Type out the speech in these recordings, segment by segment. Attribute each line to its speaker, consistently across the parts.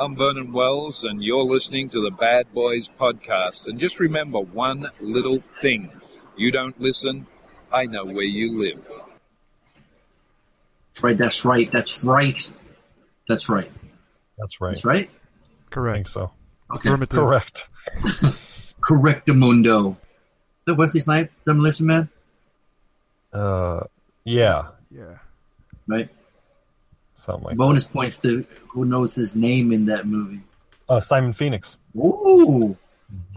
Speaker 1: Hi, I'm Vernon Wells, and you're listening to the Bad Boys podcast. And just remember one little thing you don't listen, I know where you live.
Speaker 2: That's right. That's right. That's right. That's right.
Speaker 3: That's right.
Speaker 2: That's right.
Speaker 3: I think
Speaker 4: Correct.
Speaker 3: so.
Speaker 2: Okay.
Speaker 4: Affirmative.
Speaker 3: Correct.
Speaker 2: Correctamundo. The Wesley Snipes, Demolition Man,
Speaker 3: Uh, yeah,
Speaker 4: Yeah.
Speaker 2: right?
Speaker 3: Something like
Speaker 2: Bonus points to who knows his name in that movie.
Speaker 3: that. Uh, Simon Phoenix.
Speaker 2: Ooh,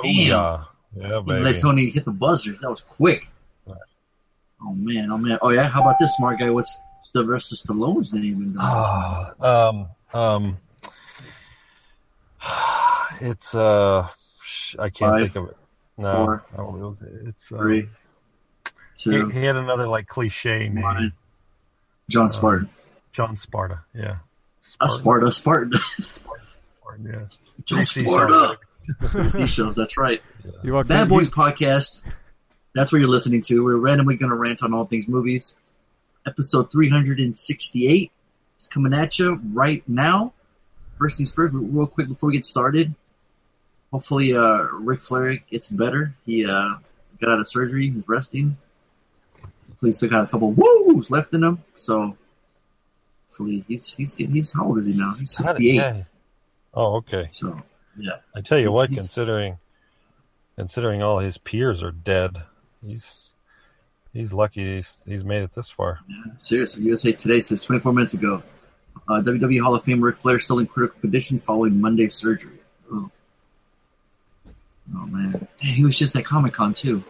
Speaker 2: Damn.
Speaker 3: Yeah, baby.
Speaker 2: let Tony hit the buzzer. That was quick.
Speaker 3: Right.
Speaker 2: Oh man, oh man. Oh yeah, how about this smart guy? What's Sylvester Stallone's name in that?
Speaker 3: Ah, um, um, it's uh, I can't
Speaker 2: Five,
Speaker 3: think of it. No,
Speaker 2: four,
Speaker 3: no, it was, it's uh,
Speaker 2: Three,
Speaker 3: He,
Speaker 2: two,
Speaker 3: he had another like cliche name.
Speaker 2: one. John Spartan.
Speaker 3: John Sparta. Yeah.
Speaker 2: A Sparta, Spartan.
Speaker 3: Spartan, yeah.
Speaker 2: John Sparta.
Speaker 3: Sharp.
Speaker 2: Seashells, that's right.
Speaker 4: You walked
Speaker 2: Bad Boys
Speaker 4: you-
Speaker 2: podcast. That's what you're listening to. We're randomly going to rant on all things movies. Episode 368 is coming at you right now. First things first, real quick before we get started. Hopefully, uh, Ric Flair gets better. He uh, got out of surgery. He's resting. Hopefully, he's still got a couple woos left in him. So, hopefully, he's he's getting, he's how old is he now? He's 68.
Speaker 3: Yeah. Oh, okay.
Speaker 2: So, yeah.
Speaker 3: I tell you
Speaker 2: He's-
Speaker 3: what,
Speaker 2: he's-
Speaker 3: considering considering all his peers are dead, he's he's lucky he's he's made it this far.
Speaker 2: Seriously, USA Today says 24 minutes ago, uh, WWE Hall of Fame Ric Flair still in critical condition following Monday surgery. Oh, oh man, Dang, he was just at Comic Con too.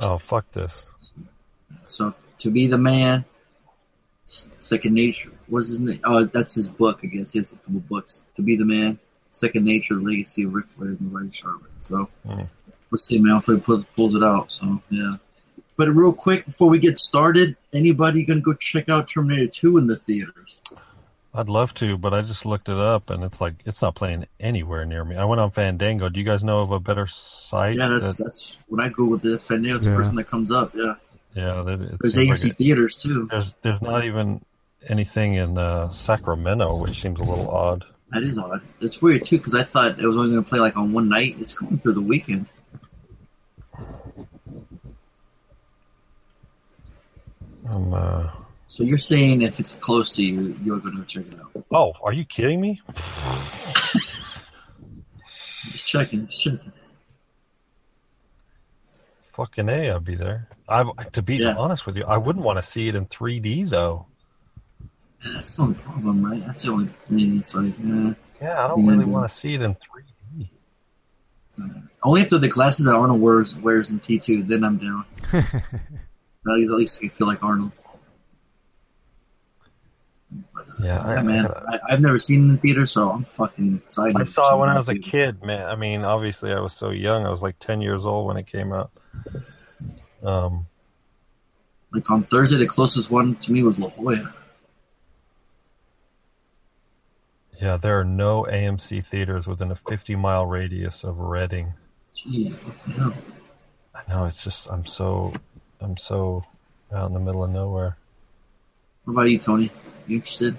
Speaker 3: Oh, fuck this.
Speaker 2: So to be the man, Second Nature. What's his name? Oh, that's his book. I guess he has a couple books. To be the man, Second Nature, Legacy of Ric Flair and Ray Charlotte. So
Speaker 3: Hmm.
Speaker 2: we'll see, man. Hopefully, he pulls, pulls it out. So yeah. But real quick before we get started, anybody gonna go check out Terminator 2 in the theaters?
Speaker 3: I'd love to, but I just looked it up and it's like it's not playing anywhere near me. I went on Fandango. Do you guys know of a better site?
Speaker 2: Yeah, that's
Speaker 3: that-
Speaker 2: that's when I googled this. Fandango's the
Speaker 4: Yeah.
Speaker 2: first one that comes up. Yeah,
Speaker 3: yeah. That,
Speaker 2: there's
Speaker 3: seems like
Speaker 2: AMC theaters too.
Speaker 3: there's there's not even anything in uh, Sacramento, which seems a little odd.
Speaker 2: That is odd. It's weird too because I thought it was only going to play like on one night. It's going through the weekend.
Speaker 3: Um, uh,
Speaker 2: So you're saying if it's close to you, you're going to check it out?
Speaker 3: oh, are you kidding me?
Speaker 2: Just checking. Just checking.
Speaker 3: Fucking a, I'll be there. I to be
Speaker 2: Yeah.
Speaker 3: honest with you, I wouldn't want to see it in 3D though.
Speaker 2: Yeah, that's the only problem, right? That's the only thing. It's like, eh.
Speaker 3: Yeah, I don't really want to see it in 3D.
Speaker 2: only after the glasses that Arnold wears wears in T2, then I'm down. At least, at least I feel like Arnold.
Speaker 3: Yeah, I,
Speaker 2: man. I, I've never seen it in theater, so I'm fucking excited.
Speaker 3: I saw it when I was a kid, man. I mean, obviously, I was so young. I was like 10 years old when it came out. Um,
Speaker 2: Like on Thursday, the closest one to me was La Jolla.
Speaker 3: yeah, there are no AMC theaters within a 50 mile radius of Redding.
Speaker 2: Gee, what the hell?
Speaker 3: I know it's just I'm so I'm so out in the middle of nowhere.
Speaker 2: What about you, Tony? You interested?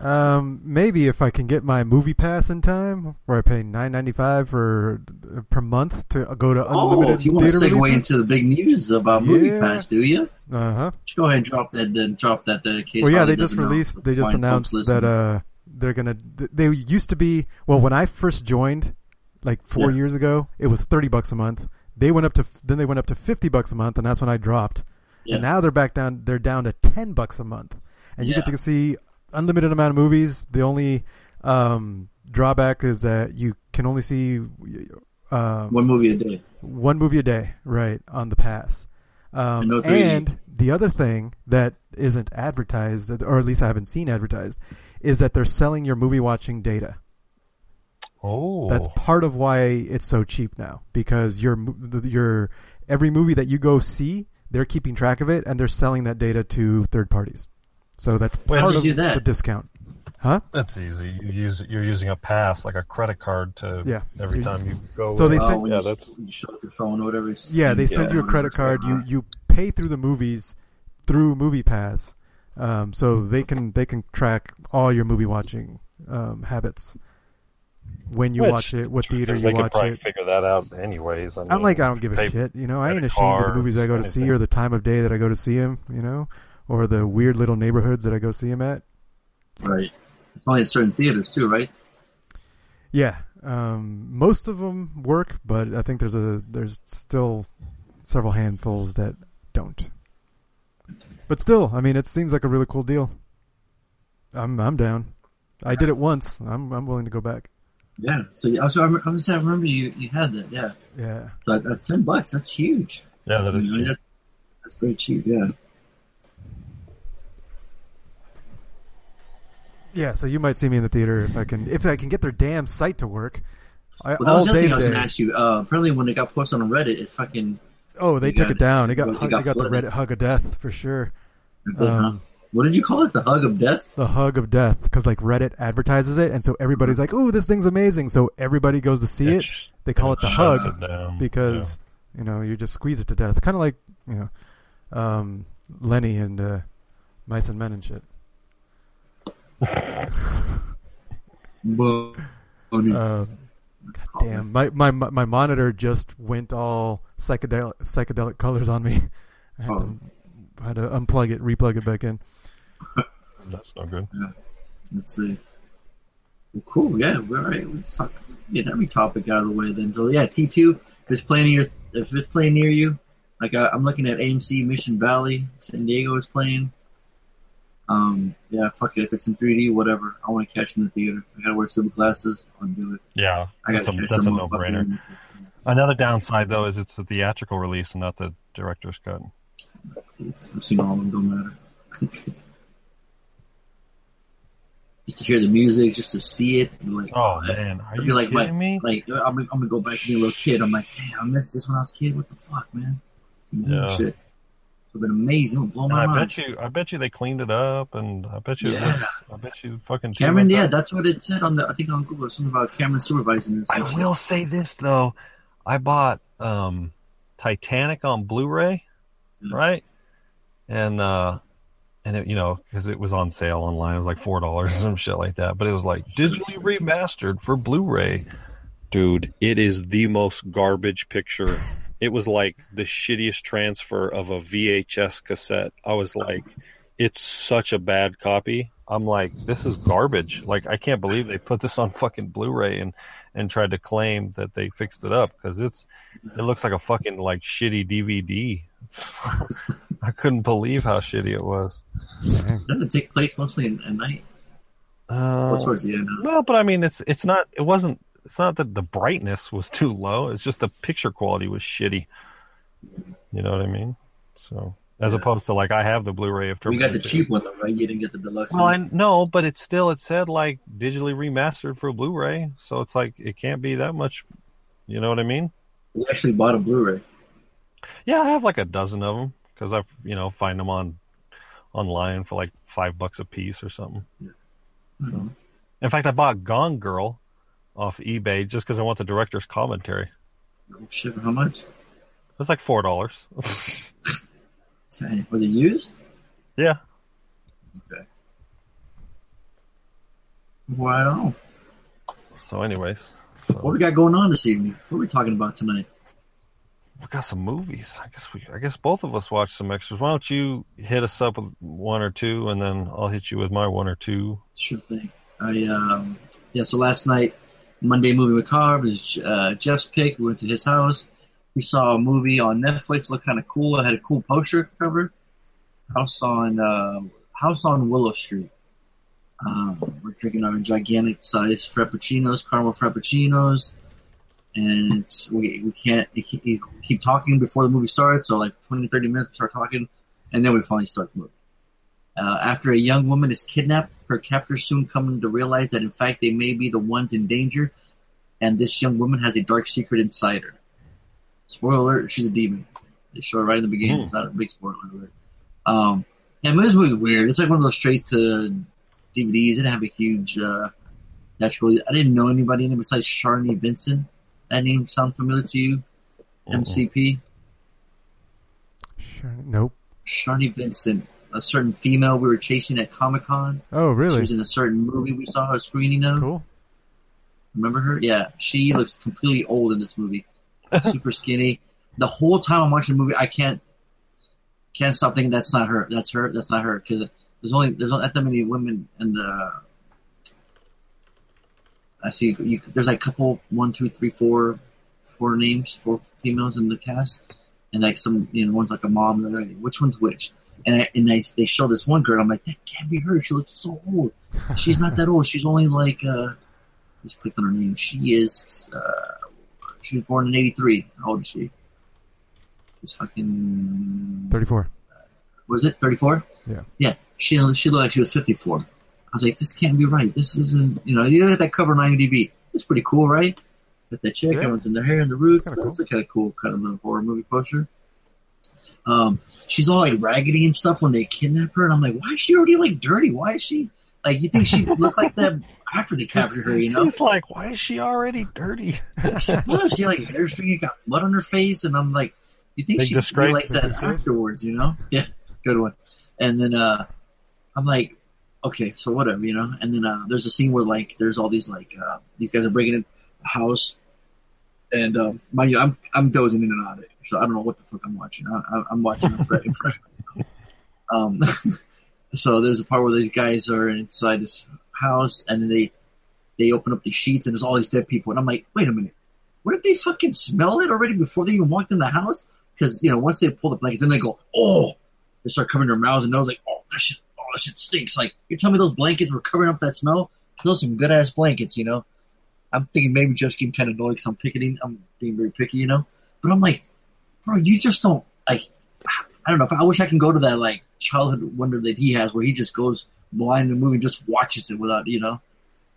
Speaker 4: Um, maybe if I can get my movie pass in time, where I pay nine ninety five for per month to go to
Speaker 2: Oh,
Speaker 4: unlimited
Speaker 2: if you want to segue
Speaker 4: releases.
Speaker 2: into the big news about Movie
Speaker 4: Yeah.
Speaker 2: Pass, do you?
Speaker 4: Uh huh.
Speaker 2: Just go ahead and drop that. Then drop that. There,
Speaker 4: Well, yeah, they just released. They just announced that uh they're gonna. They used to be well when I first joined, like four
Speaker 2: Yeah.
Speaker 4: years ago, it was thirty bucks a month. They went up to then they went up to fifty bucks a month, and that's when I dropped.
Speaker 2: Yeah.
Speaker 4: And now they're back down. They're down to ten bucks a month, and you get to see unlimited amount of movies. The only um, drawback is that you can only see um,
Speaker 2: one movie a day.
Speaker 4: one movie a day, right, on the pass. Um,
Speaker 2: And no
Speaker 4: and the other thing that isn't advertised, or at least I haven't seen advertised, is that they're selling your movie watching data.
Speaker 3: Oh,
Speaker 4: That's part of why it's so cheap now because your your every movie that you go see, they're keeping track of it and they're selling that data to third parties. So that's part
Speaker 2: did
Speaker 4: of
Speaker 2: you do that?
Speaker 4: the discount. Huh?
Speaker 3: that's easy. You use you're using a pass like a credit card to
Speaker 4: Yeah.
Speaker 3: every
Speaker 4: You-
Speaker 3: time you go.
Speaker 4: So they send-
Speaker 2: when
Speaker 3: yeah,
Speaker 2: you,
Speaker 3: that's
Speaker 2: you show up your phone or whatever.
Speaker 4: Yeah, they send you a credit card. You you pay through the movies through MoviePass, Um, so they can they can track all your movie watching um, habits when you
Speaker 3: Which,
Speaker 4: watch it, what
Speaker 3: the truth
Speaker 4: theater
Speaker 3: is
Speaker 4: you
Speaker 3: they could
Speaker 4: watch
Speaker 3: probably
Speaker 4: it.
Speaker 3: figure that out anyways. I mean,
Speaker 4: I'm like I don't give a shit. You know, I ain't ashamed of the movies I go to see or the time of day that I go to see them. You know, or the weird little neighborhoods that I go see them at.
Speaker 2: Right. It's only in certain theaters too, right?
Speaker 4: Yeah, um, most of them work, but I think there's a there's still several handfuls that don't. But still, I mean, it seems like a really cool deal. I'm I'm down. I did it once. I'm I'm willing to go back.
Speaker 2: Yeah. So yeah, so I, rem- I was I remember you you had that. Yeah.
Speaker 4: Yeah.
Speaker 2: So at, at ten bucks, that's huge.
Speaker 3: yeah, that
Speaker 2: I mean,
Speaker 3: true.
Speaker 2: that's that's very cheap. Yeah.
Speaker 4: Yeah, so you might see me in the theater if I can if I can get their damn site to work. I,
Speaker 2: Well, that was the other
Speaker 4: day
Speaker 2: thing I was gonna ask you. Uh, apparently, when it got posted on Reddit, it fucking.
Speaker 4: Oh, they took
Speaker 2: got
Speaker 4: it
Speaker 2: it.
Speaker 4: down. It got
Speaker 2: It
Speaker 4: hug,
Speaker 2: got
Speaker 4: it got the. Reddit hug of death for sure. Um,
Speaker 2: what did you call it? The hug of death?
Speaker 4: the hug of death because like Reddit advertises it, and so everybody's like, "Oh, this thing's amazing!" So everybody goes to see it.
Speaker 3: sh-
Speaker 4: They call it the hug
Speaker 3: it down.
Speaker 4: because you know you just squeeze it to death, kind of like you know um, Lenny and uh, Mice and Men and shit.
Speaker 2: Whoa. Oh.
Speaker 4: Uh, God damn, my, my my my monitor just went all psychedelic psychedelic colors on me. I had,
Speaker 2: Oh.
Speaker 4: to, had to unplug it, replug it back in.
Speaker 3: that's not good.
Speaker 2: Let's see. Well, cool. Yeah. We're all right. Let's talk. Get every topic out of the way then. So yeah, T two. If it's playing near, if it's playing near you, like I, I'm looking at AMC Mission Valley, San Diego is playing. Um. Yeah. Fuck it. If it's in 3D, whatever. I want to catch it in the theater. I gotta wear stupid glasses. I'll do it.
Speaker 3: Yeah,
Speaker 2: I
Speaker 3: that's a,
Speaker 2: gotta
Speaker 3: that's a
Speaker 2: no-brainer.
Speaker 3: Another downside though is it's a theatrical release and not the director's cut.
Speaker 2: Please. I've seen all of them. Don't matter. just to hear the music, just to see it. Like,
Speaker 3: Oh man, are you
Speaker 2: be like,
Speaker 3: kidding
Speaker 2: my,
Speaker 3: me?
Speaker 2: like I'm, gonna- I'm gonna go back to being a little kid. I'm like, damn, I missed this when I was a kid. What the fuck, man?
Speaker 3: Yeah.
Speaker 2: yeah. shit. It's been amazing. It would blow
Speaker 3: And
Speaker 2: my
Speaker 3: I
Speaker 2: mind.
Speaker 3: bet you, I bet you they cleaned it up, and I bet you,
Speaker 2: Yeah.
Speaker 3: I bet you, fucking
Speaker 2: Cameron, yeah,
Speaker 3: up.
Speaker 2: that's what it said on the. I think on Google something about Cameron supervising this.
Speaker 3: I will say this though, I bought um, Titanic on Blu-ray,
Speaker 2: Mm.
Speaker 3: right? And uh, and it, you know, because it was on sale online, it was like four dollars or some shit like that. But it was like digitally remastered for Blu-ray. Dude, it is the most garbage picture. It was like the shittiest transfer of a VHS cassette. I was like, it's such a bad copy. I'm like, this is garbage. Like, I can't believe they put this on fucking Blu-ray and and tried to claim that they fixed it up because it's it looks like a fucking like shitty DVD. I couldn't believe how shitty it was.
Speaker 2: Doesn't it take place mostly at night?
Speaker 3: Uh,
Speaker 2: towards the end?
Speaker 3: well, but I mean, it's it's not. It wasn't. It's not that the brightness was too low. It's just the picture quality was shitty. You know what I mean? So as
Speaker 2: Yeah.
Speaker 3: opposed to like I have the Blu-ray of Terminator.
Speaker 2: We got the cheap one though, right? You didn't get the deluxe
Speaker 3: Well, I
Speaker 2: one.
Speaker 3: know, but it's still it said like digitally remastered for Blu-ray, so it's like it can't be that much. You know what I mean?
Speaker 2: We actually bought a Blu-ray.
Speaker 3: Yeah, I have like a dozen of them because I, you know, find them on online for like five bucks a piece or something.
Speaker 2: Mhm.
Speaker 3: In fact, I bought Gone Girl off eBay just because I want the director's commentary.
Speaker 2: Oh, shit, how much?
Speaker 3: It was like four dollars.
Speaker 2: Was it used?
Speaker 3: yeah,
Speaker 2: Okay. On.
Speaker 3: So, anyways, so
Speaker 2: What we got going on this evening? What are we talking about tonight?
Speaker 3: we got some movies. I guess we, I guess both of us watched some extras. Why don't you hit us up with one or two, and then I'll hit you with my one or two.
Speaker 2: Sure thing. I um yeah. So last night, Monday movie with Carb is uh, Jeff's pick. We went to his house. We saw a movie on Netflix. Looked kind of cool. It had a cool poster cover. House on uh, House on Willow Street. Um, we're drinking our gigantic size frappuccinos, caramel frappuccinos, and we we can't keep talking before the movie starts. So like 20, 30 minutes, we start talking, and then we finally start the movie. Uh, after a young woman is kidnapped, her captors soon come to realize that in fact they may be the ones in danger, and this young woman has a dark secret inside her. Spoiler alert, she's a demon. They show it right in the beginning.
Speaker 3: Hmm.
Speaker 2: It's not a big spoiler alert. Um, yeah, this movie's weird. It's like one of those straight to DVDs. It didn't have a huge, uh, naturally. I didn't know anybody in it besides Sharni Vinson. That name sound familiar to you?
Speaker 3: Mm-mm.
Speaker 2: MCP?
Speaker 4: Sure. Nope.
Speaker 2: Sharni Vinson. A certain female we were chasing at Comic Con.
Speaker 4: Oh, really?
Speaker 2: She was in a certain movie we saw a screening of.
Speaker 4: Cool.
Speaker 2: Remember her? Yeah, she looks completely old in this movie. Super skinny. The whole time I'm watching the movie, I can't can't stop thinking that's not her. That's her. That's not her. Because there's only there's not that many women in the. I see. You, there's like a couple one, two, three, four, four names, four females in the cast, and like some you know one's like a mom. and like, which one's which? And I, and they they show this one girl. I'm like, that can't be her. She looks so old. She's not that old. She's only like. uh Let's click on her name. She is. Uh, she was born in '83. How old is she? She's fucking.
Speaker 4: 34.
Speaker 2: Was it 34?
Speaker 4: Yeah.
Speaker 2: Yeah. She she looked like she was 54. I was like, this can't be right. This isn't. You know, you look at that cover on IMDb. It's pretty cool, right? With the chick,
Speaker 4: Yeah.
Speaker 2: everyone's in their hair and the roots.
Speaker 4: Kinda
Speaker 2: That's a kind of cool kind of a horror movie poster. Um, she's all like raggedy and stuff when they kidnap her, and I'm like, why is she already like dirty? Why is she like? You think she looked like that after they captured her? You know?
Speaker 3: He's like, why is she already dirty?
Speaker 2: she was. She like hair string, got mud on her face, and I'm like, you think she'd be like that
Speaker 4: disgrace.
Speaker 2: afterwards, you know? Yeah, good one. And then uh I'm like, okay, so whatever, you know. And then uh there's a scene where like there's all these like uh these guys are breaking in a house, and um, mind you, I'm I'm dozing in and out of it, so I don't know what the fuck I'm watching. I, I'm watching a Fred and Um, so there's a part where these guys are inside this house, and then they they open up the sheets, and there's all these dead people, and I'm like, wait a minute, where did they fucking smell it already before they even walked in the house? Because you know, once they pull the blankets, then they go, oh, they start covering their mouths and nose, like, oh, that shit, oh, that shit stinks. Like, you're telling me those blankets were covering up that smell? Those some good ass blankets, you know. I'm thinking maybe just getting kind of annoyed because I'm picking, I'm being very picky, you know. But I'm like, bro, you just don't like. I don't know. If I wish I can go to that like childhood wonder that he has, where he just goes blind in the movie and just watches it without, you know,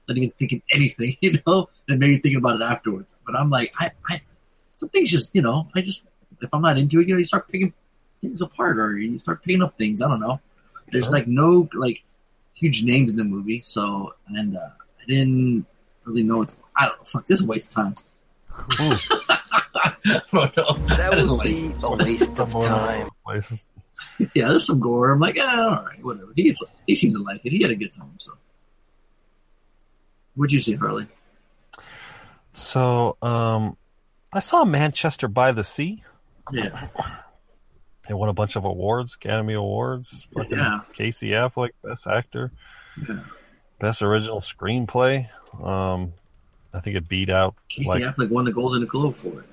Speaker 2: not even thinking anything, you know, and maybe thinking about it afterwards. But I'm like, I, I, some things just, you know, I just, if I'm not into it, you know, you start picking things apart or you start picking up things. I don't know. There's
Speaker 3: Sure.
Speaker 2: like no like huge names in the movie, so and uh, I didn't really know it's. I don't know. Fuck, this is waste time.
Speaker 3: Ooh.
Speaker 2: I don't know.
Speaker 5: That would
Speaker 2: like
Speaker 5: be a waste of time.
Speaker 3: Places.
Speaker 2: Yeah, there's some gore. I'm like, ah, all right, whatever. He's he seemed to like it. He had a good time. So, what'd you see, Harley?
Speaker 3: So, um, I saw Manchester by the Sea.
Speaker 2: Yeah,
Speaker 3: It won a bunch of awards, Academy Awards. Fucking
Speaker 2: Yeah.
Speaker 3: Casey Affleck, Best Actor,
Speaker 2: yeah.
Speaker 3: Best Original Screenplay. Um, I think it beat out
Speaker 2: Casey
Speaker 3: like
Speaker 2: Affleck won the Golden Globe for it.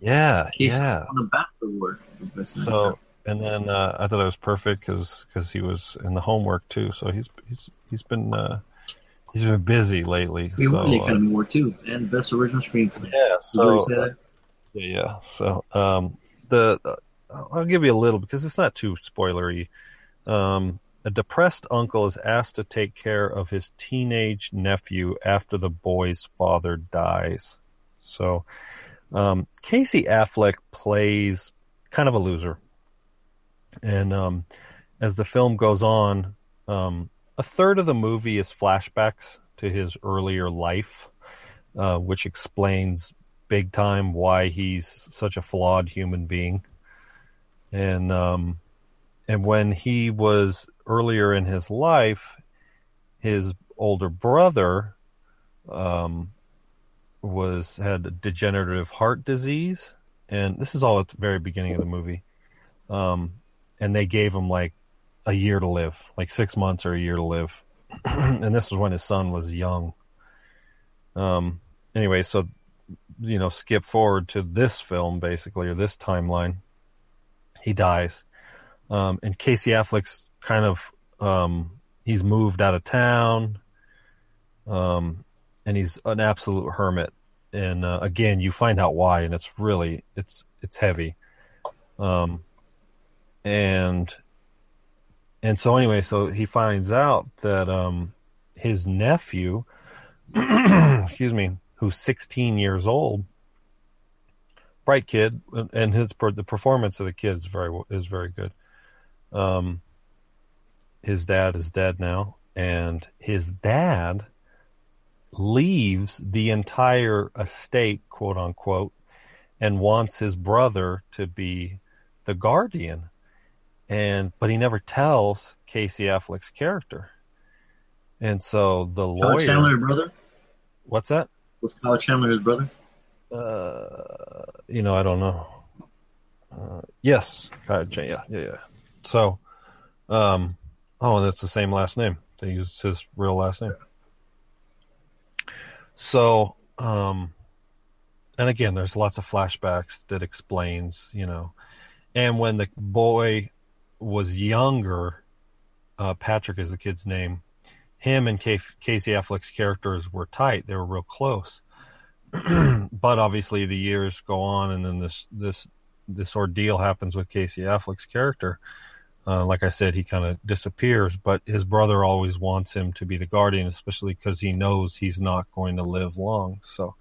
Speaker 3: Yeah, yeah.
Speaker 2: won the BAFTA award for best.
Speaker 3: So and then uh, I thought it was perfect because he was in the homework too. So he's he's he's been uh, he's been busy lately.
Speaker 2: he
Speaker 3: so
Speaker 2: won the Academy Award too, and best original screenplay.
Speaker 3: yeah,
Speaker 2: Did you already
Speaker 3: so? Yeah, yeah. So, um, the uh, I'll give you a little because it's not too spoilery. Um, a depressed uncle is asked to take care of his teenage nephew after the boy's father dies. So, um, Casey Affleck plays kind of a loser, and um, as the film goes on, um, a third of the movie is flashbacks to his earlier life, uh, which explains big time why he's such a flawed human being. And um and when he was earlier in his life, his older brother um was had degenerative heart disease and this is all at the very beginning of the movie. Um and they gave him like a year to live, like 6 months or a year to live. and this was when his son was young. Um anyway, so you know, skip forward to this film basically, or this timeline, he dies. Um, and Casey Affleck's kind of, um, he's moved out of town. Um, and he's an absolute hermit. And, uh, again, you find out why, and it's really, it's, it's heavy. Um, and, and so anyway, so he finds out that, um, his nephew, excuse me, who's 16 years old, bright kid, and his the performance of the kid is very is very good. Um, his dad is dead now, and his dad leaves the entire estate, quote unquote, and wants his brother to be the guardian. and but he never tells Casey Affleck's character. And so the
Speaker 2: Kyle
Speaker 3: lawyer,
Speaker 2: Chandler, brother.
Speaker 3: what's that?
Speaker 2: Was Kyle Chandler his brother?
Speaker 3: Uh, you know, I don't know. Uh, yes, Kyle yeah, yeah, yeah. So, um, oh, that's the same last name. They used his real last name. So, um, and again, there's lots of flashbacks that explains, you know, and when the boy was younger, uh, Patrick is the kid's name. Him and K- Casey Affleck's characters were tight; they were real close. but obviously, the years go on, and then this this this ordeal happens with Casey Affleck's character. Uh, like I said, he kind of disappears, but his brother always wants him to be the guardian, especially because he knows he's not going to live long. So,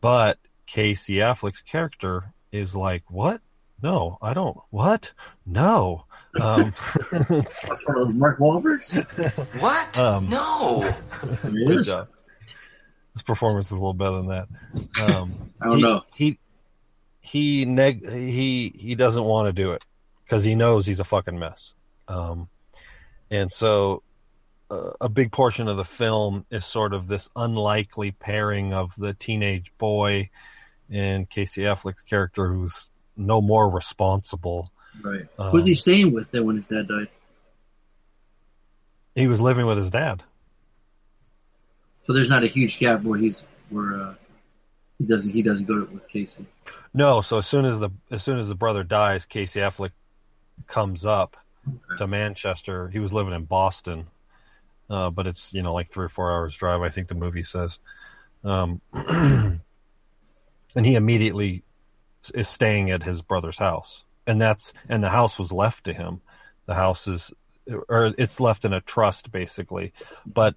Speaker 3: but Casey Affleck's character is like, what? No, I don't. What? No. Um,
Speaker 2: That's one of Mark Wahlberg's.
Speaker 5: What?
Speaker 3: Um,
Speaker 5: no.
Speaker 3: Good job. His performance is a little better than that. Um,
Speaker 2: I don't
Speaker 3: he,
Speaker 2: know.
Speaker 3: He he neg- he he doesn't want to do it because he knows he's a fucking mess. Um, and so uh, a big portion of the film is sort of this unlikely pairing of the teenage boy and Casey Affleck's character, who's no more responsible.
Speaker 2: Right.
Speaker 3: Um,
Speaker 2: Who's he staying with then when his dad died?
Speaker 3: He was living with his dad.
Speaker 2: So there's not a huge gap where he's where uh, he doesn't he doesn't go with Casey.
Speaker 3: No, so as soon as the as soon as the brother dies, Casey Affleck comes up to Manchester. He was living in Boston, uh, but it's you know like three or four hours drive. I think the movie says, um, and he immediately is staying at his brother's house, and that's and the house was left to him. The house is or it's left in a trust basically, but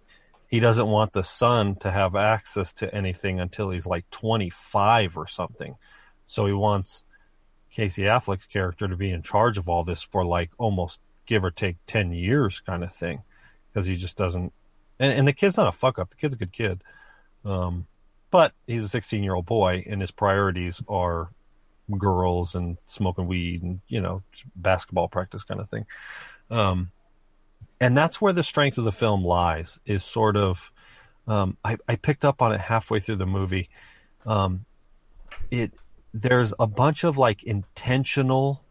Speaker 3: he doesn't want the son to have access to anything until he's like 25 or something. So he wants Casey Affleck's character to be in charge of all this for like almost give or take 10 years kind of thing because he just doesn't and, and the kid's not a fuck up. The kid's a good kid. Um, but he's a 16 year old boy and his priorities are girls and smoking weed and you know basketball practice kind of thing. Um, and that's where the strength of the film lies is sort of um, I, I picked up on it halfway through the movie. Um, it there's a bunch of like intentional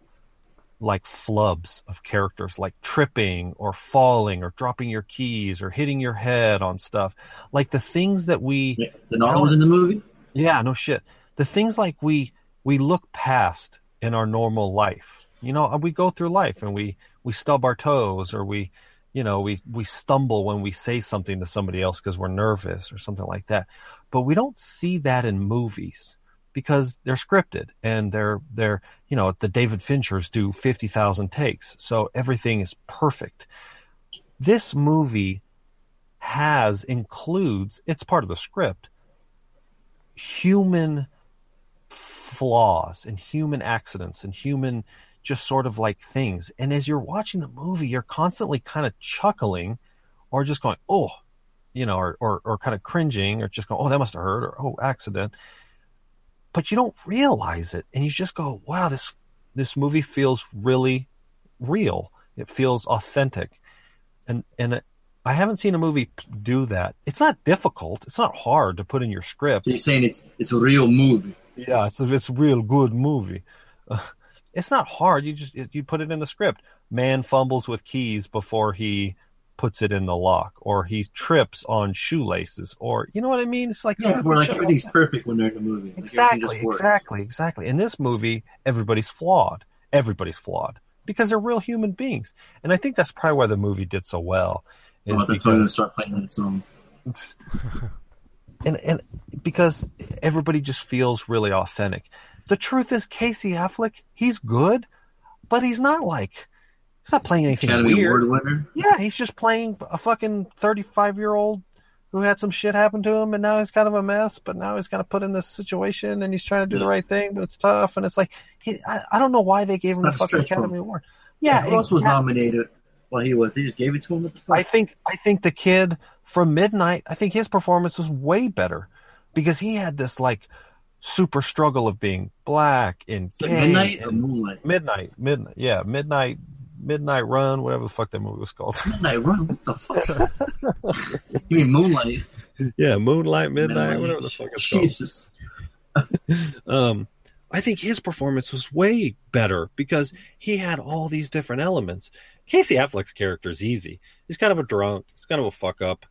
Speaker 3: like flubs of characters like tripping or falling or dropping your keys or hitting your head on stuff like the things that we
Speaker 2: Yeah. The was in the movie.
Speaker 3: yeah, no shit. The things like we we look past in our normal life. You know, we go through life and we we stub our toes or we you know, we we stumble when we say something to somebody else because we're nervous or something like that. But we don't see that in movies because they're scripted and they're they're you know, the David Finchers do 50,000 takes. So everything is perfect. This movie has includes it's part of the script human flaws and human accidents and human just sort of like things. And as you're watching the movie, you're constantly kind of chuckling or just going, oh, you know, or, or, or kind of cringing or just going, oh, that must have hurt or oh, accident. But you don't realize it. And you just go, wow, this, this movie feels really real. It feels authentic. And, and it, I haven't seen a movie do that. It's not difficult. It's not hard to put in your script.
Speaker 2: So you're saying it's it's a real movie.
Speaker 3: Yeah, it's a, it's a real good movie. Uh, it's not hard. You just you put it in the script. Man fumbles with keys before he puts it in the lock, or he trips on shoelaces, or you know what I mean. It's like
Speaker 2: Yeah, like everything's perfect when they're in the movie. Like,
Speaker 3: exactly, exactly, exactly. In this movie, everybody's flawed. Everybody's flawed because they're real human beings, and I think that's probably why the movie did so well. Is
Speaker 2: Oh, they're gonna start playing that song.
Speaker 3: and and because everybody just feels really authentic. The truth is, Casey Affleck, he's good, but he's not like he's not playing anything
Speaker 2: Academy
Speaker 3: weird.
Speaker 2: Award winner.
Speaker 3: Yeah, he's just playing a fucking thirty-five year old who had some shit happen to him, and now he's kind of a mess. But now he's kind of put in this situation, and he's trying to do the right thing, but it's tough. And it's like he, I, I don't know why they gave him the fucking. Academy Award. Yeah,
Speaker 2: Who else was nominated? Well, he was. They just gave it to him. What the fuck?
Speaker 3: I think I think the kid from Midnight, I think his performance was way better because he had this like super struggle of being black and gay
Speaker 2: Midnight or Moonlight?
Speaker 3: midnight, midnight, yeah, midnight. Midnight Run, whatever the fuck that movie was called.
Speaker 2: Midnight Run. What the fuck? you mean Moonlight?
Speaker 3: yeah, Moonlight, Midnight, whatever the fuck it's called.
Speaker 2: Jesus.
Speaker 3: um, I think his performance was way better because he had all these different elements. Casey Affleck's character is easy. He's kind of a drunk. He's kind of a fuck up,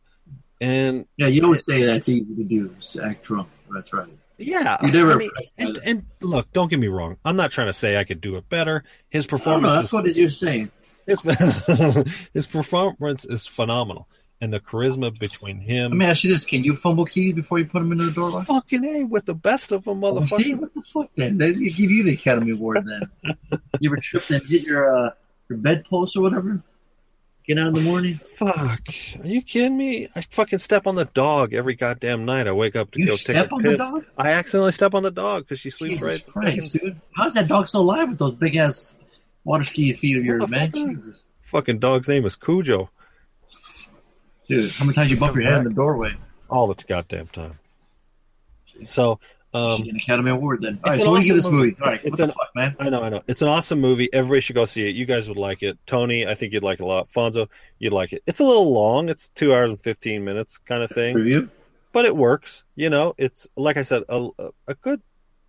Speaker 3: and
Speaker 2: Yeah, you always say that's easy to do. to act drunk. That's right.
Speaker 3: Yeah,
Speaker 2: You never
Speaker 3: I mean, and, and look, don't get me wrong. I'm not trying to say I could do it better. His
Speaker 2: don't know,
Speaker 3: performance,
Speaker 2: that's
Speaker 3: is,
Speaker 2: what you're saying.
Speaker 3: his, his performance is phenomenal, and the charisma between him.
Speaker 2: Let me ask you this: Can you fumble keys before you put them into the doorway?
Speaker 3: fucking a with the best of them,
Speaker 2: Oh, see, what the fuck? Then they give you the Academy Award. Then you ever tripped and hit your uh, your bedpost or whatever? Get out in the morning.
Speaker 3: Fuck, are you kidding me? I fucking step on the dog every goddamn night. I wake up to
Speaker 2: You
Speaker 3: go take a
Speaker 2: on
Speaker 3: piss.
Speaker 2: the dog?
Speaker 3: I accidentally step on the dog because she sleeps
Speaker 2: Jesus
Speaker 3: right.
Speaker 2: Christ,
Speaker 3: fucking,
Speaker 2: dude! How's that dog still alive with those big ass water ski feet of yours, man? Jesus,
Speaker 3: fucking dog's name is Cujo
Speaker 2: dude! How many times you bump your head in the doorway?
Speaker 3: all the goddamn time. So, um,
Speaker 2: get an Academy Award then. All
Speaker 3: it's
Speaker 2: so
Speaker 3: an
Speaker 2: do you give this
Speaker 3: awesome
Speaker 2: movie?
Speaker 3: movie.
Speaker 2: All right,
Speaker 3: It's
Speaker 2: what the fuck, man?
Speaker 3: I know, I know. It's an awesome movie. Everybody should go see it. You guys would like it. Tony, I think you'd like it a lot. Fonso, you'd like it. It's a little long. It's two hours and fifteen minutes kind of thing.
Speaker 2: Review?
Speaker 3: but it works. You know, it's like I said, a, a good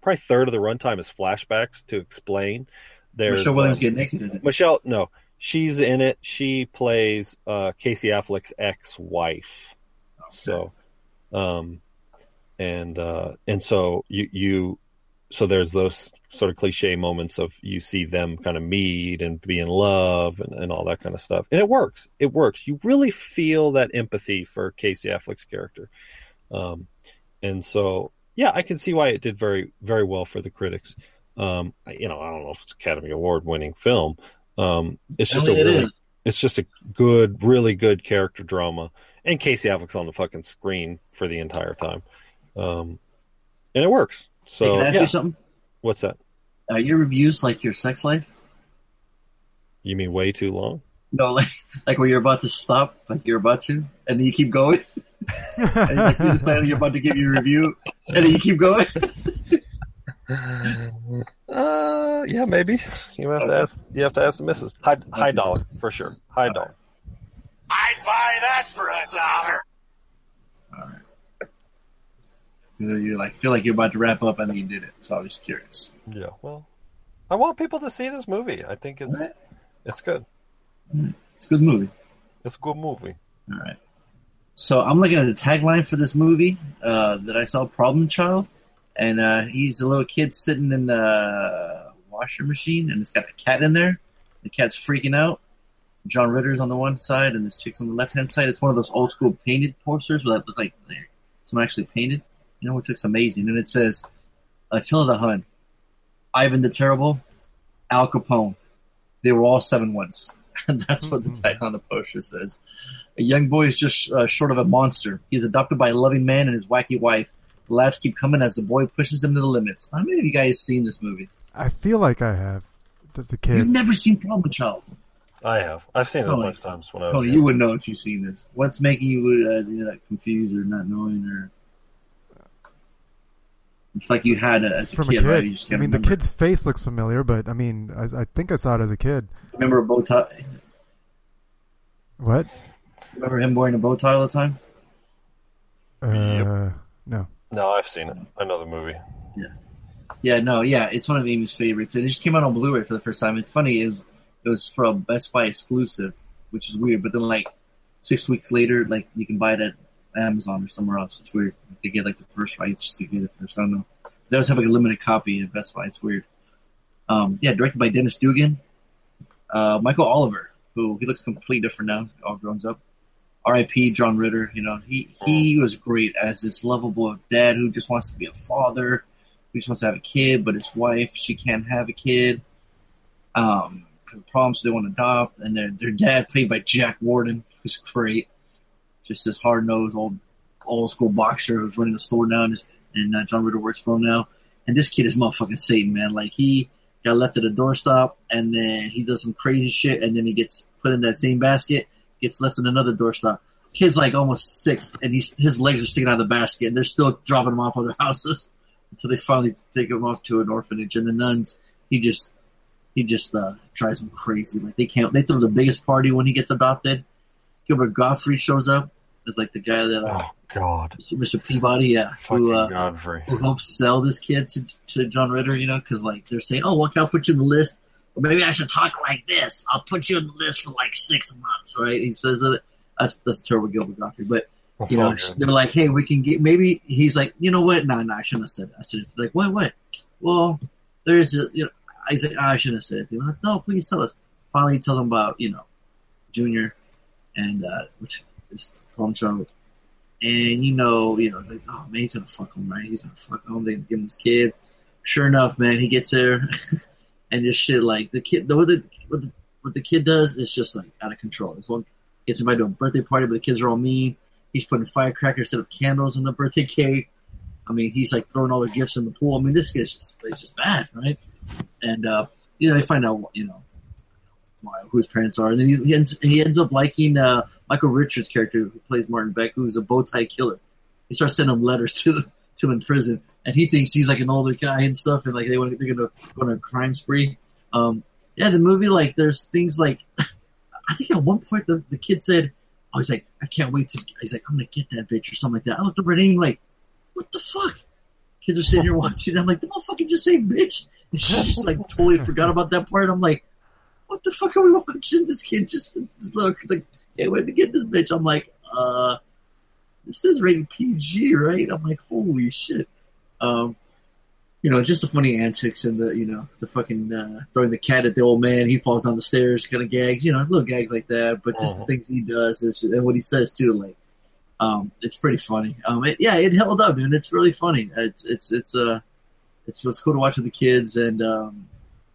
Speaker 3: probably third of the runtime is flashbacks to explain. There's
Speaker 2: Michelle Williams
Speaker 3: um,
Speaker 2: get naked in it.
Speaker 3: Michelle. No, she's in it. She plays uh, Casey Affleck's ex-wife. So, um, and uh, and so you you so there's those sort of cliche moments of you see them kind of meet and be in love and, and all that kind of stuff, and it works. It works. You really feel that empathy for Casey Affleck's character, um, and so yeah, I can see why it did very very well for the critics. Um, you know, I don't know if it's Academy Award winning film. Um, it's just
Speaker 2: I
Speaker 3: a
Speaker 2: mean, it
Speaker 3: really, it's just a good, really good character drama. And Casey Affleck's on the fucking screen for the entire time, um, and it works.
Speaker 2: Hey,
Speaker 3: So
Speaker 2: can I ask
Speaker 3: yeah,
Speaker 2: you something?
Speaker 3: what's that?
Speaker 2: Uh, your reviews like your sex life?
Speaker 3: You mean way too long?
Speaker 2: No, like like where you're about to stop, like you're about to, and then you keep going. and like you're, planning, you're about to give your review, and then you keep going.
Speaker 3: Uh, yeah, maybe. You have to ask. You have to ask the missus. High, high dollar for sure. High dollar.
Speaker 5: I'd buy that for a dollar.
Speaker 2: You like feel like you're about to wrap up, and then you did it. So I was curious.
Speaker 3: Yeah. Well, I want people to see this movie. I think it's it's good.
Speaker 2: It's a good movie.
Speaker 3: It's a good movie.
Speaker 2: All right. So I'm looking at the tagline for this movie uh, that I saw, Problem Child, and uh, he's a little kid sitting in the washer machine, and it's got a cat in there. The cat's freaking out. John Ritter's on the one side, and this chick's on the left hand side. It's one of those old school painted posters where that look like someone actually painted. You know, which looks amazing, and it says Attila the Hun, Ivan the Terrible, Al Capone. They were all seven once. And that's what the title on the poster says. A young boy is just uh, short of a monster. He's adopted by a loving man and his wacky wife. The laughs keep coming as the boy pushes him to the limits. How many of you guys seen this movie?
Speaker 4: I feel like I have as a kid.
Speaker 2: You've never seen Problem Child.
Speaker 3: I have. I've seen it a bunch of times when I was.
Speaker 2: Tony, you wouldn't know if you've seen this. What's making you uh, confused or not knowing or? It's like you had it as a
Speaker 4: From
Speaker 2: kid,
Speaker 4: a kid.
Speaker 2: right? You just
Speaker 4: I
Speaker 2: can't
Speaker 4: mean, the kid's face looks familiar, but I mean, I, I think I saw it as a kid.
Speaker 2: Remember a bow tie?
Speaker 4: What?
Speaker 2: Remember him wearing a bow tie all the time?
Speaker 4: Uh,
Speaker 3: Yep.
Speaker 4: No.
Speaker 3: No, I've seen it. I know the movie.
Speaker 2: Yeah, Yeah, no, yeah, it's one of Amy's favorites. And it just came out on Blu-ray for the first time. It's funny, it was, it was from Best Buy exclusive, which is weird. But then, like six weeks later, like you can buy it at Amazon or somewhere else. It's weird. They get like the first rights to get it first. I don't know. They always have like a limited copy at Best Buy. It's weird. Um, yeah, directed by Dennis Dugan, uh, Michael Oliver, who he looks completely different now, all grown up. R.I.P. John Ritter. You know, he he was great as this lovable dad who just wants to be a father who just wants to have a kid, but his wife she can't have a kid. Um, problems they want to adopt, and their their dad played by Jack Warden, who's great. Just this hard nosed old old school boxer who's running the store now, and, and uh, John Ritter works for him now. And this kid is motherfucking Satan, man. Like he got left at a doorstop, and then he does some crazy shit, and then he gets put in that same basket, gets left in another doorstop. Kid's like almost six, and he's his legs are sticking out of the basket, and they're still dropping him off other houses until they finally take him off to an orphanage. And the nuns, he just he just uh, drives them crazy. Like they can't. They throw the biggest party when he gets adopted. Gilbert Gottfried shows up as like the guy that uh,
Speaker 3: Oh God,
Speaker 2: Mr. Peabody, yeah, who uh,
Speaker 3: Godfrey.
Speaker 2: who helps sell this kid to, to John Ritter, you know, because like they're saying, oh, well, can I put you in the list? Or maybe I should talk like this. I'll put you in the list for like six months, right? He says that. That's that's terrible, Gilbert Gottfried. But
Speaker 3: That's
Speaker 2: you know,
Speaker 3: good.
Speaker 2: they're like, hey, we can get. Maybe he's like, you know what? No, no, I shouldn't have said that. I should have like, what, what? Well, there's a, you know, I said I shouldn't have said it. They're like, no, please tell us. Finally, tell them about you know, Junior, and uh, which is Palm. And you know, you know, like, oh man, he's gonna fuck him, right? He's gonna fuck him. They give him this kid. Sure enough, man, he gets there, and just shit like the kid. The, what the what the what the kid does is just like out of control. This one gets invited to a birthday party, but the kids are all mean. He's putting firecrackers instead of candles in the birthday cake. I mean, he's like throwing all the gifts in the pool. I mean, this kid's just it's just bad, right? And uh, you know, they find out you know why, who his parents are, and then he, he ends he ends up liking uh, Michael Richards' character who plays Martin Beck, who's a bow tie killer. He starts sending him letters to to him in prison, and he thinks he's like an older guy and stuff, and like they want they're gonna go on a crime spree. Um, yeah, the movie like there's things like I think at one point the, the kid said, "Oh, he's like I can't wait to." He's like I'm gonna get that bitch or something like that. I looked over at him like, "What the fuck?" Kids are sitting here watching. I'm like, "The motherfucker just say bitch," and she just like totally forgot about that part. I'm like, "What the fuck are we watching?" This kid just look like, "Can't wait to get this bitch." I'm like, "Uh." This is rated PG, right? I'm like, holy shit. Um, you know, just the funny antics and the, you know, the fucking, uh, throwing the cat at the old man. He falls down the stairs, kind of gags, you know, little gags like that. But just the
Speaker 3: Mhm.
Speaker 2: things he does is, and what he says too, like, um, it's pretty funny. Um, it, yeah, it held up, dude. It's really funny. It's, it's, it's, uh, it's, it's cool to watch with the kids and, um,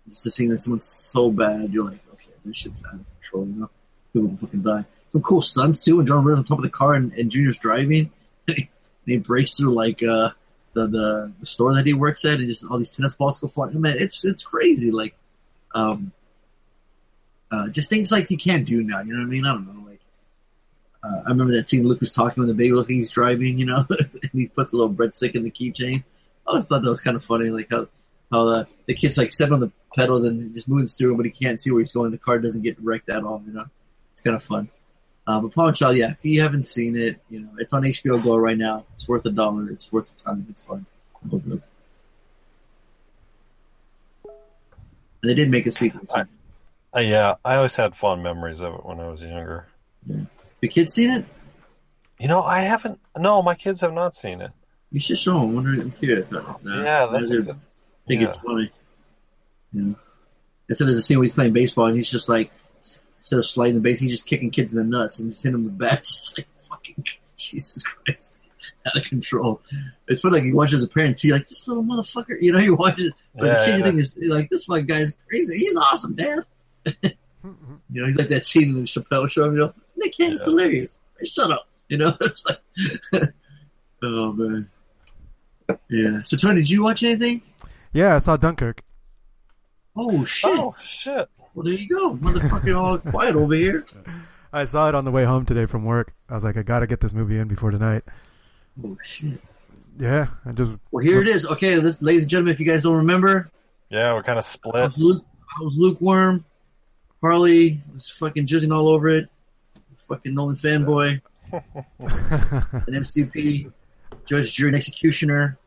Speaker 2: just to see that someone's so bad, you're like, okay, this shit's out of control, you know? People fucking die. Some cool stunts too when John Ritter's on top of the car and, and Junior's driving. and he, he breaks through like, uh, the, the, the store that he works at and just all these tennis balls go flying. Man, it's, it's crazy. Like, um, uh, just things like you can't do now. You know what I mean? I don't know. Like, uh, I remember that scene Luke was talking when the baby looking he's driving, you know, and he puts a little breadstick in the keychain. I always thought that was kind of funny, like how how the, the kid's like stepping on the pedals and just moving through, but he can't see where he's going. The car doesn't get wrecked at all, you know. It's kind of fun. Uh, but Paw Child, yeah, if you haven't seen it, you know, it's on HBO Go right now. It's worth a dollar. It's worth the time. It's fun. Both of them. And they did make a sequel. Too.
Speaker 3: Uh, yeah, I always had fond memories of it when I was younger.
Speaker 2: The kids seen it?
Speaker 3: You know, I haven't. No, my kids have not seen it.
Speaker 2: You should show them. I wonder if. Uh,
Speaker 3: yeah, that's a good.
Speaker 2: think
Speaker 3: yeah.
Speaker 2: it's funny. Yeah. know, instead there's a scene where he's playing baseball and he's just like, instead of sliding the base, he's just kicking kids in the nuts and just hitting them with bats. It's like fucking Jesus Christ, out of control. It's funny, like you watch it as a parent too. You're like this little motherfucker. You know, you watch it, but
Speaker 3: Yeah,
Speaker 2: the kid
Speaker 3: yeah.
Speaker 2: thing is you're like this fucking guy's crazy. He's awesome, dad. you know, he's like that scene in the Chappelle show. You know, Nick Cannon's
Speaker 3: Yeah.
Speaker 2: hilarious. Hey, shut up. You know, it's like, oh man. Yeah. So Tony, did you watch anything?
Speaker 4: Yeah, I saw Dunkirk.
Speaker 2: Oh shit!
Speaker 3: Oh shit!
Speaker 2: Well, there you go, motherfucking all quiet over here.
Speaker 4: I saw it on the way home today from work. I was like, I gotta get this movie in before tonight.
Speaker 2: Oh shit!
Speaker 4: Yeah, I just
Speaker 2: Well, here it is. Okay, this, ladies and gentlemen, if you guys don't remember,
Speaker 3: Yeah, we're kind of
Speaker 2: I
Speaker 3: split.
Speaker 2: was, lu- I was lukewarm. Harley was fucking jizzing all over it. Fucking Nolan fanboy, an MCP, judge, jury, and executioner.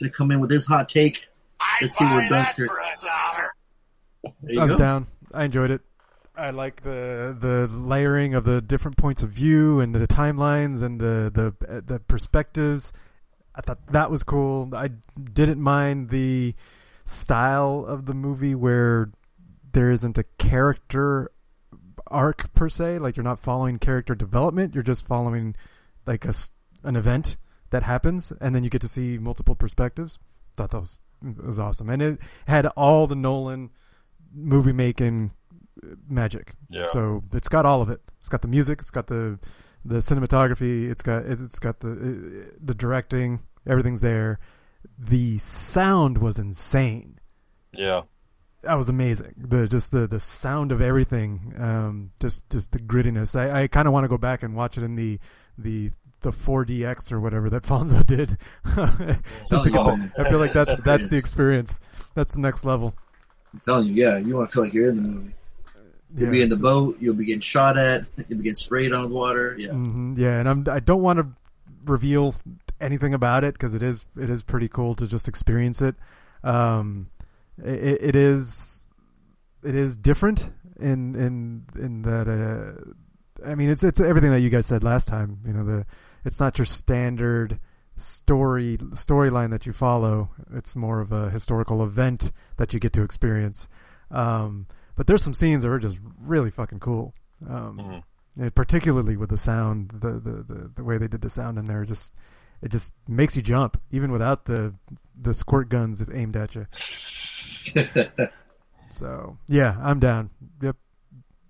Speaker 2: Gonna come in with his hot take.
Speaker 5: I'd
Speaker 2: Let's see
Speaker 5: buy
Speaker 2: what
Speaker 5: that
Speaker 2: Dunkirk-
Speaker 5: for a dollar.
Speaker 2: There
Speaker 4: I was
Speaker 2: go.
Speaker 4: down. I enjoyed it. I like the the layering of the different points of view and the timelines and the the the perspectives. I thought that was cool. I didn't mind the style of the movie where there isn't a character arc per se. Like you're not following character development. You're just following like a an event that happens, and then you get to see multiple perspectives. Thought that was was awesome, and it had all the Nolan movie making magic.
Speaker 3: Yeah.
Speaker 4: So it's got all of it. It's got the music. It's got the the cinematography. It's got it's got the the directing. Everything's there. The sound was insane.
Speaker 3: Yeah.
Speaker 4: That was amazing. The just the the sound of everything. Um, just just the grittiness. I, I kind of want to go back and watch it in the the the 4DX or whatever that Fonso did. just to get
Speaker 2: Oh,
Speaker 4: the, I feel like that's that's the experience. That's the next level.
Speaker 2: I'm telling you, yeah, you want to feel like you're in the movie. You'll
Speaker 4: Yeah,
Speaker 2: be in the
Speaker 4: so-
Speaker 2: boat. You'll be getting shot at. You'll be getting sprayed on the water. Yeah.
Speaker 4: hmm yeah, and I'm I don't want to reveal anything about it because it is it is pretty cool to just experience it. Um, it, it is it is different in in in that. Uh, I mean, it's it's everything that you guys said last time. You know, the it's not your standard story storyline that you follow. It's more of a historical event that you get to experience. Um, but there's some scenes that are just really fucking cool. Um,
Speaker 3: Mhm.
Speaker 4: particularly with the sound, the, the, the, the way they did the sound in there, just it just makes you jump, even without the the squirt guns aimed at you. So yeah, I'm down. Yep,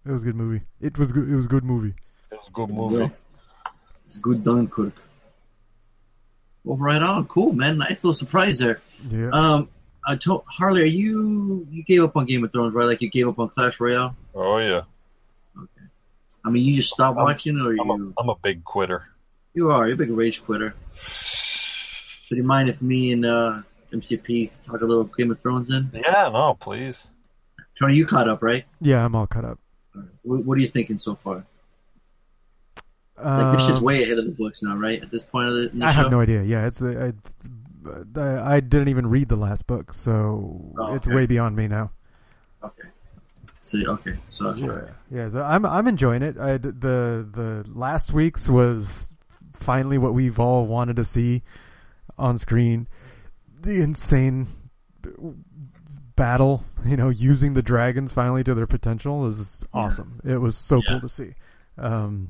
Speaker 4: it was a good movie. It was good. It was a good movie.
Speaker 3: It was a good movie.
Speaker 2: It's good Dunkirk. Well, right on. Cool, man. Nice little surprise there.
Speaker 4: Yeah.
Speaker 2: Um, I told Harley, are you you gave up on Game of Thrones, right? Like you gave up on Clash Royale.
Speaker 3: Oh yeah, Okay.
Speaker 2: I mean, you just stopped
Speaker 3: I'm-
Speaker 2: watching, or
Speaker 3: I'm
Speaker 2: you
Speaker 3: I'm a big quitter.
Speaker 2: you are you're a big rage quitter. So do you mind if me and uh, MCP talk a little Game of Thrones in?
Speaker 3: Yeah, no, please.
Speaker 2: Tony, you caught up, right?
Speaker 4: yeah, I'm all caught up.
Speaker 2: What, what are you thinking so far? Like this shit's
Speaker 4: Um,
Speaker 2: way ahead of the books now, right? At this point of the, in the
Speaker 4: I
Speaker 2: show.
Speaker 4: have no idea. Yeah, it's uh, I, I didn't even read the last book, so
Speaker 2: Oh,
Speaker 4: it's
Speaker 2: okay.
Speaker 4: way beyond me now.
Speaker 2: Okay. See, okay. So
Speaker 4: Yeah, yeah. So I'm I'm enjoying it. I, the the last week's was finally what we've all wanted to see on screen. The insane battle, you know, using the dragons finally to their potential is awesome. It was so
Speaker 2: Yeah.
Speaker 4: cool to see. Um,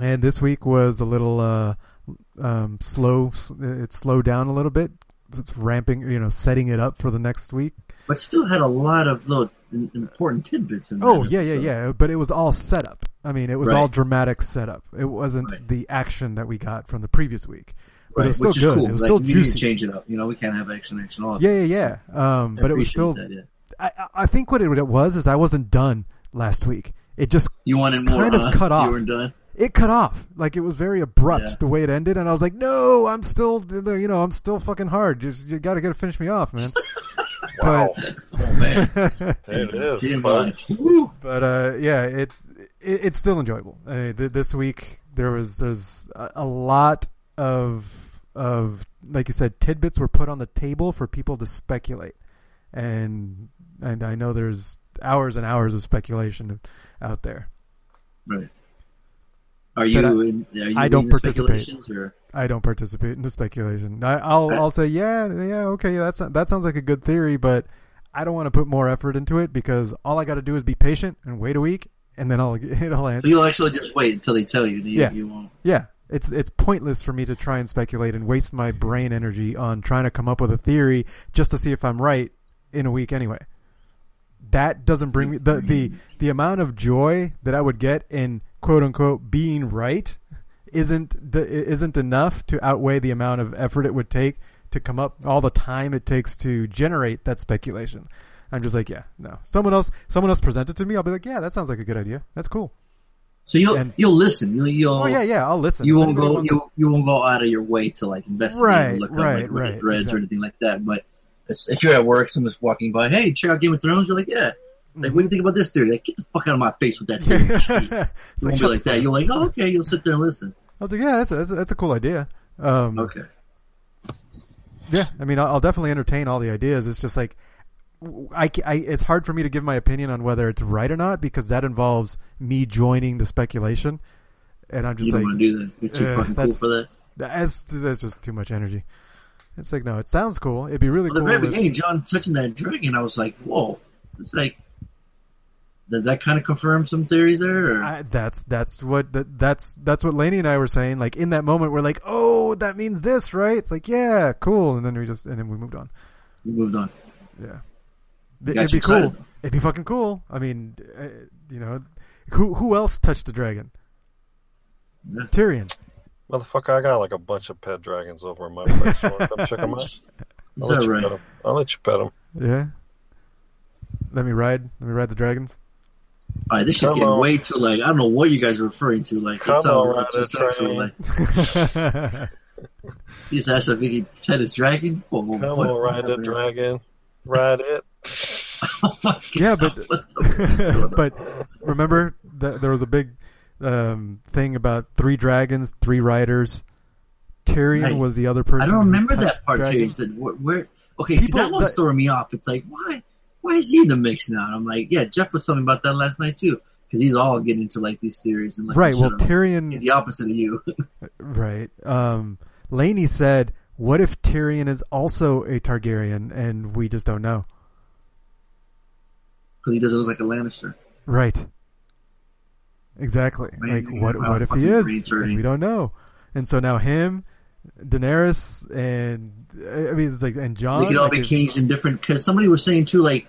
Speaker 4: and this week was a little uh, um, slow. It slowed down a little bit. It's ramping, you know, setting it up for the next week.
Speaker 2: but still had a lot of little important tidbits in there.
Speaker 4: Oh yeah, yeah, yeah. But it was all setup. I mean, it was
Speaker 2: Right.
Speaker 4: all dramatic setup. It wasn't
Speaker 2: Right.
Speaker 4: the action that we got from the previous week. But
Speaker 2: Right,
Speaker 4: it was still
Speaker 2: which
Speaker 4: good.
Speaker 2: cool.
Speaker 4: It was
Speaker 2: like,
Speaker 4: still
Speaker 2: we need to
Speaker 4: juicy.
Speaker 2: change it up. You know, we can't have action, action all. the
Speaker 4: Yeah, yeah,
Speaker 2: so
Speaker 4: yeah. Um, but it was still.
Speaker 2: that, yeah.
Speaker 4: I, I- think what it, was is I wasn't done last week. It just
Speaker 2: You wanted more.
Speaker 4: kind of
Speaker 2: huh?
Speaker 4: cut off.
Speaker 2: You weren't done.
Speaker 4: It cut off. Like it was very abrupt
Speaker 2: Yeah.
Speaker 4: the way it ended, and I was like, no, I'm still, you know, I'm still fucking hard. Just you got to get to finish me off, man.
Speaker 3: Wow,
Speaker 2: Oh man,
Speaker 3: it is. But-
Speaker 4: but uh, yeah, it, it it's still enjoyable. I mean, th- this week there was there's a, a lot of of like you said tidbits were put on the table for people to speculate, and and I know there's hours and hours of speculation out there.
Speaker 2: Right. Are you?
Speaker 4: I-
Speaker 2: in, are you
Speaker 4: I don't
Speaker 2: the
Speaker 4: participate.
Speaker 2: Or
Speaker 4: I don't participate in the speculation. I, I'll I'll say yeah yeah okay that's that sounds like a good theory, but I don't want to put more effort into it because all I got to do is be patient and wait a week, and then I'll it'll end.
Speaker 2: so you'll actually just wait until they tell you. You,
Speaker 4: Yeah.
Speaker 2: you won't.
Speaker 4: Yeah, it's it's pointless for me to try and speculate and waste my brain energy on trying to come up with a theory just to see if I'm right in a week anyway. That doesn't bring me the the the amount of joy that I would get in quote unquote being right isn't d- isn't enough to outweigh the amount of effort it would take to come up all the time it takes to generate that speculation. I'm just like, yeah, no. Someone else someone else present it to me, I'll be like, yeah, that sounds like a good idea. That's cool.
Speaker 2: So you'll
Speaker 4: And-
Speaker 2: you'll listen. You'll, you'll
Speaker 4: Oh yeah, yeah, I'll listen.
Speaker 2: You won't go. You you won't go out of your way to like investigate
Speaker 4: Right,
Speaker 2: and look up
Speaker 4: right,
Speaker 2: like
Speaker 4: right,
Speaker 2: threads
Speaker 4: exactly.
Speaker 2: or anything like that. But if you're at work, someone's walking by, hey, check out Game of Thrones. You're like, yeah. Like, what do you think about this theory? Like, get the fuck out of my face with that theory. You
Speaker 4: like,
Speaker 2: won't be like that. You're like, oh, okay. You'll sit there and listen.
Speaker 4: I was like, yeah, that's a, that's a, that's a cool idea. Um,
Speaker 2: Okay.
Speaker 4: Yeah, I mean, I'll, I'll definitely entertain all the ideas. It's just like, I, I- it's hard for me to give my opinion on whether it's right or not because that involves me joining the speculation, and I'm just
Speaker 2: You don't
Speaker 4: like,
Speaker 2: want to do that. You're too
Speaker 4: uh,
Speaker 2: fucking cool for that.
Speaker 4: that's that's just too much energy. It's like, no, it sounds cool. It'd be really
Speaker 2: Well, the
Speaker 4: cool.
Speaker 2: very
Speaker 4: if-
Speaker 2: beginning, Jon touching that dragon, I was like, whoa. It's like, does that kind of confirm some theories there? Or?
Speaker 4: I, that's that's what that, that's that's what Laney and I were saying. Like in that moment, we're like, "Oh, that means this, right?" It's like, "Yeah, cool," and then we just and then we moved on.
Speaker 2: we moved on.
Speaker 4: Yeah,
Speaker 2: Got
Speaker 4: it'd
Speaker 2: you
Speaker 4: be cool. It'd be fucking cool. I mean, uh, you know, who who else touched a dragon?
Speaker 2: Yeah.
Speaker 4: Tyrion.
Speaker 3: Motherfucker, I got like a bunch of pet dragons over in my place. You wanna come check them out? I'll let
Speaker 2: that
Speaker 3: you
Speaker 2: right?
Speaker 3: pet 'em. I'll let you pet them.
Speaker 4: Yeah. Let me ride. Let me ride the dragons.
Speaker 2: All right, this is getting
Speaker 3: on.
Speaker 2: way too like I don't know what you guys are referring to. Like
Speaker 3: Come
Speaker 2: it sounds
Speaker 3: on,
Speaker 2: a bit too sexual.
Speaker 3: Train.
Speaker 2: Like he's asked if he could pet his dragon. Whoa, whoa,
Speaker 3: Come
Speaker 2: what-
Speaker 3: on, ride the dragon. Ride it.
Speaker 2: Oh.
Speaker 4: Yeah, but but remember that there was a big um, thing about three dragons, three riders. Tyrion
Speaker 2: Right.
Speaker 4: was the other person.
Speaker 2: I don't remember that part.
Speaker 4: dragons.
Speaker 2: Tyrion said, where, where? Okay, see that one's
Speaker 4: that-
Speaker 2: throwing me off. It's like, why? Why is he in the mix now? And I'm like, yeah, Jeff was telling me about that last night too, because he's all getting into like these theories and like,
Speaker 4: Right. Well. Tyrion.
Speaker 2: is the opposite of you.
Speaker 4: Right. Um, Laney said, "What if Tyrion is also a Targaryen and we just don't know?"
Speaker 2: Because he doesn't look like a Lannister.
Speaker 4: Right. Exactly. Like, what? What if he is? And we don't know. And so now him, Daenerys, and I mean, it's like and Jon.
Speaker 2: They could all
Speaker 4: like,
Speaker 2: be changed in different. Because somebody was saying too, like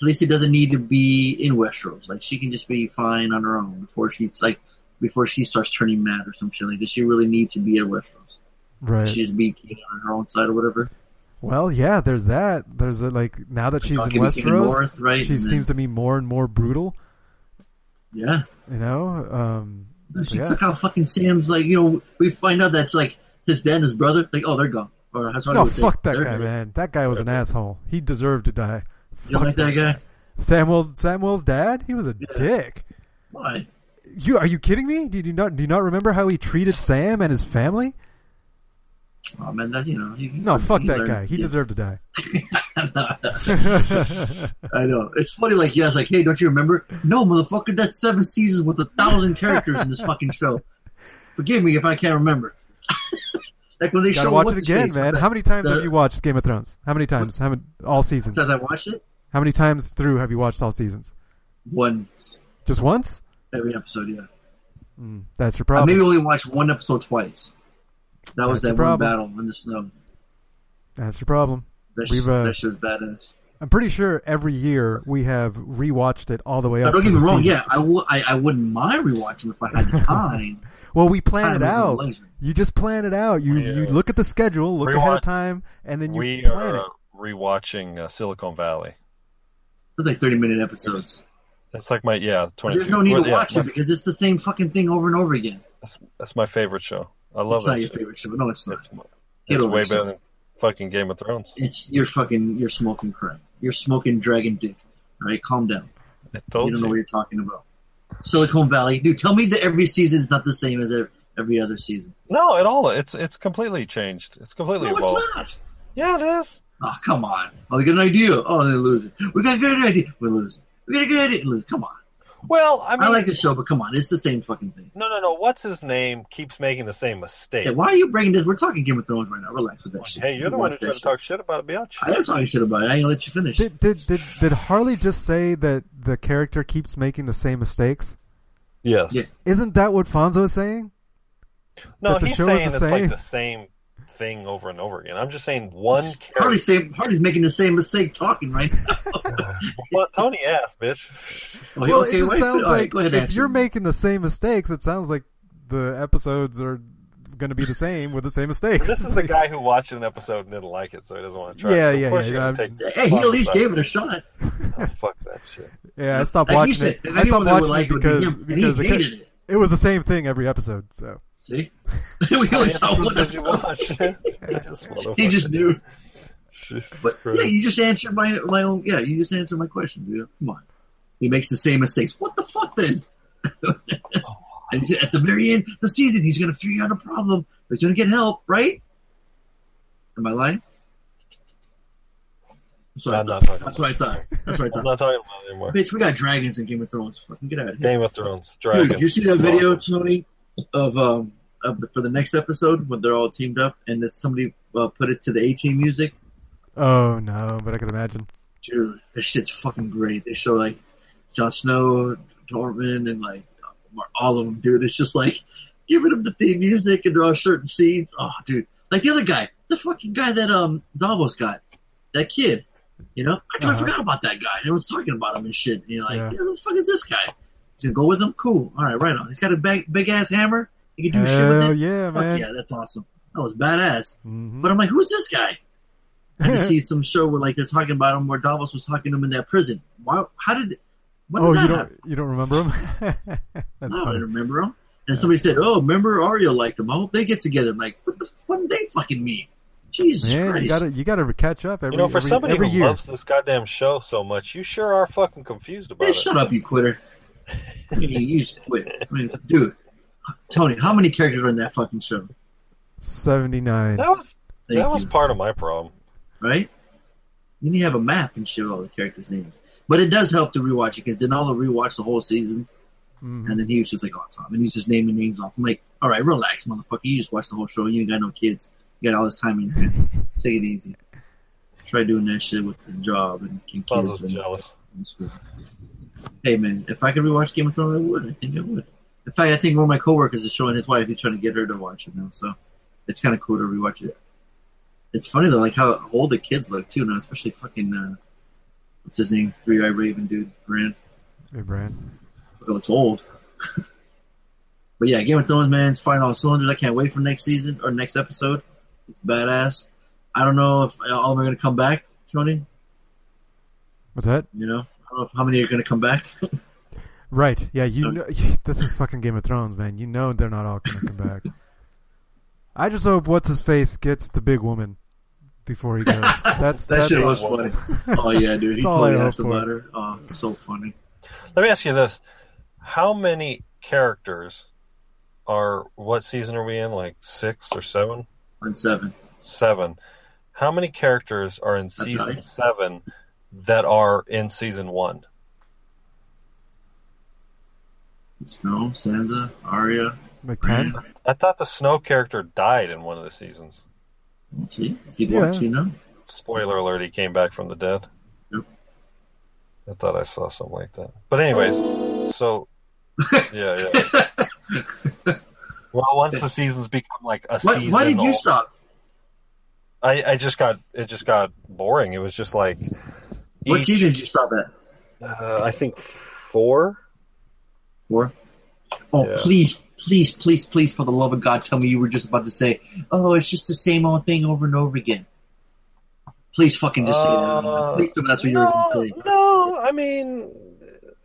Speaker 2: Khaleesi doesn't need to be in Westeros. Like she can just be fine on her own before she's like before she starts turning mad or some shit. Like does she really need to be at Westeros?
Speaker 4: right.
Speaker 2: She just be king on her own side or whatever.
Speaker 4: Well, yeah. There's that. There's a, like now that she's in Westeros,
Speaker 2: North, right,
Speaker 4: she
Speaker 2: and then-
Speaker 4: seems to be more and more brutal.
Speaker 2: Yeah.
Speaker 4: You know. Um,
Speaker 2: She
Speaker 4: yeah.
Speaker 2: took out fucking Sam's like you know we find out that's like his dad and his brother like oh they're gone or that's what I
Speaker 4: no,
Speaker 2: would say.
Speaker 4: fuck that
Speaker 2: They're
Speaker 4: guy,
Speaker 2: dead.
Speaker 4: man. That guy was an asshole. He deserved to die.
Speaker 2: You don't like that guy?
Speaker 4: Samwell Samwell's dad? He was a
Speaker 2: Yeah.
Speaker 4: dick.
Speaker 2: Why?
Speaker 4: You are you kidding me? Did you not do you not remember how he treated Sam and his family?
Speaker 2: Oh man, that you know. He, he-
Speaker 4: No, fuck
Speaker 2: he
Speaker 4: that
Speaker 2: learned-
Speaker 4: guy. He
Speaker 2: yeah.
Speaker 4: deserved to die.
Speaker 2: I know. It's funny, like, yeah, it's like, hey, don't you remember? No, motherfucker, that's seven seasons with a thousand characters in this fucking show. Forgive me if I can't remember. Like when they
Speaker 4: Gotta
Speaker 2: show
Speaker 4: watch it again, man. How many times
Speaker 2: the-
Speaker 4: have you watched Game of Thrones? How many times? How many all seasons?
Speaker 2: Since I watched it,
Speaker 4: How many times through have you watched all seasons?
Speaker 2: once
Speaker 4: Just once?
Speaker 2: every episode, yeah.
Speaker 4: Mm, that's your
Speaker 2: I
Speaker 4: problem.
Speaker 2: maybe only watched one episode twice. That was
Speaker 4: That's
Speaker 2: that
Speaker 4: your
Speaker 2: one battle in the snow.
Speaker 4: That's your problem.
Speaker 2: That, sh-
Speaker 4: uh,
Speaker 2: that shit was badass.
Speaker 4: I'm pretty sure every year we have rewatched it all the way
Speaker 2: Now,
Speaker 4: up.
Speaker 2: don't
Speaker 4: to
Speaker 2: get me wrong.
Speaker 4: season.
Speaker 2: Yeah, I would. I, I wouldn't mind rewatching if I had the time.
Speaker 4: Well, we plan
Speaker 2: Time
Speaker 4: it
Speaker 2: isn't
Speaker 4: out. You just plan it out. You
Speaker 3: We, uh,
Speaker 4: you look at the schedule, look ahead of time, and then you
Speaker 3: we
Speaker 4: plan
Speaker 3: are
Speaker 4: it.
Speaker 3: rewatching uh, Silicon Valley.
Speaker 2: It's like thirty minute episodes.
Speaker 3: That's like my yeah twenty.
Speaker 2: There's no need
Speaker 3: well,
Speaker 2: to
Speaker 3: yeah,
Speaker 2: watch
Speaker 3: my-
Speaker 2: it because it's the same fucking thing over and over again.
Speaker 3: That's, that's my favorite show. I love it.
Speaker 2: it's
Speaker 3: that.
Speaker 2: not your
Speaker 3: show.
Speaker 2: favorite show. No, it's not.
Speaker 3: It's,
Speaker 2: Get
Speaker 3: it's way
Speaker 2: yourself.
Speaker 3: better than fucking Game of Thrones.
Speaker 2: It's you're fucking you're smoking crap. You're smoking dragon dick. All right, calm down.
Speaker 3: I
Speaker 2: You don't
Speaker 3: you.
Speaker 2: know what you're talking about. Silicon Valley, dude. Tell me that every season is not the same as every, other season.
Speaker 3: No, at all. It's it's completely changed. It's completely
Speaker 2: No,
Speaker 3: evolved.
Speaker 2: it's not.
Speaker 3: Yeah, it is.
Speaker 2: Oh, come on. Oh, they got an idea. Oh, they lose it. We got a good idea. We lose it. We got a good idea. Lose. Come on.
Speaker 3: Well, I mean,
Speaker 2: I like the show, but come on, it's the same fucking thing.
Speaker 3: no, no, no. What's his name keeps making the same mistake.
Speaker 2: Yeah, why are you bringing this? We're talking Game of Thrones right now. Relax with that shit.
Speaker 3: hey, you're the one
Speaker 2: watch
Speaker 3: who's
Speaker 2: that
Speaker 3: trying to talk shit about it. Biatch.
Speaker 2: I am talking shit about it. I ain't gonna let you finish.
Speaker 4: Did, did did did Harley just say that the character keeps making the same mistakes?
Speaker 3: Yes.
Speaker 2: Yeah.
Speaker 4: Isn't that what Fonso is saying?
Speaker 3: No,
Speaker 4: That the
Speaker 3: he's
Speaker 4: show is
Speaker 3: saying
Speaker 4: the
Speaker 3: it's like the same thing over and over again. I'm just saying one character.
Speaker 2: Harley's same. Harley's making the same mistake talking right now.
Speaker 3: What Tony asked, bitch.
Speaker 2: Oh,
Speaker 4: well,
Speaker 2: okay,
Speaker 4: it just
Speaker 2: wait,
Speaker 4: sounds
Speaker 2: all right,
Speaker 4: like
Speaker 2: go ahead.
Speaker 4: if you're
Speaker 2: me.
Speaker 4: making the same mistakes, it sounds like the episodes are going to be the same with the same mistakes.
Speaker 3: This is the guy who watched an episode and didn't like it, so he doesn't want to try.
Speaker 4: Yeah,
Speaker 3: it. So
Speaker 4: yeah, yeah, yeah,
Speaker 3: take
Speaker 2: Hey, he at least gave it a shot.
Speaker 3: Oh, fuck that shit.
Speaker 4: Yeah, I stopped watching it.
Speaker 2: if
Speaker 4: I
Speaker 2: anyone
Speaker 4: stopped
Speaker 2: would
Speaker 4: watching
Speaker 2: like
Speaker 4: it
Speaker 2: it would be
Speaker 4: because
Speaker 2: him, and he
Speaker 4: because it.
Speaker 2: it
Speaker 4: was the same thing every episode. So
Speaker 2: See, we only saw one
Speaker 3: did you watch?
Speaker 2: He just knew.
Speaker 3: Jesus
Speaker 2: But
Speaker 3: Christ.
Speaker 2: yeah, you just answered my my own. Yeah, you just answered my question, dude. Come on. He makes the same mistakes. What the fuck then? and he said, at the very end of the season, he's gonna figure out a problem. He's gonna get help, right? Am I lying? That's what, I
Speaker 3: I'm not talking
Speaker 2: That's what I thought. That's what I
Speaker 3: I'm not talking about it anymore.
Speaker 2: Bitch, we got dragons in Game of Thrones. Fucking get out of here.
Speaker 3: Game of Thrones,
Speaker 2: Dude,
Speaker 3: Dragon.
Speaker 2: did you see that video, Tony, of um of the, for the next episode when they're all teamed up and that somebody uh, put it to the A Team music?
Speaker 4: oh no, but I can imagine.
Speaker 2: Dude, this shit's fucking great. They show like Jon Snow, Tormund, and like all of them, dude. It's just like giving them the theme music and draw certain scenes. Oh, dude, like the other guy, the fucking guy that um Davos got, that kid. You know, I totally
Speaker 4: Uh-huh.
Speaker 2: forgot about that guy. Everyone's talking about him and shit. And you're like,
Speaker 4: Yeah.
Speaker 2: yeah. who the fuck is this guy? He's gonna go with him. Cool. All right, right on. He's got a big, big ass hammer. He can do shit with
Speaker 4: Hell
Speaker 2: it.
Speaker 4: yeah,
Speaker 2: Fuck
Speaker 4: man!
Speaker 2: yeah, that's awesome. That was badass.
Speaker 4: Mhm.
Speaker 2: But I'm like, who's this guy? I had to see some show where like they're talking about him where Davos was talking to him in that prison. Why? How did? When did
Speaker 4: oh,
Speaker 2: that
Speaker 4: you don't
Speaker 2: happen?
Speaker 4: you don't remember him? That's
Speaker 2: No, I don't remember him. And somebody said, "Oh, remember Arya liked him. I hope they get together." I'm like, what the? What did they fucking mean? Jesus
Speaker 4: Man,
Speaker 2: Christ!
Speaker 4: you gotta you gotta catch up every
Speaker 3: You know, for
Speaker 4: every,
Speaker 3: somebody
Speaker 4: every
Speaker 3: who
Speaker 4: year.
Speaker 3: loves this goddamn show so much, you sure are fucking confused about
Speaker 2: Hey,
Speaker 3: it.
Speaker 2: shut up, you quitter! I mean, you just quit. I mean, dude, Tony, how many characters are in that fucking show?
Speaker 4: Seventy nine.
Speaker 3: That was
Speaker 2: Thank
Speaker 3: that was
Speaker 2: you.
Speaker 3: part of my problem.
Speaker 2: right? Then you have a map and show all the characters' names. But it does help to rewatch it because then all the rewatch the whole seasons,
Speaker 4: Mhm.
Speaker 2: and then he was just like, "Oh, Tom," and he's just naming names off. I'm like, "All right, relax, motherfucker. You just watched the whole show. You ain't got no kids. You got all this time in your hand. Take it easy. Try doing that shit with the job and kids.
Speaker 3: Fonso's
Speaker 2: and-
Speaker 3: jealous.
Speaker 2: and school. Hey man, if I could rewatch Game of Thrones, I would. I think I would. In fact, I think one of my coworkers is showing his wife. He's trying to get her to watch it now, so it's kind of cool to rewatch it. It's funny though, like how old the kids look too now, especially fucking uh, what's his name, Three Eye Raven dude, Brand.
Speaker 4: Hey, Brian.
Speaker 2: It looks old. but yeah, Game of Thrones, man, it's firing all cylinders. I can't wait for next season or next episode. It's badass. I don't know if all of them are gonna come back, Tony.
Speaker 4: What's that?
Speaker 2: You know, know if, how many are gonna come back.
Speaker 4: Right. Yeah, you know this is fucking Game of Thrones, man. You know they're not all gonna come back. I just hope what's his face gets the big woman before he goes. That's
Speaker 2: that
Speaker 4: that's
Speaker 2: shit
Speaker 4: all-
Speaker 2: was funny. Oh yeah, dude. He
Speaker 4: That's all I
Speaker 2: totally
Speaker 4: hope
Speaker 2: asked
Speaker 4: for.
Speaker 2: about her. Oh, so funny.
Speaker 3: Let me ask you this: How many characters are? What season are we in? Like six or seven?
Speaker 2: On seven.
Speaker 3: Seven. How many characters are in season seven that are in season one?
Speaker 2: Snow, Sansa, Arya.
Speaker 4: like ten.
Speaker 3: I thought the Snow character died in one of the seasons.
Speaker 2: See, keep
Speaker 4: Yeah.
Speaker 2: watching, you know.
Speaker 3: Spoiler alert: He came back from the dead.
Speaker 2: Yep.
Speaker 3: I thought I saw something like that. But anyways, so yeah, yeah. Well, once the seasons become like a
Speaker 2: Why,
Speaker 3: season,
Speaker 2: why did you stop?
Speaker 3: I, I just got it just got boring. It was just like
Speaker 2: What
Speaker 3: each-
Speaker 2: season did you stop at?
Speaker 3: Uh, I think four.
Speaker 2: Four. Oh,
Speaker 3: Yeah.
Speaker 2: please, please, please, please, for the love of God, tell me you were just about to say, "Oh, it's just the same old thing over and over again." Please, fucking just say
Speaker 3: Uh,
Speaker 2: that. Please tell me that's what you were
Speaker 3: no,
Speaker 2: going to say.
Speaker 3: no. I mean,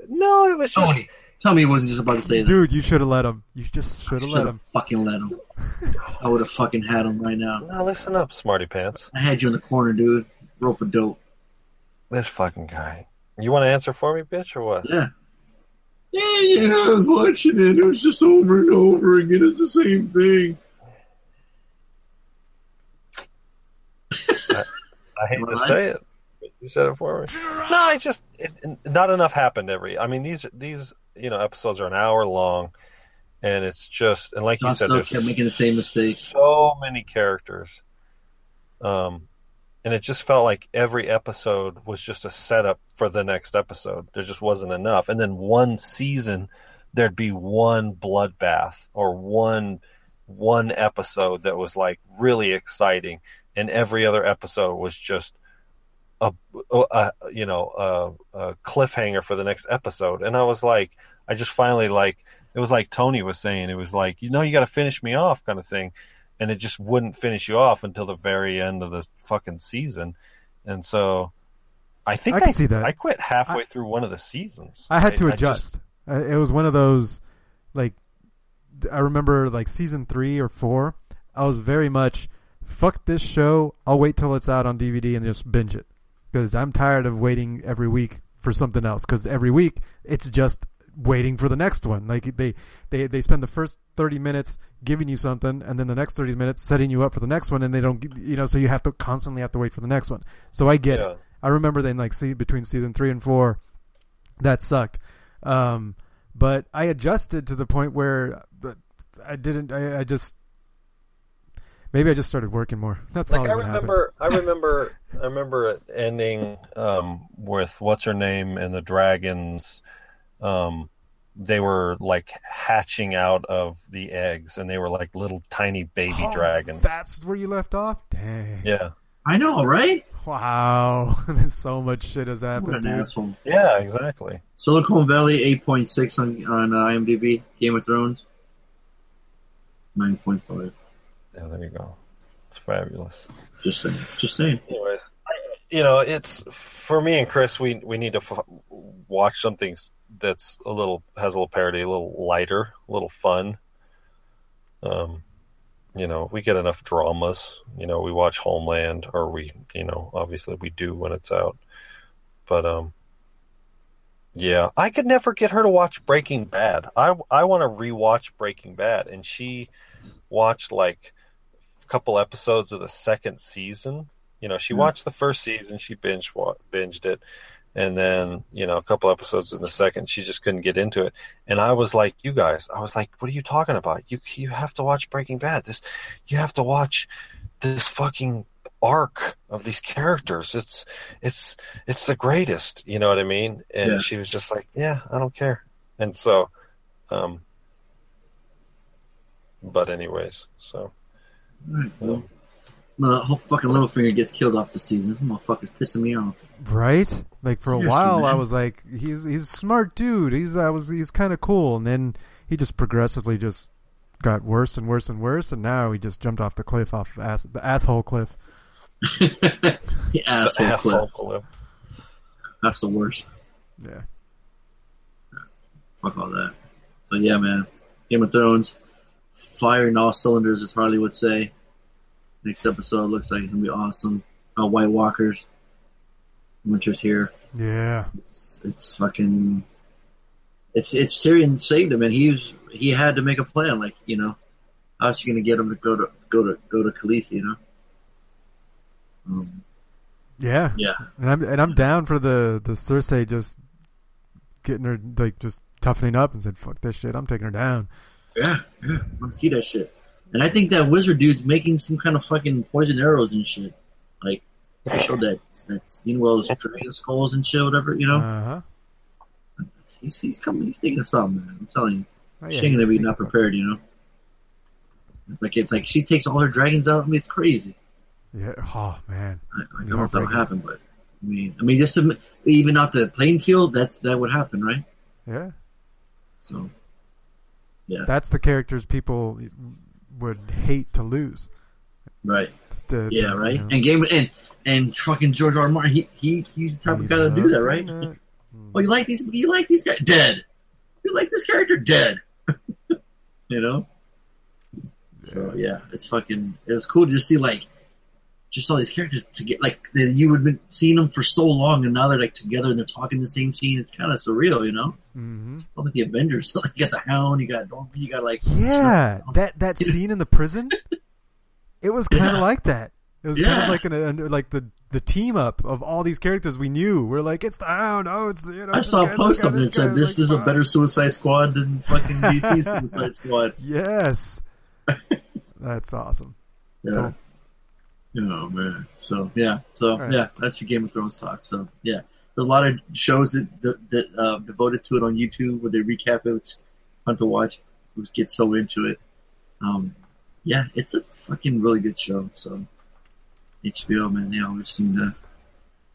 Speaker 3: no. It was just
Speaker 2: Tony, tell me he wasn't just about to say that.
Speaker 4: Dude, you should have let him. You just should have let him.
Speaker 2: fucking let him. I would have fucking had him right now.
Speaker 3: Now Listen up, smarty pants.
Speaker 2: I had you in the corner, dude. Rope a dope.
Speaker 3: This fucking guy. You want to answer for me, bitch, or what?
Speaker 2: Yeah. Yeah, yeah, I was watching it. It was just over and over again. It's the same thing.
Speaker 3: I hate to say it. but You said it for me. No, I just it, not enough happened every. I mean, these these you know episodes are an hour long, and it's just and like you said, there's
Speaker 2: making the same mistakes.
Speaker 3: So many characters, um, and it just felt like every episode was just a setup for the next episode. There just wasn't enough, and then one season there'd be one bloodbath or one one episode that was like really exciting, and every other episode was just a, a you know a, a cliffhanger for the next episode. And I was like, I just finally like it was like Tony was saying, it was like you know you got to finish me off kind of thing, and it just wouldn't finish you off until the very end of the fucking season, and so. I think
Speaker 4: I
Speaker 3: I,
Speaker 4: see that.
Speaker 3: I quit halfway through one of the seasons.
Speaker 4: I had to
Speaker 3: just-
Speaker 4: adjust. Uh, it was one of those, like, I remember like season three or four. I was very much, fuck this show. I'll wait till it's out on DVD and just binge it because I'm tired of waiting every week for something else. Because every week it's just waiting for the next one. Like they they they spend the first thirty minutes giving you something, and then the next thirty minutes setting you up for the next one, and they don't, you know, so you have to constantly have to wait for the next one. So I get
Speaker 3: Yeah.
Speaker 4: it. I remember then like see between season three and four, that sucked. Um, but I adjusted to the point where I didn't. I, I just maybe I just started working more. That's
Speaker 3: like
Speaker 4: probably
Speaker 3: I remember, I remember, I remember it ending um, with what's her name and the dragons. Um, they were like hatching out of the eggs, and they were like little tiny baby
Speaker 4: Oh,
Speaker 3: dragons.
Speaker 4: That's where you left off. Dang.
Speaker 3: Yeah,
Speaker 2: I know, right?
Speaker 4: Wow. so much shit has
Speaker 2: What
Speaker 4: happened.
Speaker 2: an asshole.
Speaker 3: yeah, exactly.
Speaker 2: Silicon Valley, 8.6 on, on uh, IMDb. Game of Thrones, 9.5.
Speaker 3: Yeah, there you go. It's fabulous.
Speaker 2: Just saying. Just saying.
Speaker 3: Anyways, you know, it's for me and Chris. We we need to f- watch something that's a little has a little parody, a little lighter, a little fun. Um, you know, we get enough dramas. You know, we watch Homeland, or we, you know, obviously we do when it's out. But um, yeah, I could never get her to watch Breaking Bad. I I want to rewatch Breaking Bad, and she watched like a couple episodes of the second season. You know, she
Speaker 2: Yeah.
Speaker 3: watched the first season, she binge binged it, and then you know a couple episodes in the second, she just couldn't get into it. And I was like, you guys, I was like, what are you talking about? You you have to watch Breaking Bad. This you have to watch this fucking arc of these characters. It's it's it's the greatest. You know what I mean? And
Speaker 2: Yeah.
Speaker 3: she was just like, yeah, I don't care. And so, um, but anyways, so
Speaker 2: well,
Speaker 3: um,
Speaker 2: well, the whole fucking Littlefinger gets killed off the season. Motherfucker's pissing me off.
Speaker 4: Right? Like for a
Speaker 2: Seriously,
Speaker 4: while, I was like, he's he's a smart dude. He's I was he's kind of cool, and then he just progressively just got worse and worse and worse, and now he just jumped off the cliff, off ass, the asshole cliff.
Speaker 2: the asshole,
Speaker 3: asshole
Speaker 2: clip.
Speaker 3: clip.
Speaker 2: That's the worst.
Speaker 4: Yeah.
Speaker 2: Fuck all that. But yeah, man. Game of Thrones, firing all cylinders, as Harley would say. Next episode looks like it's gonna be awesome. Uh, White Walkers. Winter's here.
Speaker 4: Yeah.
Speaker 2: It's it's fucking. It's it's Tyrion saved him, and he was he had to make a plan. Like you know, how's he gonna get him to go to go to go to Khaleesi? You know. Um,
Speaker 4: Yeah.
Speaker 2: yeah,
Speaker 4: And I'm and I'm down for the the Cersei just getting her like just toughening up and said, "Fuck this shit, I'm taking her down."
Speaker 2: yeah, yeah. I want to see that shit. And I think that wizard dude's making some kind of fucking poison arrows and shit. Like they showed that that scene where those dragon skulls and shit, whatever. You know,
Speaker 4: Uh huh.
Speaker 2: he's he's coming. He's thinking of something, man. I'm telling you.
Speaker 4: Oh,
Speaker 2: she ain't gonna be not prepared, you know. Like if like she takes all her dragons out, I mean it's crazy.
Speaker 4: Yeah. Oh man.
Speaker 2: I, I don't know if that'll
Speaker 4: heartbreaking.
Speaker 2: happen, but I mean, I mean, just to even out the playing field, that's that would happen, right?
Speaker 4: Yeah.
Speaker 2: So, yeah,
Speaker 4: That's the characters people would hate to lose.
Speaker 2: right,
Speaker 4: the-
Speaker 2: yeah, right.
Speaker 4: know.
Speaker 2: And game and and fucking George R. R. Martin, he he he's the type of guy to do that, right?
Speaker 4: Mm.
Speaker 2: Oh, you like these? You like these guys? Dead. You like this character? Dead. you know. So yeah, it's fucking. It was cool to just see like, just all these characters to get like you had been seeing them for so long, and now they're like together and they're talking the same scene. It's kind of surreal, you know.
Speaker 4: hmm
Speaker 2: It's like the Avengers. Like you got the Hound, you got you got like
Speaker 4: Yeah, that that scene in the prison, it was kind of
Speaker 2: Yeah.
Speaker 4: like that. It was kind of like an, like the the team up of all these characters we knew. We're like, it's the Hound. Oh, it's the you know.
Speaker 2: I saw
Speaker 4: guy,
Speaker 2: a post up that said this
Speaker 4: Like,
Speaker 2: is a better Suicide Squad than fucking DC Suicide Squad.
Speaker 4: Yes, that's awesome.
Speaker 2: Yeah. Oh man. So yeah. So
Speaker 4: Alright.
Speaker 2: yeah, that's your Game of Thrones talk. So yeah, there's a lot of shows that that, that uh, devoted to it on YouTube where they recap it. It's fun to watch. We get so into it. Um, yeah, it's a fucking really good show. So HBO man, they always seem to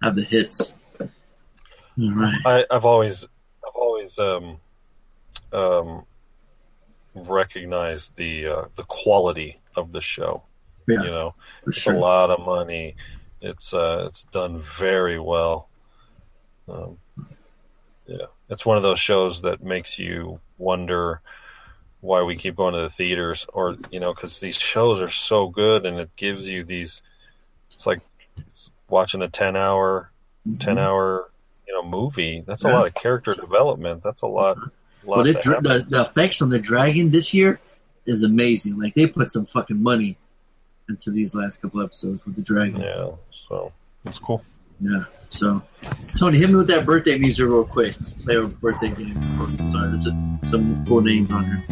Speaker 2: have the hits. All right.
Speaker 3: I, I've always, I've always um, um, recognized the uh, the quality of the show.
Speaker 2: Yeah,
Speaker 3: You know, it's
Speaker 2: sure.
Speaker 3: a lot of money. It's uh, it's done very well. Um, yeah, it's one of those shows that makes you wonder why we keep going to the theaters, or you know, because these shows are so good, and it gives you these. It's like watching a ten hour, ten hour, you know, movie. That's a
Speaker 2: Mm-hmm.
Speaker 3: Lot of character development. That's a lot. lot
Speaker 2: Well,
Speaker 3: to
Speaker 2: the, dra-
Speaker 3: happen.
Speaker 2: the, the effects on the dragon this year is amazing. Like they put some fucking money into these last couple episodes with the dragon.
Speaker 3: yeah, so it's cool.
Speaker 2: Yeah. So, Tony, hit me with that birthday music real quick. Play a birthday game. before we start. It's a, some cool names on here.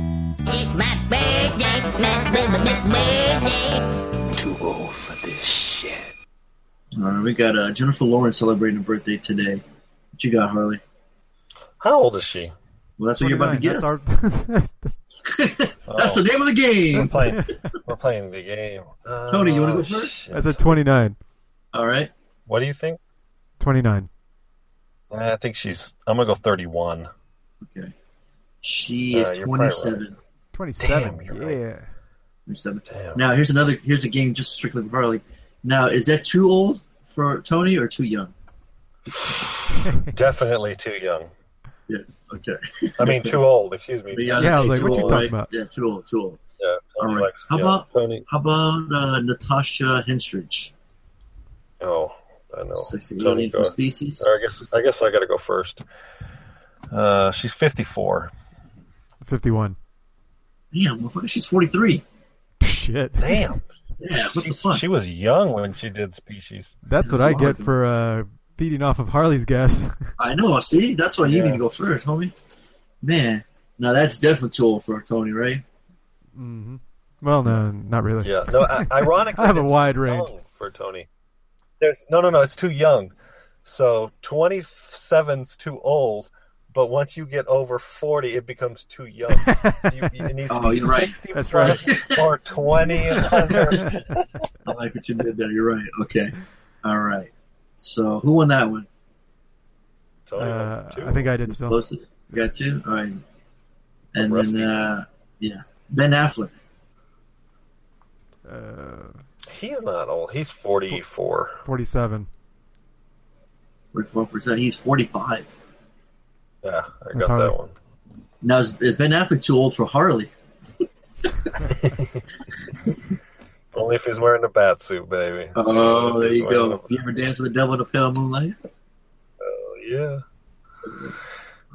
Speaker 6: It's my birthday, my birthday, birthday.
Speaker 5: Too old for this shit.
Speaker 2: All right, we got uh, Jennifer Lawrence celebrating a birthday today. What you got, Harley?
Speaker 3: How old is she?
Speaker 2: Well, that's what you're about to
Speaker 4: 29,
Speaker 2: guess.
Speaker 4: That's our,
Speaker 2: That's
Speaker 3: Oh.
Speaker 2: the name of the game.
Speaker 3: We're playing. We're playing the game.
Speaker 2: Tony, you wanna
Speaker 3: Oh,
Speaker 2: go first?
Speaker 3: shit.
Speaker 4: that's a 29.
Speaker 2: All right.
Speaker 3: What do you think?
Speaker 4: 29.
Speaker 3: I think she's. I'm gonna go 31.
Speaker 2: Okay. She
Speaker 3: Uh,
Speaker 2: is
Speaker 3: you're probably
Speaker 2: 27.
Speaker 4: 27.
Speaker 3: Damn,
Speaker 4: yeah.
Speaker 3: right.
Speaker 2: 27.
Speaker 3: Damn.
Speaker 2: Now, here's another. Here's a game just strictly for Harley. Now, is that too old for Tony or too young?
Speaker 3: Definitely too young.
Speaker 2: Yeah. Okay.
Speaker 3: I mean, too old. Excuse me.
Speaker 2: But yeah,
Speaker 4: Yeah, I was
Speaker 2: okay,
Speaker 4: like,
Speaker 2: too
Speaker 4: what you talking
Speaker 2: right?
Speaker 4: about?
Speaker 2: Yeah, too old. Too old.
Speaker 3: Yeah.
Speaker 2: All
Speaker 3: Tony
Speaker 2: How
Speaker 3: yeah,
Speaker 2: about
Speaker 3: Tony?
Speaker 2: how about uh, Natasha Henstridge?
Speaker 3: Oh, I know.
Speaker 2: Sexy
Speaker 3: Tony,
Speaker 2: alien
Speaker 3: go.
Speaker 2: from Species.
Speaker 3: Or I guess I guess I got to go first. Uh, she's 54.
Speaker 4: 51.
Speaker 2: Damn, she's 43.
Speaker 4: Shit.
Speaker 3: Damn.
Speaker 2: Yeah, what
Speaker 3: she,
Speaker 2: the fuck?
Speaker 3: she was young when she did Species.
Speaker 4: That's what I get for uh, feeding off of Harley's gas.
Speaker 2: I know. See, that's why you
Speaker 3: Yeah.
Speaker 2: need to go first, homie. Man, now that's definitely too old for Tony, right?
Speaker 4: hmm Well, no, not really.
Speaker 3: Yeah. No. I, ironically,
Speaker 4: I have a wide range.
Speaker 3: for Tony. There's no, no, no. It's too young. So 27's too old. But once you get over 40, it becomes too young. You, it needs to
Speaker 2: Oh,
Speaker 3: be
Speaker 2: you're right.
Speaker 4: That's
Speaker 3: plus or 20 under.
Speaker 2: I like what you did there. You're right. Okay. All right. So who won that one?
Speaker 4: Uh. I think I did still.
Speaker 2: Closest. You got two. All right. And
Speaker 3: Rusty.
Speaker 2: then, uh, yeah, Ben Affleck.
Speaker 4: Uh,
Speaker 3: He's not old. He's 44.
Speaker 4: 47.
Speaker 2: Forty-four percent. He's forty-five.
Speaker 3: Yeah, I got
Speaker 4: Harley.
Speaker 3: that one.
Speaker 2: Now is, is Ben Affleck too old for Harley?
Speaker 3: Only if he's wearing a bat suit, baby.
Speaker 2: Oh, there you go.
Speaker 3: a-
Speaker 2: you ever dance with the devil in the pale moonlight?
Speaker 3: Oh, yeah.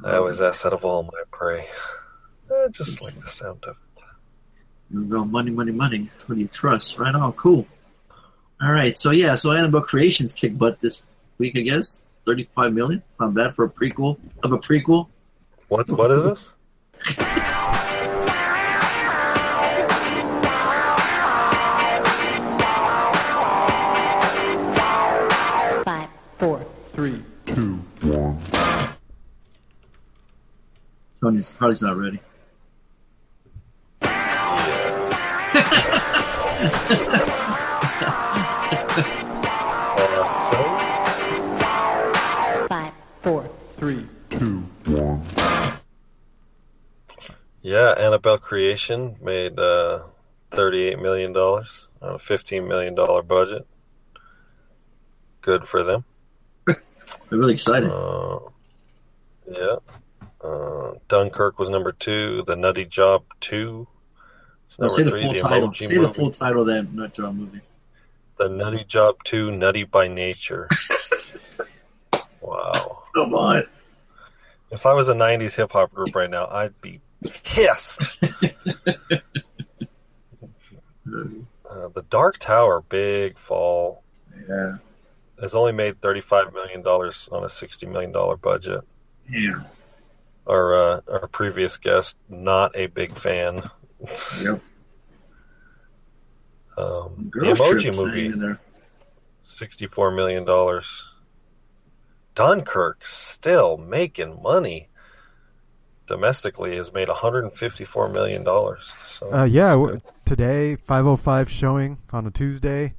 Speaker 3: I always ask that of all my prey. I just like the sound of it.
Speaker 2: You go money, money, money. Who do you trust? Right on, cool. All right, so yeah, so Annabelle Creations kicked butt this week, I guess. Thirty-five million. Not bad for a prequel of a prequel.
Speaker 3: What? What is this?
Speaker 6: four,
Speaker 4: Three.
Speaker 2: Tony's Harley's not ready.
Speaker 6: Five, four,
Speaker 4: Three.
Speaker 3: so, yeah, Annabelle Creation made uh, $38 million on a $15 million budget. Good for them.
Speaker 2: They're really excited.
Speaker 3: Uh, yeah. Uh, Dunkirk was number two. The Nutty Job 2. It's
Speaker 2: Well,
Speaker 3: number
Speaker 2: say the
Speaker 3: three,
Speaker 2: full
Speaker 3: the
Speaker 2: title. Say
Speaker 3: Movie.
Speaker 2: the full title of that Nut Job movie.
Speaker 3: The Nutty Job 2, Nutty by Nature. wow.
Speaker 2: Come on.
Speaker 3: If I was a 90s hip hop group right now, I'd be pissed. Uh, the Dark Tower, big fall,
Speaker 2: Yeah.
Speaker 3: Has only made $35 million on a $60 million budget.
Speaker 2: Yeah.
Speaker 3: Our, uh, our previous guest, not a big fan.
Speaker 2: Yep.
Speaker 3: Um, the Emoji Movie, $64 million. Dunkirk, still making money. Domestically, has made $154 million. So
Speaker 4: Uh, yeah, w- today, 505 showing on a Tuesday.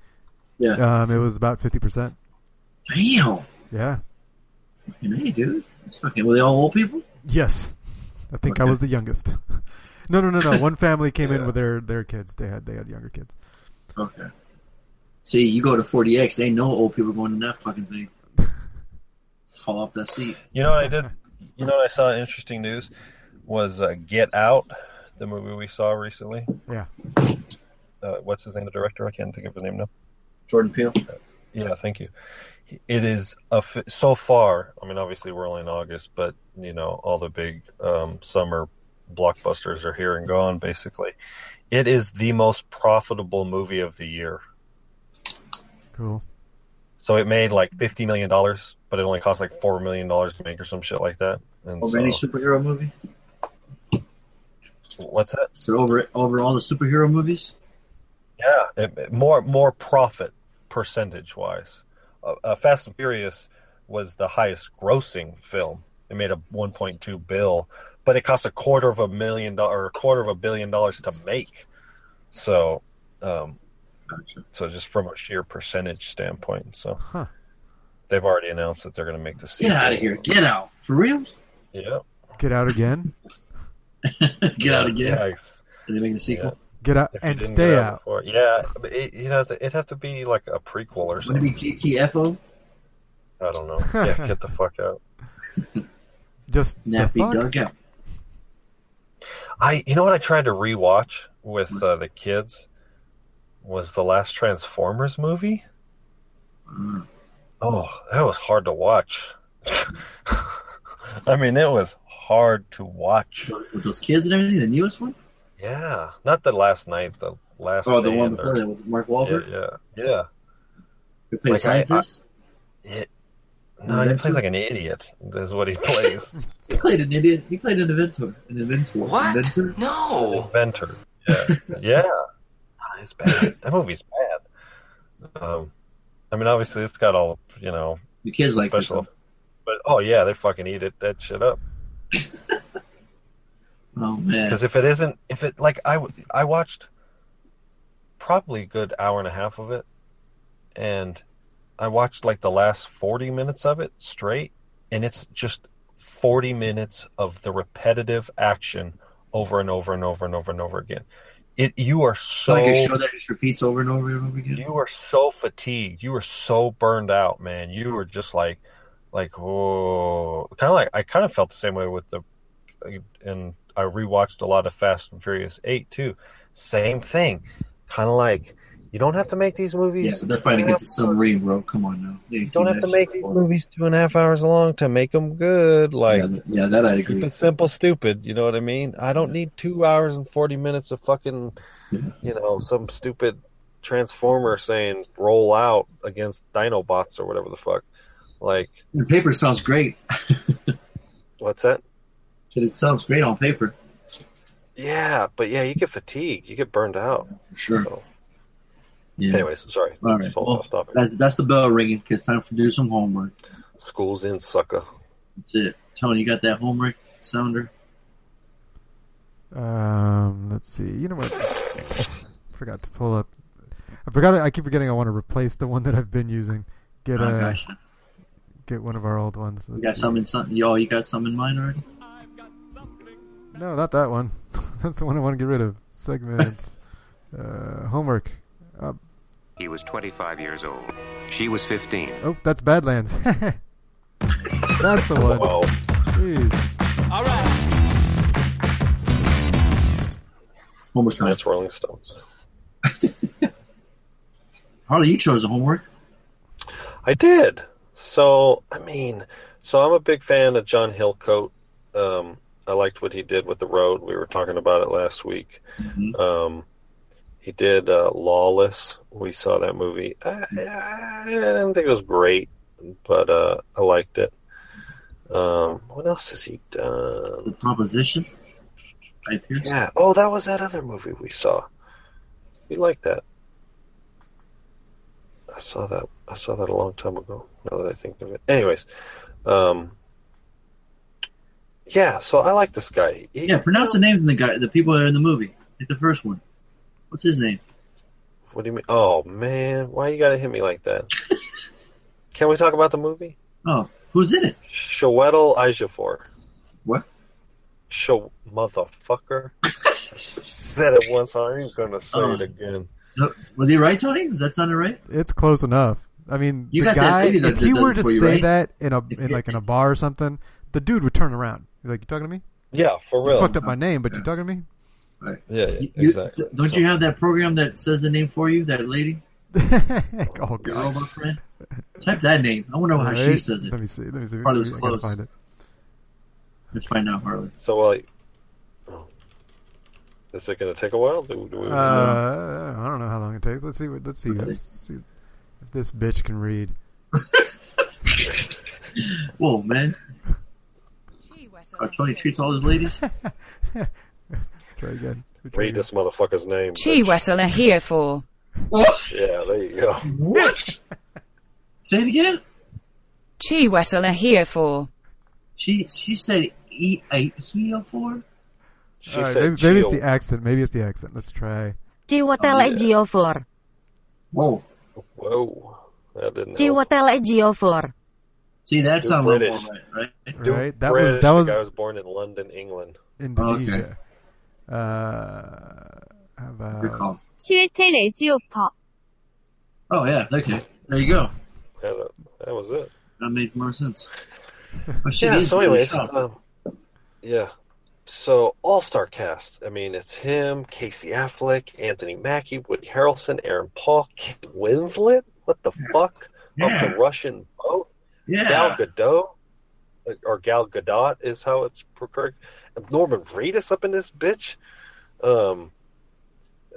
Speaker 2: Yeah.
Speaker 4: Um, it was about 50%.
Speaker 2: Damn.
Speaker 4: Yeah.
Speaker 2: Fucking hey, dude. It's fucking, were they all old people?
Speaker 4: Yes. I think I was the youngest. no, no, no, no. One family came in with their, their kids. They had they had younger kids.
Speaker 2: Okay. See, you go to 4DX, ain't no old people going in that fucking thing. Fall off that seat.
Speaker 3: You know what I did? You know what I saw? Interesting news was uh, Get Out, the movie we saw recently.
Speaker 4: Yeah.
Speaker 3: Uh, what's his name? The director? I can't think of his name now.
Speaker 2: Jordan Peele.
Speaker 3: Yeah, thank you. It is a so far. I mean, obviously we're only in August, but you know all the big um, summer blockbusters are here and gone. Basically, it is the most profitable movie of the year.
Speaker 4: Cool.
Speaker 3: So it made like fifty million dollars, but it only cost like four million dollars to make or some shit like that. And
Speaker 2: Over
Speaker 3: so,
Speaker 2: any superhero movie?
Speaker 3: what's that?
Speaker 2: So over over all the superhero movies?
Speaker 3: Yeah, it, it- more more profit percentage wise. Uh, uh, Fast and Furious was the highest grossing film. It made a 1.2 bill, but it cost a quarter of a million dollar, or a quarter of a billion dollars to make. So, um,
Speaker 2: Gotcha.
Speaker 3: so just from a sheer percentage standpoint, so
Speaker 4: Huh.
Speaker 3: they've already announced that they're going to make the sequel.
Speaker 2: Get out of here. Get out. For real?
Speaker 3: Yeah,
Speaker 4: Get out again.
Speaker 2: Get out again.
Speaker 3: Yeah,
Speaker 2: Are they making a sequel?
Speaker 4: Get out and stay
Speaker 3: get
Speaker 4: out.
Speaker 3: before. Yeah, but it, you know, it'd have to be like a prequel or
Speaker 2: Would it
Speaker 3: something.
Speaker 2: be GTFO?
Speaker 3: I don't know. Yeah, get the fuck out.
Speaker 4: Just
Speaker 2: Nappy
Speaker 4: fuck?
Speaker 2: dugout.
Speaker 3: I, you know what I tried to rewatch with uh, the kids was the last Transformers movie.
Speaker 2: Uh,
Speaker 3: Oh, that was hard to watch. I mean, it was hard to watch.
Speaker 2: with those kids and everything, the newest one?
Speaker 3: Yeah, not the last night, the last.
Speaker 2: Oh, the one before
Speaker 3: or-
Speaker 2: that with Mark
Speaker 3: Yeah,
Speaker 2: Wahlberg?
Speaker 3: yeah, yeah.
Speaker 2: Who played
Speaker 3: Like, I- I-
Speaker 2: scientist?
Speaker 3: It, no, he plays like an idiot. Is what he plays.
Speaker 2: He played an idiot. He played an inventor. An inventor.
Speaker 5: What?
Speaker 2: Inventor?
Speaker 5: No.
Speaker 3: Inventor. Yeah, yeah. Ah, It's bad. That movie's bad. Um, I mean, obviously, it's got all you know
Speaker 2: The kids like
Speaker 3: special, but oh yeah, they fucking eat it that shit up.
Speaker 2: Oh man.
Speaker 3: Because if it isn't, if it like I I watched probably a good hour and a half of it, and I watched like the last forty minutes of it straight, and it's just forty minutes of the repetitive action over and over and over and over and over again. It you are so
Speaker 2: like a show that just repeats over and over and over again.
Speaker 3: you were so fatigued. You are so burned out, man. You were just like, like, oh, kind of like I kind of felt the same way with the, and I rewatched a lot of Fast and Furious Eight too. Same thing, kind of like you don't have to make these movies.
Speaker 2: but they're fighting against the submarine, bro. Come on now. You
Speaker 3: don't have to make these movies two and a half hours long to make them good. Like.
Speaker 2: yeah, yeah, that I
Speaker 3: Keep
Speaker 2: agree.
Speaker 3: it simple, stupid. You know what I mean? I don't need two hours and forty minutes of fucking,
Speaker 2: Yeah.
Speaker 3: you know, some stupid transformer saying "roll out" against Dinobots or whatever the fuck. Like,
Speaker 2: The paper sounds great.
Speaker 3: what's that?
Speaker 2: It sounds great on paper.
Speaker 3: Yeah, but yeah, you get fatigued, you get burned out.
Speaker 2: For sure.
Speaker 3: So,
Speaker 2: Yeah.
Speaker 3: anyways, sorry,
Speaker 2: All right. Well,
Speaker 3: off topic.
Speaker 2: that's, that's the bell ringing. It's time to do some homework.
Speaker 3: School's in, sucker.
Speaker 2: That's it. Tony, you got that homework sounder?
Speaker 4: Um, let's see. You know what? forgot to pull up. I forgot. I keep forgetting. I want to replace the one that I've been using. Get
Speaker 2: oh,
Speaker 4: a
Speaker 2: gosh.
Speaker 4: get one of our old ones.
Speaker 2: You
Speaker 4: Let's
Speaker 2: got
Speaker 4: see.
Speaker 2: some in some, y'all, you got some in mind already?
Speaker 4: No, not that one. That's the one I want to get rid of. Segments. uh, homework. Uh,
Speaker 7: He was 25 years old. She was 15.
Speaker 4: oh, that's Badlands. that's the one.
Speaker 3: Well,
Speaker 4: Jeez. All right.
Speaker 2: Homework time.
Speaker 3: that's Rolling Stones.
Speaker 2: Harley, you chose the homework.
Speaker 3: I did. So, I mean, so I'm a big fan of John Hillcoat. Um, I liked what he did with The Road. We were talking about it last week.
Speaker 2: Mhm.
Speaker 3: Um, he did uh, Lawless. We saw that movie. I, I didn't think it was great, but uh, I liked it. Um, what else has he done?
Speaker 2: The proposition. Right.
Speaker 3: Yeah. Oh, that was that other movie we saw. We liked that. I saw that. I saw that a long time ago. Now that I think of it. Anyways, um, yeah. So I like this guy. He-
Speaker 2: Yeah, pronounce the hmm. names of the guy, the people that are in the movie. Like the first one. What's his name?
Speaker 3: What do you mean? Oh man, why you gotta hit me like that? Can we talk about the movie?
Speaker 2: Oh, who's in it?
Speaker 3: Shwetal Ejiofor.
Speaker 2: What?
Speaker 3: Show motherfucker. I said it once. I ain't gonna say
Speaker 2: Oh.
Speaker 3: it again.
Speaker 2: Was he right, Tony? Does that sound right?
Speaker 4: It's close enough. I mean,
Speaker 2: You
Speaker 4: the guy.
Speaker 2: That,
Speaker 4: if
Speaker 2: did
Speaker 4: he were to say
Speaker 2: right?
Speaker 4: that in a in like in a bar or something, the dude would turn around. He's like, "You talking to me?
Speaker 3: Yeah, for real.
Speaker 4: You fucked up my name, but you talking to me?"
Speaker 3: Yeah, yeah,
Speaker 2: You- you-
Speaker 3: exactly.
Speaker 2: don't
Speaker 3: So-
Speaker 2: you have that program that says the name for you? That lady,
Speaker 4: oh
Speaker 2: your
Speaker 4: god.
Speaker 2: robot friend. Type that name. I wonder how she says it.
Speaker 4: Let me see. Let me see.
Speaker 2: Probably was
Speaker 4: I gotta
Speaker 2: close.
Speaker 4: find it.
Speaker 2: Let's find out, Harley.
Speaker 3: So, well, oh. is it going to take a while? Do, do we,
Speaker 4: Uh, I don't know how long it takes. Let's see. What, let's see.
Speaker 2: Let's
Speaker 4: Let's see if this bitch can read.
Speaker 2: Whoa, man. Our Tony treats all his ladies.
Speaker 4: Try again. Try
Speaker 3: read
Speaker 4: again.
Speaker 3: this motherfucker's name.
Speaker 8: Chi
Speaker 3: bitch.
Speaker 8: Wessel here for.
Speaker 3: Yeah, there you go.
Speaker 2: What? Say it again.
Speaker 8: Chi Wessel are here for.
Speaker 2: She she said e a heel for.
Speaker 3: She
Speaker 4: All right,
Speaker 3: said
Speaker 4: maybe, maybe it's the accent. Maybe it's the accent. Let's try.
Speaker 6: Chiwetel for.
Speaker 2: Whoa.
Speaker 3: Whoa, that didn't Chi help.
Speaker 6: Chiwetel Ejiofor.
Speaker 2: See, that's
Speaker 3: You're
Speaker 2: not a little
Speaker 3: British.
Speaker 2: more right, right?
Speaker 3: Dude,
Speaker 4: right? That
Speaker 3: British,
Speaker 4: was that was
Speaker 3: The guy was born in London, England.
Speaker 4: Indonesia. Uh, how about
Speaker 2: Recall.
Speaker 9: 치웨텔 에지오퍼.
Speaker 2: Oh yeah, okay. There you go.
Speaker 3: That, uh, that was it.
Speaker 2: That made more sense. Oh, shit,
Speaker 3: Yeah.
Speaker 2: he's
Speaker 3: So,
Speaker 2: really
Speaker 3: anyways,
Speaker 2: sharp.
Speaker 3: um, yeah. so all star cast. I mean, it's him, Casey Affleck, Anthony Mackie, Woody Harrelson, Aaron Paul, Kate Winslet. What the fuck?
Speaker 2: Yeah.
Speaker 3: Of the Russian boat.
Speaker 2: Yeah.
Speaker 3: Gal Gadot, or Gal Gadot is how it's correct. Norman Reedus up in this bitch. Um,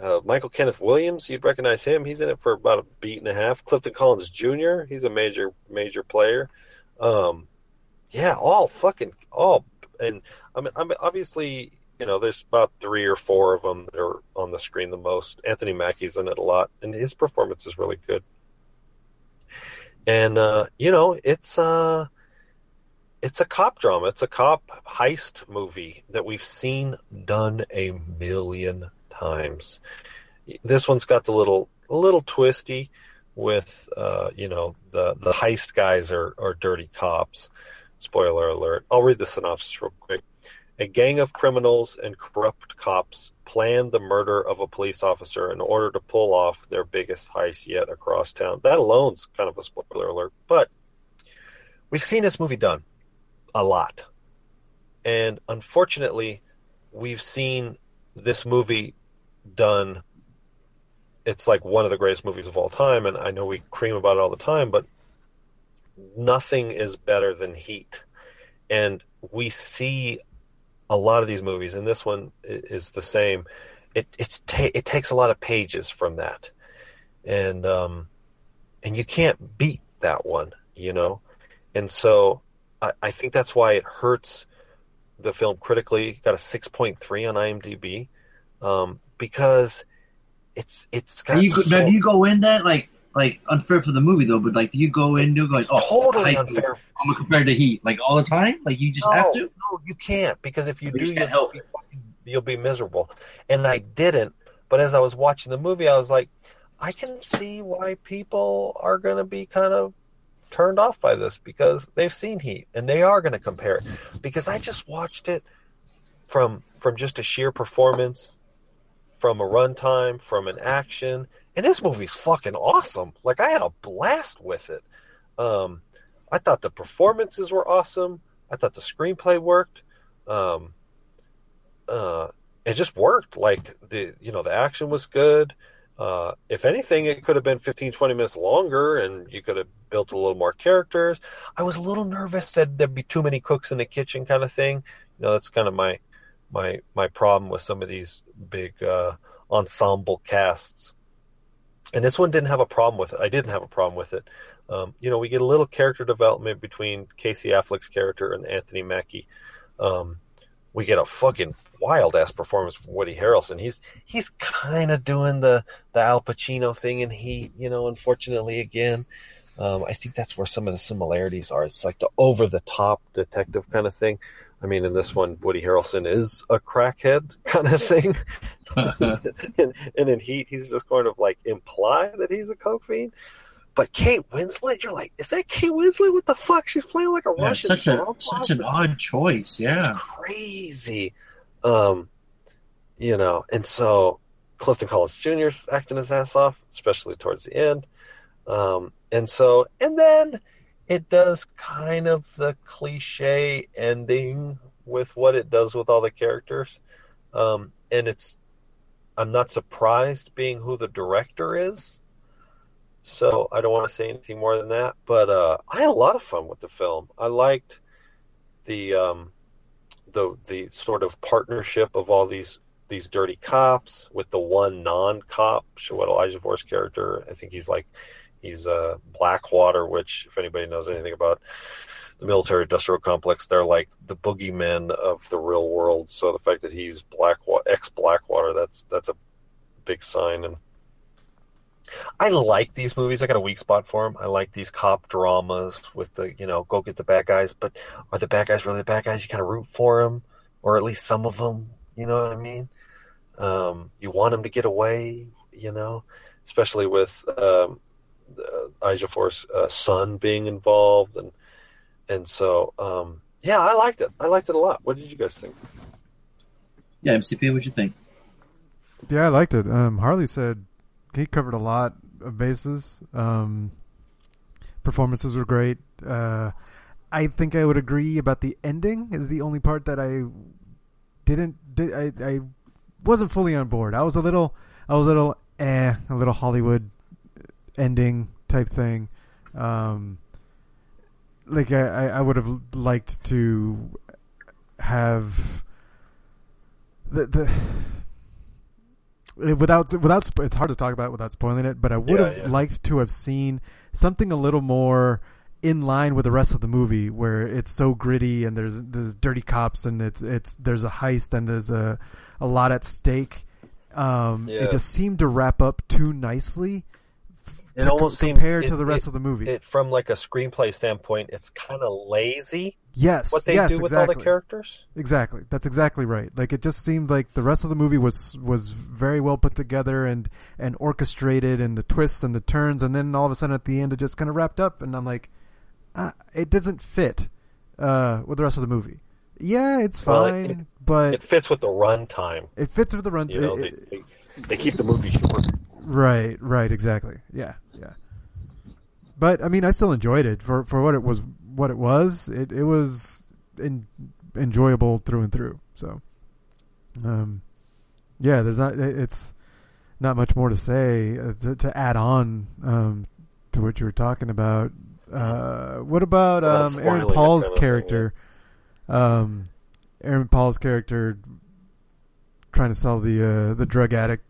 Speaker 3: uh, Michael Kenneth Williams, you'd recognize him. He's in it for about a beat and a half. Clifton Collins Jr., he's a major major player. Um, yeah, all fucking all, and I mean, I mean, obviously, you know, there's about three or four of them that are on the screen the most. Anthony Mackie's in it a lot, and his performance is really good. And uh, you know, it's uh it's a cop drama. It's a cop heist movie that we've seen done a million times. This one's got the little little twisty with uh, you know the the heist guys are are dirty cops. Spoiler alert. I'll read the synopsis real quick. A gang of criminals and corrupt cops plan the murder of a police officer in order to pull off their biggest heist yet across town. That alone's kind of a spoiler alert, but we've seen this movie done a lot. And unfortunately, we've seen this movie done. It's like one of the greatest movies of all time, and I know we cream about it all the time, but nothing is better than Heat. And we see a lot of these movies, and this one is the same. It it's ta- it takes a lot of pages from that, and um, and you can't beat that one, you know. And so I, I think that's why it hurts the film critically. Got a six point three on IMDb um, because it's it's got
Speaker 2: Do you,
Speaker 3: so-
Speaker 2: now, do you go in that like like unfair for the movie though? But like, do you go in do going? Oh,
Speaker 3: totally unfair.
Speaker 2: I'm gonna compare to Heat like all the time. Like you just
Speaker 3: no,
Speaker 2: have to.
Speaker 3: No, you can't because if you
Speaker 2: But
Speaker 3: do,
Speaker 2: you
Speaker 3: you'll
Speaker 2: help
Speaker 3: be you'll be miserable. And I didn't. But as I was watching the movie, I was like, I can see why people are going to be kind of turned off by this because they've seen Heat and they are going to compare it. Because I just watched it from from just a sheer performance, from a runtime, from an action, and this movie's fucking awesome. Like I had a blast with it. Um, I thought the performances were awesome. I thought the screenplay worked. Um, uh, it just worked. Like the you know the action was good. Uh, if anything, it could have been 15, 20 minutes longer, and you could have built a little more characters. I was a little nervous that there'd be too many cooks in the kitchen, kind of thing. You know, that's kind of my my my problem with some of these big uh, ensemble casts. And this one didn't have a problem with it. I didn't have a problem with it. Um, you know, we get a little character development between Casey Affleck's character and Anthony Mackie. Um, we get a fucking wild ass performance from Woody Harrelson. He's he's kind of doing the the Al Pacino thing, and he, you know, unfortunately, again, um, I think that's where some of the similarities are. It's like the over the top detective kind of thing. I mean, in this one, Woody Harrelson is a crackhead kind of thing, and, and in Heat, he's just kind of like imply that he's a coke fiend. But Kate Winslet, you're like, is that Kate Winslet? What the fuck? She's playing like a
Speaker 2: Yeah,
Speaker 3: Russian
Speaker 2: such a such an odd choice. Yeah.
Speaker 3: it's crazy. Um, you know, and so Clifton Collins Jr. 's acting his ass off, especially towards the end. Um, and so, and then it does kind of the cliche ending with what it does with all the characters. Um, and it's, I'm not surprised being who the director is. So I don't want to say anything more than that. But uh, I had a lot of fun with the film. I liked the um, the the sort of partnership of all these these dirty cops with the one non-cop, what Ejiofor's character. I think he's like he's uh, Blackwater, which if anybody knows anything about the military industrial complex, they're like the boogeymen of the real world. So the fact that he's Blackwater, ex Blackwater, that's that's a big sign. And I like these movies. I got a weak spot for them. I like these cop dramas with the you know go get the bad guys, but are the bad guys really the bad guys? You kind of root for them, or at least some of them. You know what I mean? Um, you want them to get away. You know, especially with um, uh, Ejiofor's uh, son being involved, and and so um, yeah, I liked it. I liked it a lot. What did you guys think?
Speaker 2: Yeah, MCP, what'd you think?
Speaker 4: Yeah, I liked it. Um, Harley said he covered a lot of bases. Um, performances were great. Uh, I think I would agree about the ending is the only part that I didn't. Did, I I wasn't fully on board. I was a little. I was a little eh, a little Hollywood ending type thing. Um, like I, I would have liked to have the the without without it's hard to talk about without spoiling it, but I would
Speaker 3: Yeah,
Speaker 4: have
Speaker 3: yeah.
Speaker 4: liked to have seen something a little more in line with the rest of the movie, where it's so gritty and there's there's dirty cops and it's it's there's a heist and there's a a lot at stake. Um,
Speaker 3: Yeah.
Speaker 4: It just seemed to wrap up too nicely.
Speaker 3: It
Speaker 4: to
Speaker 3: almost
Speaker 4: co-
Speaker 3: seems
Speaker 4: compared
Speaker 3: it-
Speaker 4: to the rest
Speaker 3: it-
Speaker 4: of the movie.
Speaker 3: It from like a screenplay standpoint, it's kind of lazy.
Speaker 4: yes,
Speaker 3: What they
Speaker 4: yes,
Speaker 3: do with all the characters.
Speaker 4: Exactly. That's exactly right. Like it just seemed like the rest of the movie was was very well put together and and orchestrated and the twists and the turns and then all of a sudden at the end it just kind of wrapped up and I'm like ah, it doesn't fit uh with the rest of the movie. Yeah, it's
Speaker 3: Well, it-
Speaker 4: fine, but
Speaker 3: It fits with the runtime.
Speaker 4: it fits with the run
Speaker 3: You know, they, they, they keep the movie short.
Speaker 4: Right, right, exactly. Yeah, yeah. But I mean, I still enjoyed it for for what it was. What it was, it it was in, enjoyable through and through. So, um, yeah, there's not. It's not much more to say uh, to, to add on um, to what you were talking about. Uh, what about um, Aaron Paul's
Speaker 3: kind of thing,
Speaker 4: character? Um, Aaron Paul's character trying to sell the uh, the drug addict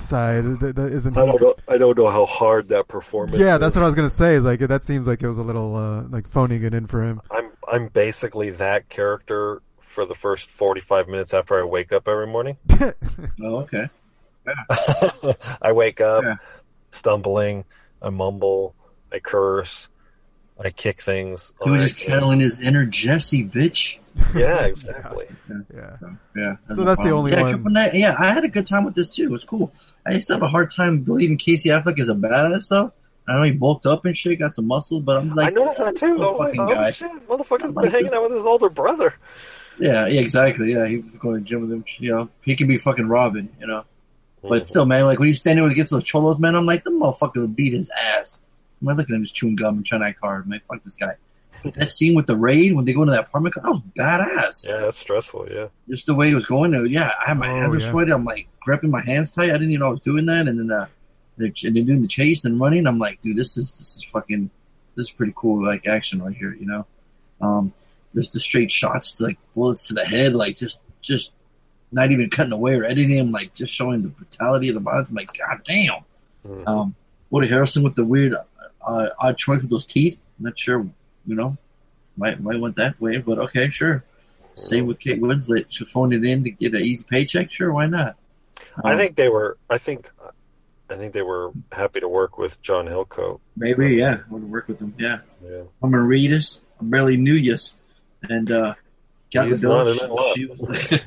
Speaker 4: side. That, that isn't.
Speaker 3: I don't know. I don't know how hard that performance.
Speaker 4: Yeah, that's
Speaker 3: is.
Speaker 4: what I was gonna say. Is like that seems like it was a little uh, like phoning it in for him.
Speaker 3: I'm I'm basically that character for the first 45 minutes after I wake up every morning.
Speaker 2: Oh, okay. Yeah.
Speaker 3: I wake up
Speaker 2: Yeah.
Speaker 3: stumbling, I mumble, I curse, I kick things.
Speaker 2: He was
Speaker 3: I-
Speaker 2: just channeling his inner Jesse, bitch.
Speaker 3: Yeah, exactly.
Speaker 4: yeah.
Speaker 2: Yeah.
Speaker 4: So that's the
Speaker 2: no problem.
Speaker 4: only
Speaker 2: yeah,
Speaker 4: one-
Speaker 2: Triple yeah, I had a good time with this too. It was cool. I used to have a hard time believing Casey Affleck is a badass though. I know he bulked up and shit, got some muscle, but I'm like,
Speaker 3: I noticed that too.
Speaker 2: little fucking
Speaker 3: oh
Speaker 2: guy.
Speaker 3: shit, motherfucker's been hanging out with his older brother.
Speaker 2: Yeah, yeah, exactly. Yeah, he was going to the gym with him. You know, he can be fucking Robin. You know, but mm-hmm. still, man, like when he's standing with against those cholos, man, I'm like, the motherfucker would beat his ass. I'm I looking at him just chewing gum and trying to act hard. Man, fuck this guy. that scene with the raid when they go into that apartment, that was badass.
Speaker 3: Yeah, that's stressful. Yeah.
Speaker 2: Just the way it was going. Yeah, I had my
Speaker 4: Oh,
Speaker 2: hands were
Speaker 4: yeah.
Speaker 2: sweaty. I'm like gripping my hands tight. I didn't even know I was doing that. And then, uh, they're, and then doing the chase and running. I'm like, dude, this is this is fucking this is pretty cool. Like action right here, you know. Um, just the straight shots, like bullets to the head, like just just not even cutting away or editing him, like just showing the brutality of the violence. I'm like, god damn.
Speaker 3: Mhm.
Speaker 2: Um, Woody Harrelson with the weird uh, odd choice with those teeth. not sure, you know, might might went that way, but okay, sure. Same with Kate Winslet. She phoned it in to get an easy paycheck. Sure, why not?
Speaker 3: I
Speaker 2: Um,
Speaker 3: think they were. I think. I think they were happy to work with John Hillcoat.
Speaker 2: maybe, yeah, I want to work with them. Yeah,
Speaker 3: Yeah.
Speaker 2: I'm gonna read us. I barely knew yous, and uh, Gal
Speaker 3: He's
Speaker 2: Gadot,
Speaker 3: not in that lot.
Speaker 2: she was,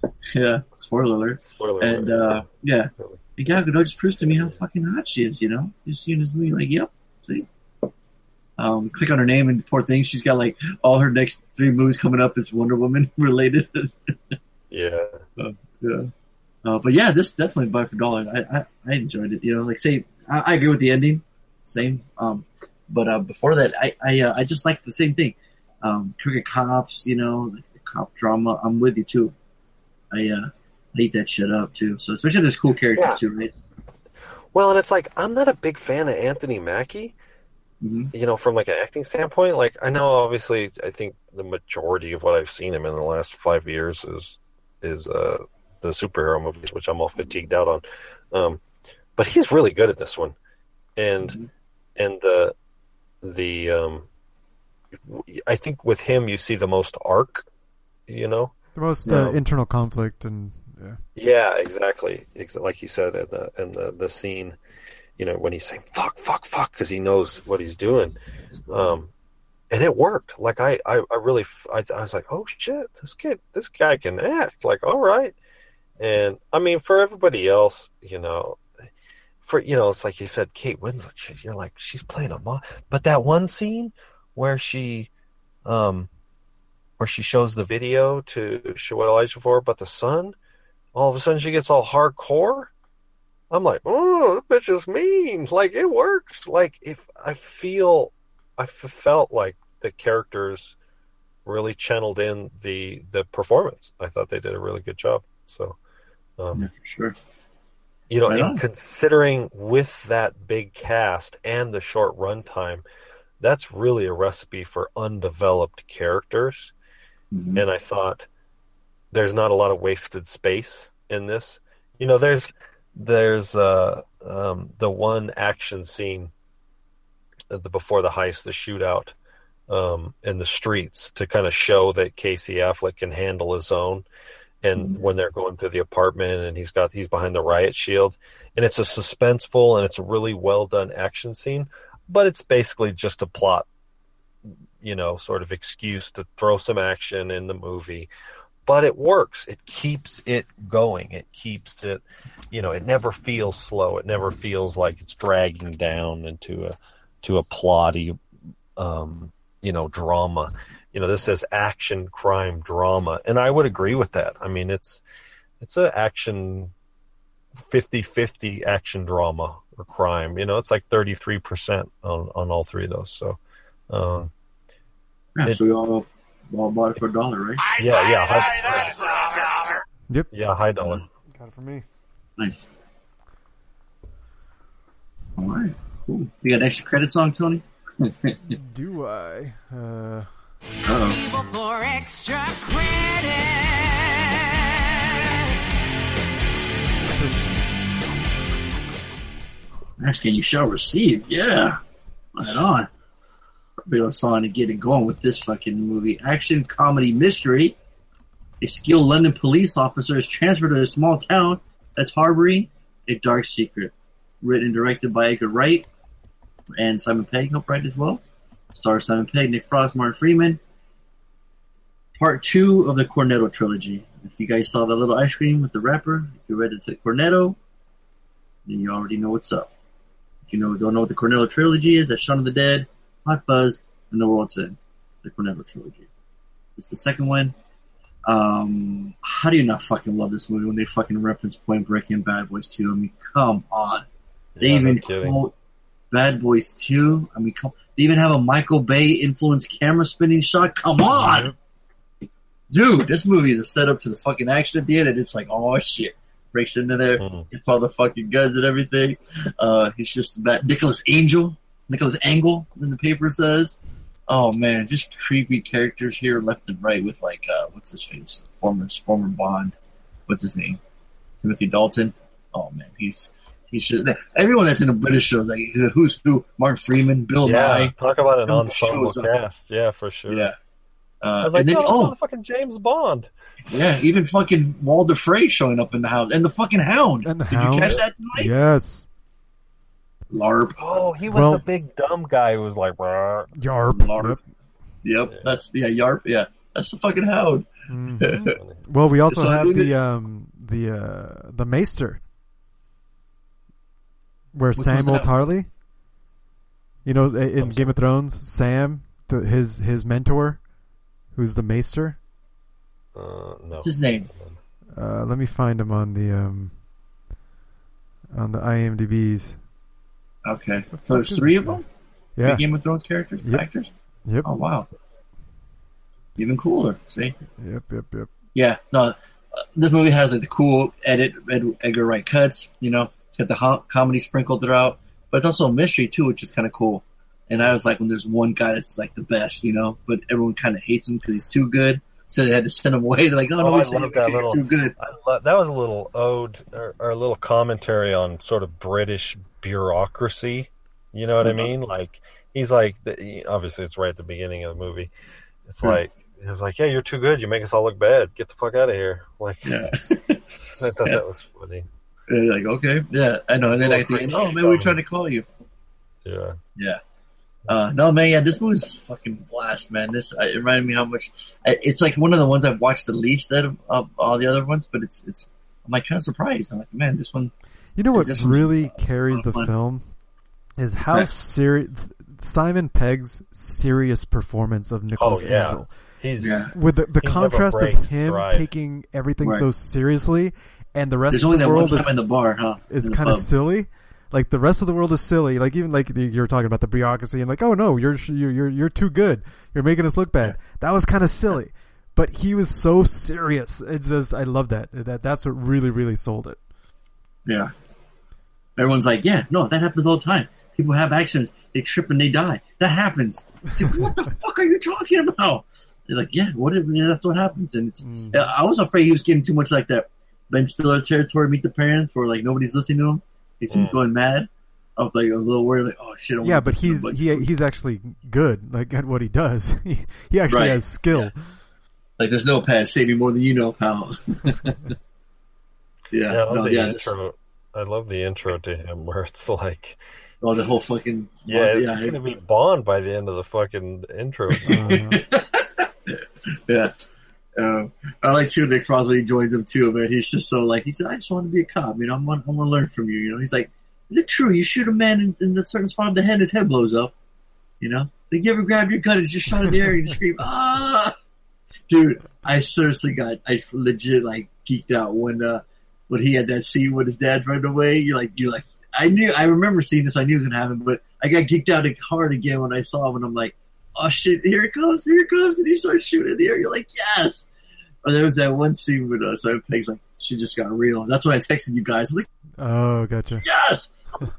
Speaker 2: yeah, spoiler alert.
Speaker 3: Spoiler
Speaker 2: And
Speaker 3: alert.
Speaker 2: uh, yeah, and Gal Gadot just proves to me how fucking hot she is. You know, you see in this movie, like, yep, see. Um, click on her name and poor thing, she's got like all her next three movies coming up is Wonder Woman related.
Speaker 3: yeah.
Speaker 2: yeah. Uh, but yeah, this definitely buy for dollar. I, I I enjoyed it. You know, like say I, I agree with the ending, same. Um, but uh, before that, I I uh, I just like the same thing. Um, crooked cops, you know, like the cop drama. I'm with you too. I uh, I eat that shit up too. So especially there's cool characters
Speaker 3: Yeah.
Speaker 2: too, right?
Speaker 3: Well, and it's like I'm not a big fan of Anthony Mackie.
Speaker 2: hmm
Speaker 3: You know, from like an acting standpoint. Like I know, obviously, I think the majority of what I've seen him in the last five years is is uh, the superhero movies, which I'm all fatigued out on. Um, but he's really good at this one, and
Speaker 2: Mhm.
Speaker 3: and the the um, I think with him you see the most arc. You know.
Speaker 4: The most uh,
Speaker 3: No.
Speaker 4: internal conflict and yeah.
Speaker 3: Yeah, exactly. Like you said in the in the, the scene, you know, when he's saying "fuck, fuck, fuck" because he knows what he's doing, um, and it worked. Like I, I, I really, I, I was like, "Oh shit, this kid, this guy can act." Like, all right, and I mean, for everybody else, you know, for you know, it's like you said, Kate Winslet. You're like, she's playing a mom, but that one scene where she, um, where she shows the video to what Ejiofor about the son all of a sudden she gets all hardcore. I'm like, oh, that bitch is mean. Like it works. Like if I feel, I f- felt like the characters really channeled in the the performance. I thought they did a really good job. So, um,
Speaker 2: Yeah, for sure.
Speaker 3: you know,
Speaker 2: Right
Speaker 3: considering with that big cast and the short runtime, that's really a recipe for undeveloped characters.
Speaker 2: Mhm.
Speaker 3: And I thought there's not a lot of wasted space in this. You know, there's there's uh, um, the one action scene the, before the heist, the shootout um, in the streets to kind of show that Casey Affleck can handle his own. And when they're going through the apartment and he's got he's behind the riot shield, and it's a suspenseful and it's a really well done action scene, but it's basically just a plot, you know, sort of excuse to throw some action in the movie. But it works. It keeps it going. It keeps it, you know, it never feels slow. It never feels like it's dragging down into a to a plotty, um, you know, drama. You know, this says action, crime, drama, and I would agree with that. I mean, it's it's a action 50-50 action drama or crime. You know, it's like 33% on on all three of those. So, um,
Speaker 2: Yeah, so we all, all bought it for a dollar, right?
Speaker 3: yeah, yeah, high,
Speaker 4: Yep.
Speaker 3: yeah, high dollar.
Speaker 4: Got it for me.
Speaker 2: Nice. All right. Cool. You got an extra credit song, Tony?
Speaker 4: Do I? Uh,
Speaker 2: Uh-oh.
Speaker 10: For extra credit.
Speaker 2: Asking you shall receive. Yeah. Right on. Real song to get it going with this fucking movie. Action, comedy, mystery. A skilled London police officer is transferred to a small town that's harboring a dark secret. Written and directed by Edgar Wright and Simon Pegg helped write as well. Stars Simon Pegg, Nick Frost, Martin Freeman. Part two of the Cornetto trilogy. If you guys saw that little ice cream with the wrapper, if you read it to Cornetto, then you already know what's up. If you know don't know what the Cornetto trilogy is, that's Shaun of the Dead, Hot Fuzz, and The World's End. The Cornetto trilogy. It's the second one. Um, how do you not fucking love this movie when they fucking reference Point Break and Bad Boys 2? I mean, come on. They
Speaker 3: Yeah,
Speaker 2: even
Speaker 3: kidding.
Speaker 2: quote Bad Boys 2. I mean, come, they even have a Michael Bay influenced camera spinning shot. Come on! Dude, this movie is a setup to the fucking action at the end, and it's like, oh shit. Breaks into there,
Speaker 3: Mhm.
Speaker 2: gets all the fucking guns and everything. Uh, he's just about Nicholas Angel, Nicholas Angle, in the paper says. Oh man, just creepy characters here left and right with like, uh, what's his face? Former, former Bond. What's his name? Timothy Dalton. Oh man, he's, he should, everyone that's in the British shows, like, who's who? Mark Freeman, Bill
Speaker 3: Yeah,
Speaker 2: Nighy.
Speaker 3: talk about an ensemble cast. Yeah, for sure.
Speaker 2: Yeah.
Speaker 3: I
Speaker 2: Uh,
Speaker 3: was like,
Speaker 2: and then,
Speaker 3: no,
Speaker 2: oh,
Speaker 3: oh, fucking James Bond.
Speaker 2: Yeah, even fucking Walder Frey showing up in the house, and the fucking Hound.
Speaker 4: And the
Speaker 2: Did
Speaker 4: Hound?
Speaker 2: you catch that tonight?
Speaker 4: yes.
Speaker 2: LARP.
Speaker 3: Oh, he was
Speaker 4: Well-
Speaker 3: the big dumb guy who was like, "Rah."
Speaker 4: Yarp.
Speaker 2: LARP.
Speaker 4: Yep.
Speaker 2: Yep, that's yeah, Yarp. Yeah, that's the fucking Hound.
Speaker 4: Mhm. Well, we also
Speaker 2: So
Speaker 4: have the
Speaker 2: it-
Speaker 4: um the uh the Maester, where
Speaker 2: Which
Speaker 4: Sam
Speaker 2: one's?
Speaker 4: Tarly, you know, in Game of Thrones, Sam, the, his his mentor, who's the Maester.
Speaker 3: uh, no.
Speaker 2: What's his name?
Speaker 4: Uh, let me find him on the um on the IMDb's.
Speaker 2: Okay,
Speaker 4: The
Speaker 2: so there's three of them.
Speaker 4: Yeah.
Speaker 2: Three Game of Thrones characters,
Speaker 4: Yep.
Speaker 2: actors.
Speaker 4: Yep.
Speaker 2: Oh wow, even cooler. See,
Speaker 4: Yep. Yep. Yep.
Speaker 2: yeah, no, uh, this movie has like the cool edit, Ed, Edgar Wright cuts. You know, it's got the ho- comedy sprinkled throughout, but it's also a mystery too, which is kind of cool. And I was like, when there's one guy that's like the best, you know, but everyone kind of hates him because he's too good, so they had to send him away. They're like, oh, no,
Speaker 3: Oh, I love that
Speaker 2: because you're
Speaker 3: little-
Speaker 2: too good.
Speaker 3: I lo- that was a little ode or, or a little commentary on sort of British bureaucracy. You know what I
Speaker 2: Uh-huh.
Speaker 3: mean? Like he's like, obviously it's right at the beginning of the movie. It's
Speaker 2: Hmm.
Speaker 3: like it's like, yeah, you're too good. You make us all look bad. Get the fuck out of here. Like,
Speaker 2: Yeah.
Speaker 3: I thought that was funny.
Speaker 2: They're like, okay, yeah, I know. And then I think, oh man, we
Speaker 3: on-
Speaker 2: tried to call you.
Speaker 3: Yeah.
Speaker 2: Yeah. Uh, no, man, yeah, this movie's fucking blast, man. This it reminded me how much I- it's like one of the ones I've watched the least out of, of all the other ones, but it's it's I'm like kind of surprised. I'm like, man, this one.
Speaker 4: You know what really carries the
Speaker 2: fun.
Speaker 4: film is how serious Simon Pegg's serious performance of Nicholas
Speaker 3: Oh, yeah.
Speaker 4: Angel.
Speaker 3: He's
Speaker 2: Yeah.
Speaker 4: with the, the
Speaker 3: He never
Speaker 4: contrast of him
Speaker 3: stride.
Speaker 4: taking everything
Speaker 2: Right.
Speaker 4: so seriously and the rest
Speaker 2: There's
Speaker 4: of the world is,
Speaker 2: in the bar, huh?
Speaker 4: is
Speaker 2: In the
Speaker 4: kind of silly Like the rest of the world is silly. Like even like you're talking about the bureaucracy and like, oh no, you're you're you're, you're too good. You're making us look bad. That was kind of silly, but he was so serious. It's just I love that. That that's what really really sold it.
Speaker 2: Yeah. Everyone's like, yeah, no, that happens all the time. People have accidents, they trip and they die. That happens. It's like, what the fuck are you talking about? They're like, yeah, what? If, yeah, that's what happens. And it's,
Speaker 4: Mm.
Speaker 2: I was afraid he was getting too much like that Ben Stiller territory, Meet the Parents, where like nobody's listening to him. He seems
Speaker 3: Mm.
Speaker 2: going mad. I was like, a little worried, like, oh shit. I don't
Speaker 4: Yeah, but he's he he's actually good. Like at what he does. He he actually
Speaker 2: Right.
Speaker 4: has skill.
Speaker 2: like, there's no pad, save me more than you know, pal. yeah,
Speaker 3: Yeah, I love
Speaker 2: no,
Speaker 3: the
Speaker 2: yeah, this-
Speaker 3: intro. I love the intro to him where it's like,
Speaker 2: oh, the whole fucking,
Speaker 3: yeah, it's
Speaker 2: yeah,
Speaker 3: gonna be Bond by the end of the fucking intro.
Speaker 2: Yeah. Um, I like too Nick Frost when he joins him too, man. He's just so like he said, I just want to be a cop. You know, I'm, I'm gonna learn from you. You know, he's like, is it true? You shoot a man in, in the certain spot of the head, his head blows up. You know, like you ever grab your gun and just shot in the air and you scream, ah, dude. I seriously got, I legit like geeked out when uh when he had that scene with his dad running away. You're like, you're like, I knew, I remember seeing this. I knew it was gonna happen, but I got geeked out of hard again when I saw him, and I'm like oh shit, here it comes, here it comes, and he starts shooting in the air. You're like, yes. Or there was that one scene with uh, Simon Pegg's like, she just got real. That's why I texted you guys. I was like,
Speaker 4: oh, gotcha.
Speaker 2: yes,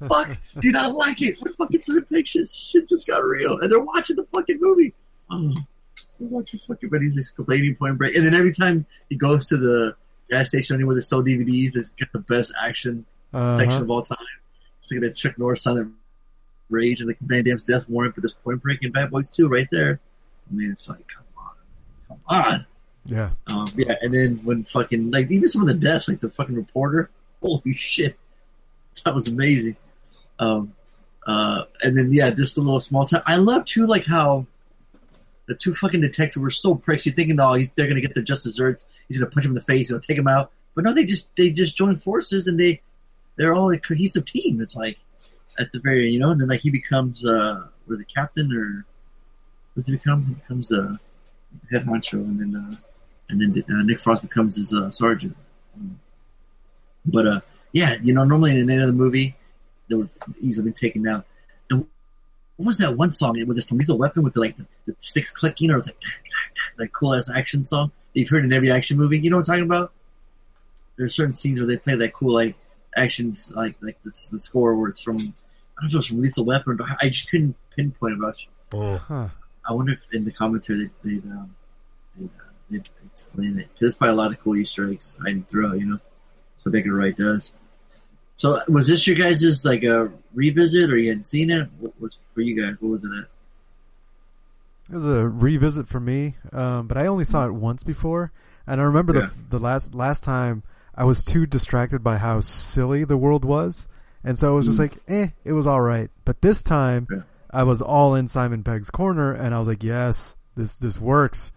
Speaker 2: fuck, dude, I like it. What fucking Pegg shit, shit just got real, and they're watching the fucking movie. Oh, they're watching fucking, but he's explaining Point Break, and then every time he goes to the gas station where they sell DVDs, it's got the best action
Speaker 4: Uh-huh.
Speaker 2: section of all time. Just look at that Chuck Norris Silent Rage and like Van Damme's Death Warrant, but there's Point Break and Bad Boys 2 right there. I mean, it's like, come on. Come on.
Speaker 4: Yeah.
Speaker 2: Um, yeah, and then when fucking, like, even some of the deaths, like the fucking reporter, holy shit. That was amazing. Um, uh, and then, yeah, just a little small time. I love, too, like, how the two fucking detectives were so pricks. You're thinking, oh, they're gonna get the just desserts. He's gonna punch him in the face. He'll take him out. But no, they just, they just join forces and they, they're all a cohesive team. It's like, at the very, you know, and then like he becomes, uh, what, the captain or what does he become? He becomes, uh, head honcho and then, uh, and then uh, Nick Frost becomes his, uh, sergeant. But, uh, yeah, you know, normally in the end of the movie, they would easily been taken out. And what was that one song? Was it from Lethal Weapon with the, like, the, the sticks clicking or it was like, that cool ass action song that you've heard in every action movie? You know what I'm talking about? There's certain scenes where they play that cool, like, actions, like, like this, the score where it's from, I don't know if it was from Lethal Weapon, but I just couldn't pinpoint it. But
Speaker 3: Mm.
Speaker 4: Huh.
Speaker 2: I wonder if in the commentary they, they'd, um, they'd, uh, they'd explain it. 'Cause There's probably a lot of cool Easter eggs hiding throughout, you know? So Edgar Wright does. So was this your guys' like a revisit or you hadn't seen it? What was for you guys? What was it at?
Speaker 4: It was a revisit for me, um, but I only saw it once before, and I remember
Speaker 2: Yeah.
Speaker 4: the the last last time I was too distracted by how silly the world was, and so it was just
Speaker 2: Mm.
Speaker 4: like, eh, it was all right. But this time,
Speaker 2: Yeah.
Speaker 4: I was all in Simon Pegg's corner, and I was like, yes, this this works.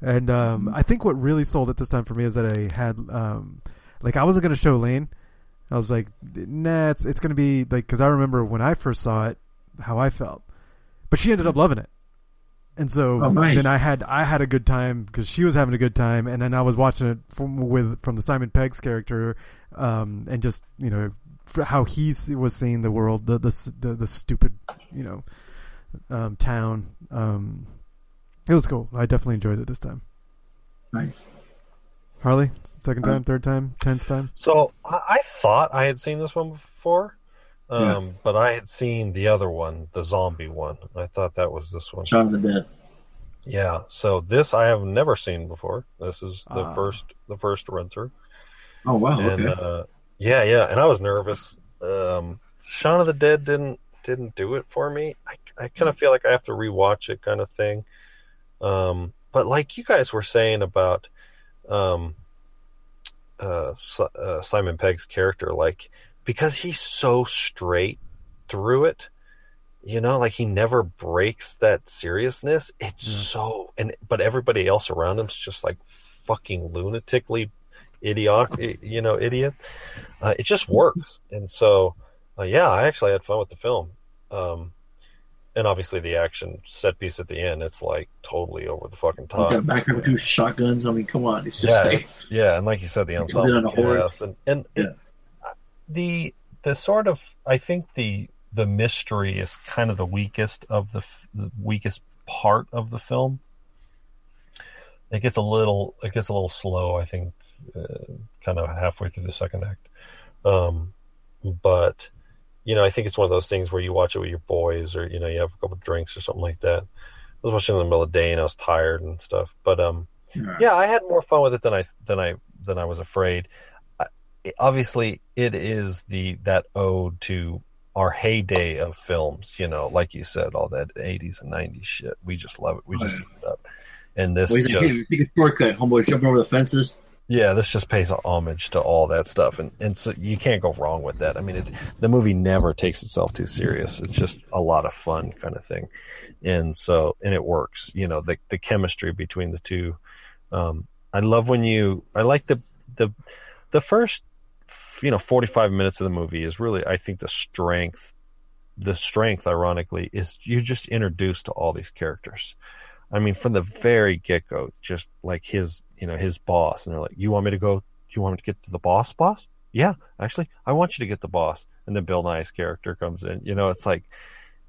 Speaker 4: And um,
Speaker 2: Mm-hmm.
Speaker 4: I think what really sold it this time for me is that I had um, like I wasn't gonna show Lane. I was like, nah, it's it's gonna be like because I remember when I first saw it, how I felt, but she ended up loving it. And so
Speaker 2: Oh, nice.
Speaker 4: then I had I had a good time because she was having a good time, and then I was watching it from with from the Simon Pegg's character, um, and just you know how he was seeing the world, the the the, the stupid you know um, town. Um, it was cool. I definitely enjoyed it this time.
Speaker 2: Nice.
Speaker 4: Harley, second time, third time, tenth time.
Speaker 3: So I, I thought I had seen this one before, um,
Speaker 2: Yeah.
Speaker 3: but I had seen the other one, the zombie one. I thought that was this one.
Speaker 2: Shaun of the Dead.
Speaker 3: Yeah. So this I have never seen before. This is the
Speaker 4: Ah.
Speaker 3: first the first run through.
Speaker 2: Oh wow.
Speaker 3: and
Speaker 2: Okay.
Speaker 3: uh, yeah, yeah, and I was nervous. Um, Shaun of the Dead didn't didn't do it for me. I, I kind of feel like I have to rewatch it, kind of thing. Um, but like you guys were saying about um, uh, uh, Simon Pegg's character, like because he's so straight through it, you know, like he never breaks that seriousness. It's
Speaker 4: Yeah.
Speaker 3: so, and but everybody else around him's just like fucking lunatically idiot, you know, idiot. Uh, it just works, and so uh, yeah, I actually had fun with the film. Um, and obviously the action set piece at the end, it's like totally over the fucking
Speaker 2: He's got
Speaker 3: top.
Speaker 2: back with two shotguns. I mean, come on. It's just
Speaker 3: Yeah,
Speaker 2: like,
Speaker 3: it's, yeah, and like you said, the
Speaker 2: He
Speaker 3: ensemble
Speaker 2: on a horse.
Speaker 3: cast and and it, the the sort of I think the the mystery is kind of the weakest of the, the weakest part of the film. It gets a little it gets a little slow. I think, uh, kind of halfway through the second act. Um, but you know, I think it's one of those things where you watch it with your boys, or you know, you have a couple drinks or something like that. I was watching it in the middle of the day and I was tired and stuff, but um, yeah, I had more fun with it than I than I than I was afraid. I, obviously, it is the that ode to our heyday of films. You know, like you said, all that '80s and '90s shit. We just love it. We just eat it up. And this
Speaker 2: Well,
Speaker 3: just
Speaker 2: like, hey, take a shortcut, homeboy, jumping over the fences.
Speaker 3: Yeah, this just pays homage to all that stuff, and and so you can't go wrong with that. I mean, it, the movie never takes itself too serious. It's just a lot of fun kind of thing, and so and it works. You know, the the chemistry between the two. Um, I love when you. I like the the the first you know 45 minutes of the movie is really I think the strength the strength ironically is you're just introduced to all these characters. I mean from the very get-go just like his you know his boss and they're like you want me to go you want me to get to the boss boss? Yeah, actually I want you to get the boss. And then Bill Nighy's character comes in. You know, it's like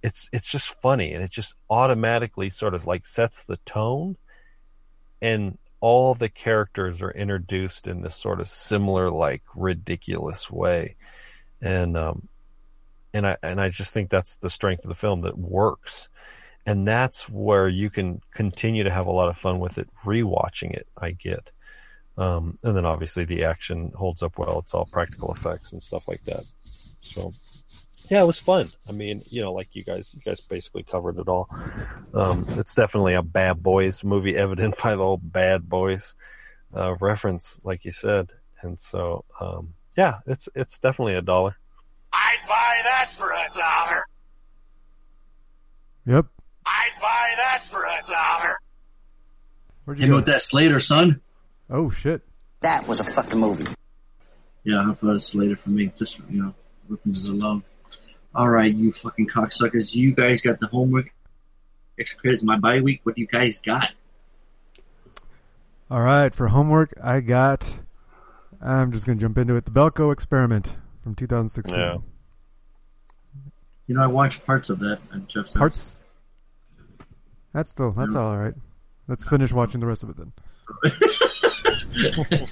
Speaker 3: it's it's just funny and it just automatically sort of like sets the tone and all the characters are introduced in this sort of similar like ridiculous way and um and i and i just think that's the strength of the film that works and that's where you can continue to have a lot of fun with it rewatching it i get um and then obviously the action holds up well it's all practical effects and stuff like that so yeah, it was fun. I mean, you know, like you guys, you guys basically covered it all. Um, it's definitely a Bad Boys movie, evident by the old Bad Boys uh, reference, like you said. And so, um, yeah, it's it's definitely a dollar.
Speaker 5: I'd buy that for a dollar.
Speaker 4: Yep.
Speaker 5: I'd buy that for a dollar.
Speaker 4: Where'd you
Speaker 2: me
Speaker 4: go?
Speaker 2: with that Slater, son.
Speaker 4: Oh shit.
Speaker 5: That was a fucking movie.
Speaker 2: Yeah, half of Slater for me. Just you know, references alone. All right, you fucking cocksuckers. You guys got the homework. Extra credits my bye week. What do you guys got?
Speaker 4: All right, for homework, I got. I'm just gonna jump into it. The Belko experiment from 2016.
Speaker 3: Yeah.
Speaker 2: You know, I watched parts of that at Jeff's house.
Speaker 4: Parts. That's still that's all right. Let's finish watching the rest of it then.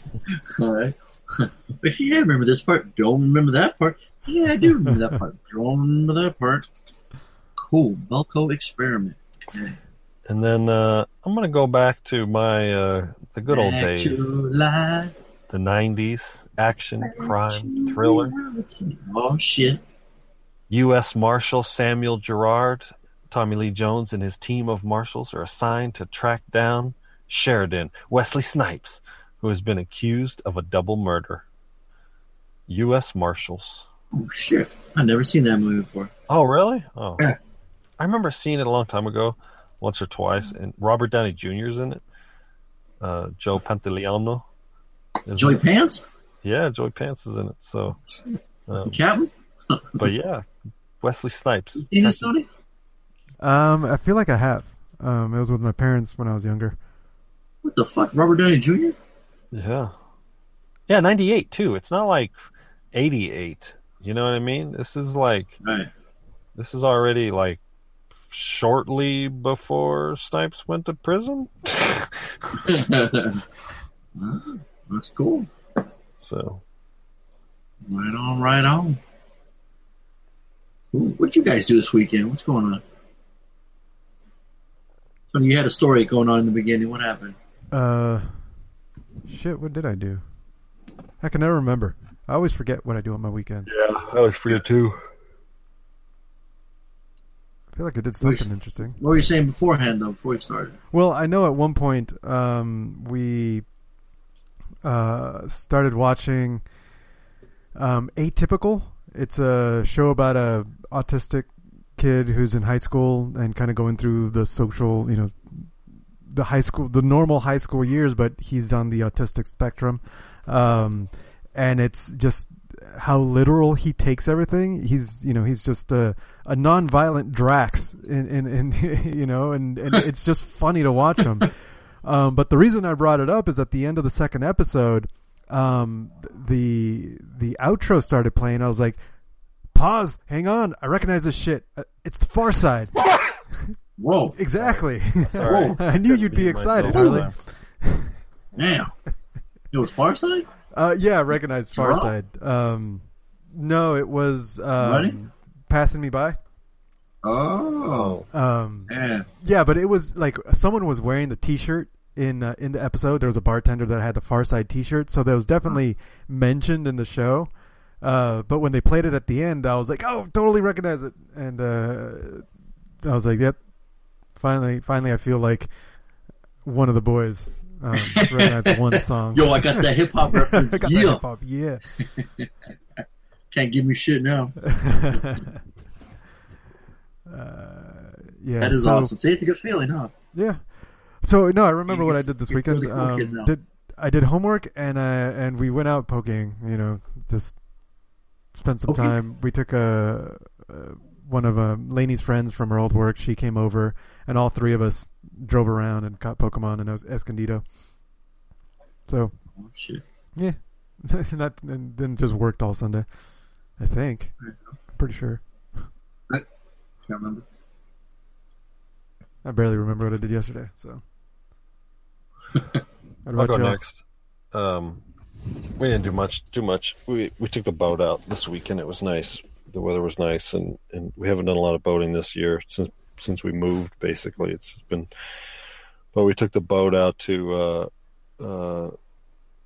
Speaker 2: All right. but yeah, remember this part. Don't remember that part. Yeah, I do remember that part. Don't remember that part. Cool. Belko experiment. Okay.
Speaker 3: And then uh, I'm gonna go back to my uh, the good old
Speaker 2: Back
Speaker 3: days, the '90s action, crime, thriller.
Speaker 2: reality. Oh shit.
Speaker 3: U.S. Marshal Samuel Gerard, Tommy Lee Jones, and his team of marshals are assigned to track down Sheridan Wesley Snipes, who has been accused of a double murder. U.S. Marshals.
Speaker 2: Oh shit. I've never seen that movie before.
Speaker 3: Oh, really? Oh,
Speaker 2: Yeah.
Speaker 3: I remember seeing it a long time ago, once or twice, and Robert Downey Jr. is in it. Uh, Joe Pantoliano.
Speaker 2: Joey
Speaker 3: in it.
Speaker 2: Pants?
Speaker 3: Yeah, Joey Pants is in it. So, um,
Speaker 2: Captain?
Speaker 3: but yeah, Wesley Snipes.
Speaker 2: You seen this, Tony?
Speaker 4: Um, I feel like I have. Um, it was with my parents when I was younger.
Speaker 2: What the fuck? Robert Downey Jr.?
Speaker 3: Yeah. Yeah, 98 too. It's not like 88. You know what I mean? This is like,
Speaker 2: Right.
Speaker 3: this is already like shortly before Snipes went to prison.
Speaker 2: That's cool.
Speaker 3: so,
Speaker 2: Right on, right on. Cool. What'd you guys do this weekend? What's going on? So you had a story going on in the beginning. What happened?
Speaker 4: Uh, shit. What did I do? I can never remember. I always forget what I do on my weekends.
Speaker 3: yeah, I always forget too.
Speaker 4: I feel like I did something interesting.
Speaker 2: What were you saying beforehand, though, before we started?
Speaker 4: Well, I know at one point um, we uh, started watching um, Atypical. It's a show about a autistic kid who's in high school and kind of going through the social, you know, the high school, the normal high school years, but he's on the autistic spectrum. Um, and it's just how literal he takes everything. He's, you know, he's just a, a non-violent Drax in, in, in you know, and, and it's just funny to watch him. Um, but the reason I brought it up is at the end of the second episode, um, the, the outro started playing. I was like, pause, hang on, I recognize this shit. Uh, It's the Pharcyde.
Speaker 2: Whoa.
Speaker 4: Exactly.
Speaker 3: Sorry.
Speaker 4: I knew you'd be excited,
Speaker 3: up
Speaker 4: Harley.
Speaker 2: Damn. It was Pharcyde?
Speaker 4: Uh, yeah, I recognized Far
Speaker 2: Drop?
Speaker 4: Side. Um, no, it was
Speaker 2: Running?
Speaker 4: um, passing me by.
Speaker 2: Oh.
Speaker 4: Um,
Speaker 2: Yeah.
Speaker 4: yeah, but it was like someone was wearing the T-shirt in uh, in the episode. There was a bartender that had the Pharcyde T-shirt, so that was definitely mentioned in the show. Uh, but when they played it at the end, I was like, "Oh, totally recognize it," and uh, I was like, "Yep." Finally, finally, I feel like one of the boys um, recognized one song.
Speaker 2: Yo, I got that hip hop reference.
Speaker 4: I got
Speaker 2: yeah.
Speaker 4: hip hop. Yeah.
Speaker 2: Can't give me shit now.
Speaker 4: Uh, yeah,
Speaker 2: that is
Speaker 4: so-
Speaker 2: awesome. See, it's a good feeling, huh?
Speaker 4: Yeah. So no, I remember what I did this weekend. Um, did I did homework and uh, and we went out poking. You know, just spent some
Speaker 2: Okay.
Speaker 4: time. We took a, uh one of uh, Lainey's friends from her old work. She came over, and all three of us drove around and caught Pokemon in Es- Escondido. So
Speaker 2: Oh, shit.
Speaker 4: yeah, not and then just worked all Sunday. I think. I'm pretty sure.
Speaker 2: I Can't remember.
Speaker 4: I barely remember what I did yesterday. So.
Speaker 3: I'll go next. Um, we didn't do much. Too much. We we took the boat out this weekend. It was nice. The weather was nice, and, and we haven't done a lot of boating this year since since we moved. Basically, it's been. But we took the boat out to uh, uh,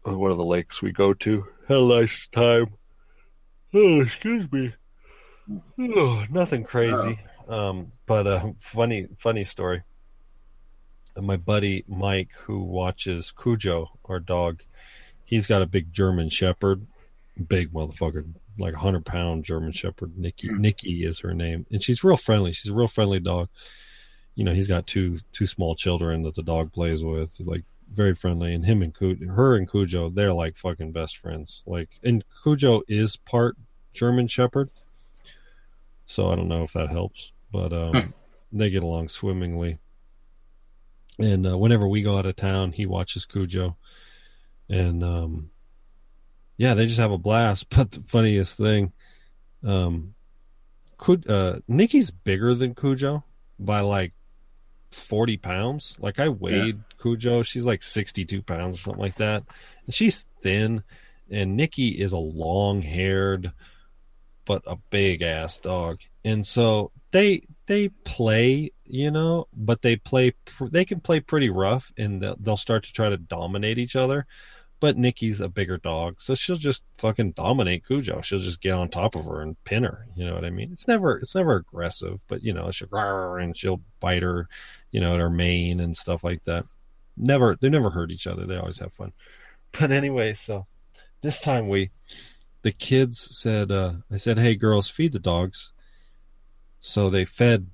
Speaker 3: one of the lakes we go to. Had a nice time. Oh, excuse me. Oh, nothing crazy. Um, but uh, funny funny story my buddy Mike, who watches Cujo, our dog, he's got a big German Shepherd, big motherfucker, like a hundred pound German Shepherd. Nikki, Nikki is her name, and she's real friendly. She's a real friendly dog. You know, he's got two two small children that the dog plays with, like very friendly. And him and Cujo, her and Cujo, they're like fucking best friends. Like, and Cujo is part German Shepherd, so I don't know if that helps, but um, they get along swimmingly and uh, whenever we go out of town, he watches Cujo, and um, yeah, they just have a blast. But the funniest thing, um, Cu- uh, Nikki's bigger than Cujo by like forty pounds. Like I weighed Cujo, she's like sixty-two pounds or something like that, and she's thin. And Nikki is a long-haired, but a big ass dog, and so they they play, you know, but they play pr- they can play pretty rough, and they'll, they'll start to try to dominate each other. But Nikki's a bigger dog, so she'll just fucking dominate Cujo. She'll just get on top of her and pin her. You know what I mean? It's never it's never aggressive, but you know she'll and she'll bite her, you know, at her mane and stuff like that. Never they never hurt each other. They always have fun. But anyway, so this time we the kids said uh I said, "Hey girls, feed the dogs." So they fed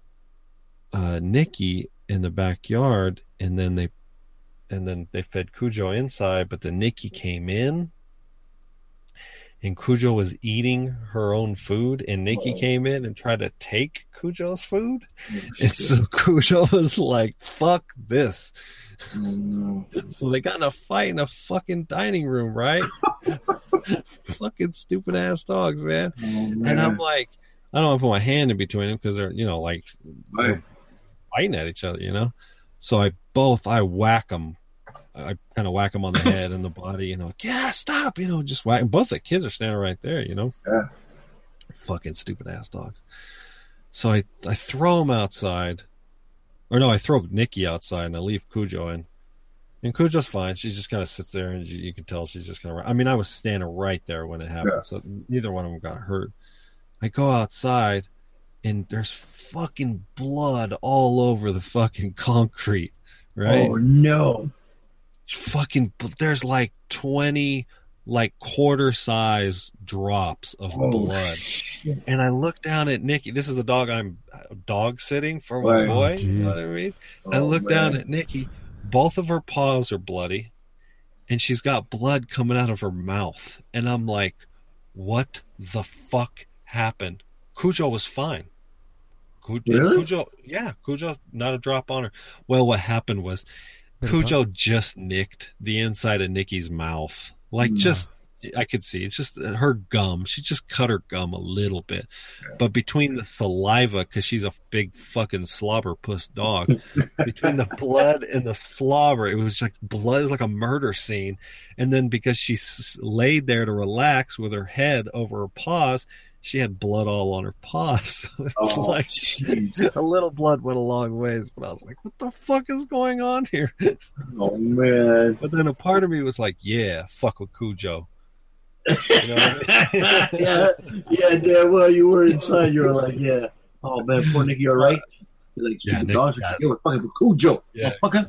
Speaker 3: uh, Nikki in the backyard, and then they and then they fed Cujo inside. But then Nikki came in, and Cujo was eating her own food, and Nikki oh. came in and tried to take Cujo's food, and so Cujo was like, "Fuck this." Oh, so they got in a fight in a fucking dining room, right? fucking stupid ass dogs, oh, man. And I'm like, I don't want to put my hand in between them because they're, you know, like they're fighting at each other, you know. So I both I whack them, I kind of whack them on the head and the body, you know, like, yeah, stop, you know, just whack. Both the kids are standing right there, you know.
Speaker 2: Yeah.
Speaker 3: Fucking stupid ass dogs. So I I throw them outside, or no, I throw Nikki outside and I leave Cujo in. And Cujo's fine. She just kind of sits there, and you, can tell she's just kind of. I mean, I was standing right there when it happened,
Speaker 2: Yeah.
Speaker 3: so neither one of them got hurt. I go outside, and there's fucking blood all over the fucking concrete. Right?
Speaker 2: Oh no!
Speaker 3: Fucking, there's like twenty like quarter size drops of
Speaker 2: Oh,
Speaker 3: blood. And I look down at Nikki. This is the dog I'm uh, dog sitting for my
Speaker 2: Right.
Speaker 3: boy.
Speaker 4: Oh,
Speaker 3: you know what I mean? I
Speaker 2: Oh,
Speaker 3: look down at Nikki. Both of her paws are bloody, and she's got blood coming out of her mouth. And I'm like, what the fuck happened? Cujo was fine. Cu-
Speaker 2: Really?
Speaker 3: Cujo, yeah, Cujo, not a drop on her. Well, what happened was
Speaker 4: Bit of
Speaker 3: Cujo just nicked the inside of Nikki's mouth. Like, just I could see it's just uh, her gum. She just cut her gum a little bit, but between the saliva, because she's a big fucking slobber puss dog, between the blood and the slobber, it was like blood. It was like a murder scene. And then because she s- laid there to relax with her head over her paws, she had blood all on her paws. So it's
Speaker 2: Oh,
Speaker 3: like
Speaker 2: jeez.
Speaker 3: a little blood went a long ways. But I was like, what the fuck is going on here?
Speaker 2: Oh man.
Speaker 3: But then a part of me was like, yeah, fuck with Cujo. You know I mean?
Speaker 2: yeah, yeah, well you were inside. You were like, yeah. Oh man, poor Nikki, you all right? You're like,
Speaker 3: Yeah, Nick
Speaker 2: dogs are
Speaker 3: got
Speaker 2: like, yo, we're fucking for Cujo.
Speaker 3: Yeah,
Speaker 2: motherfucker.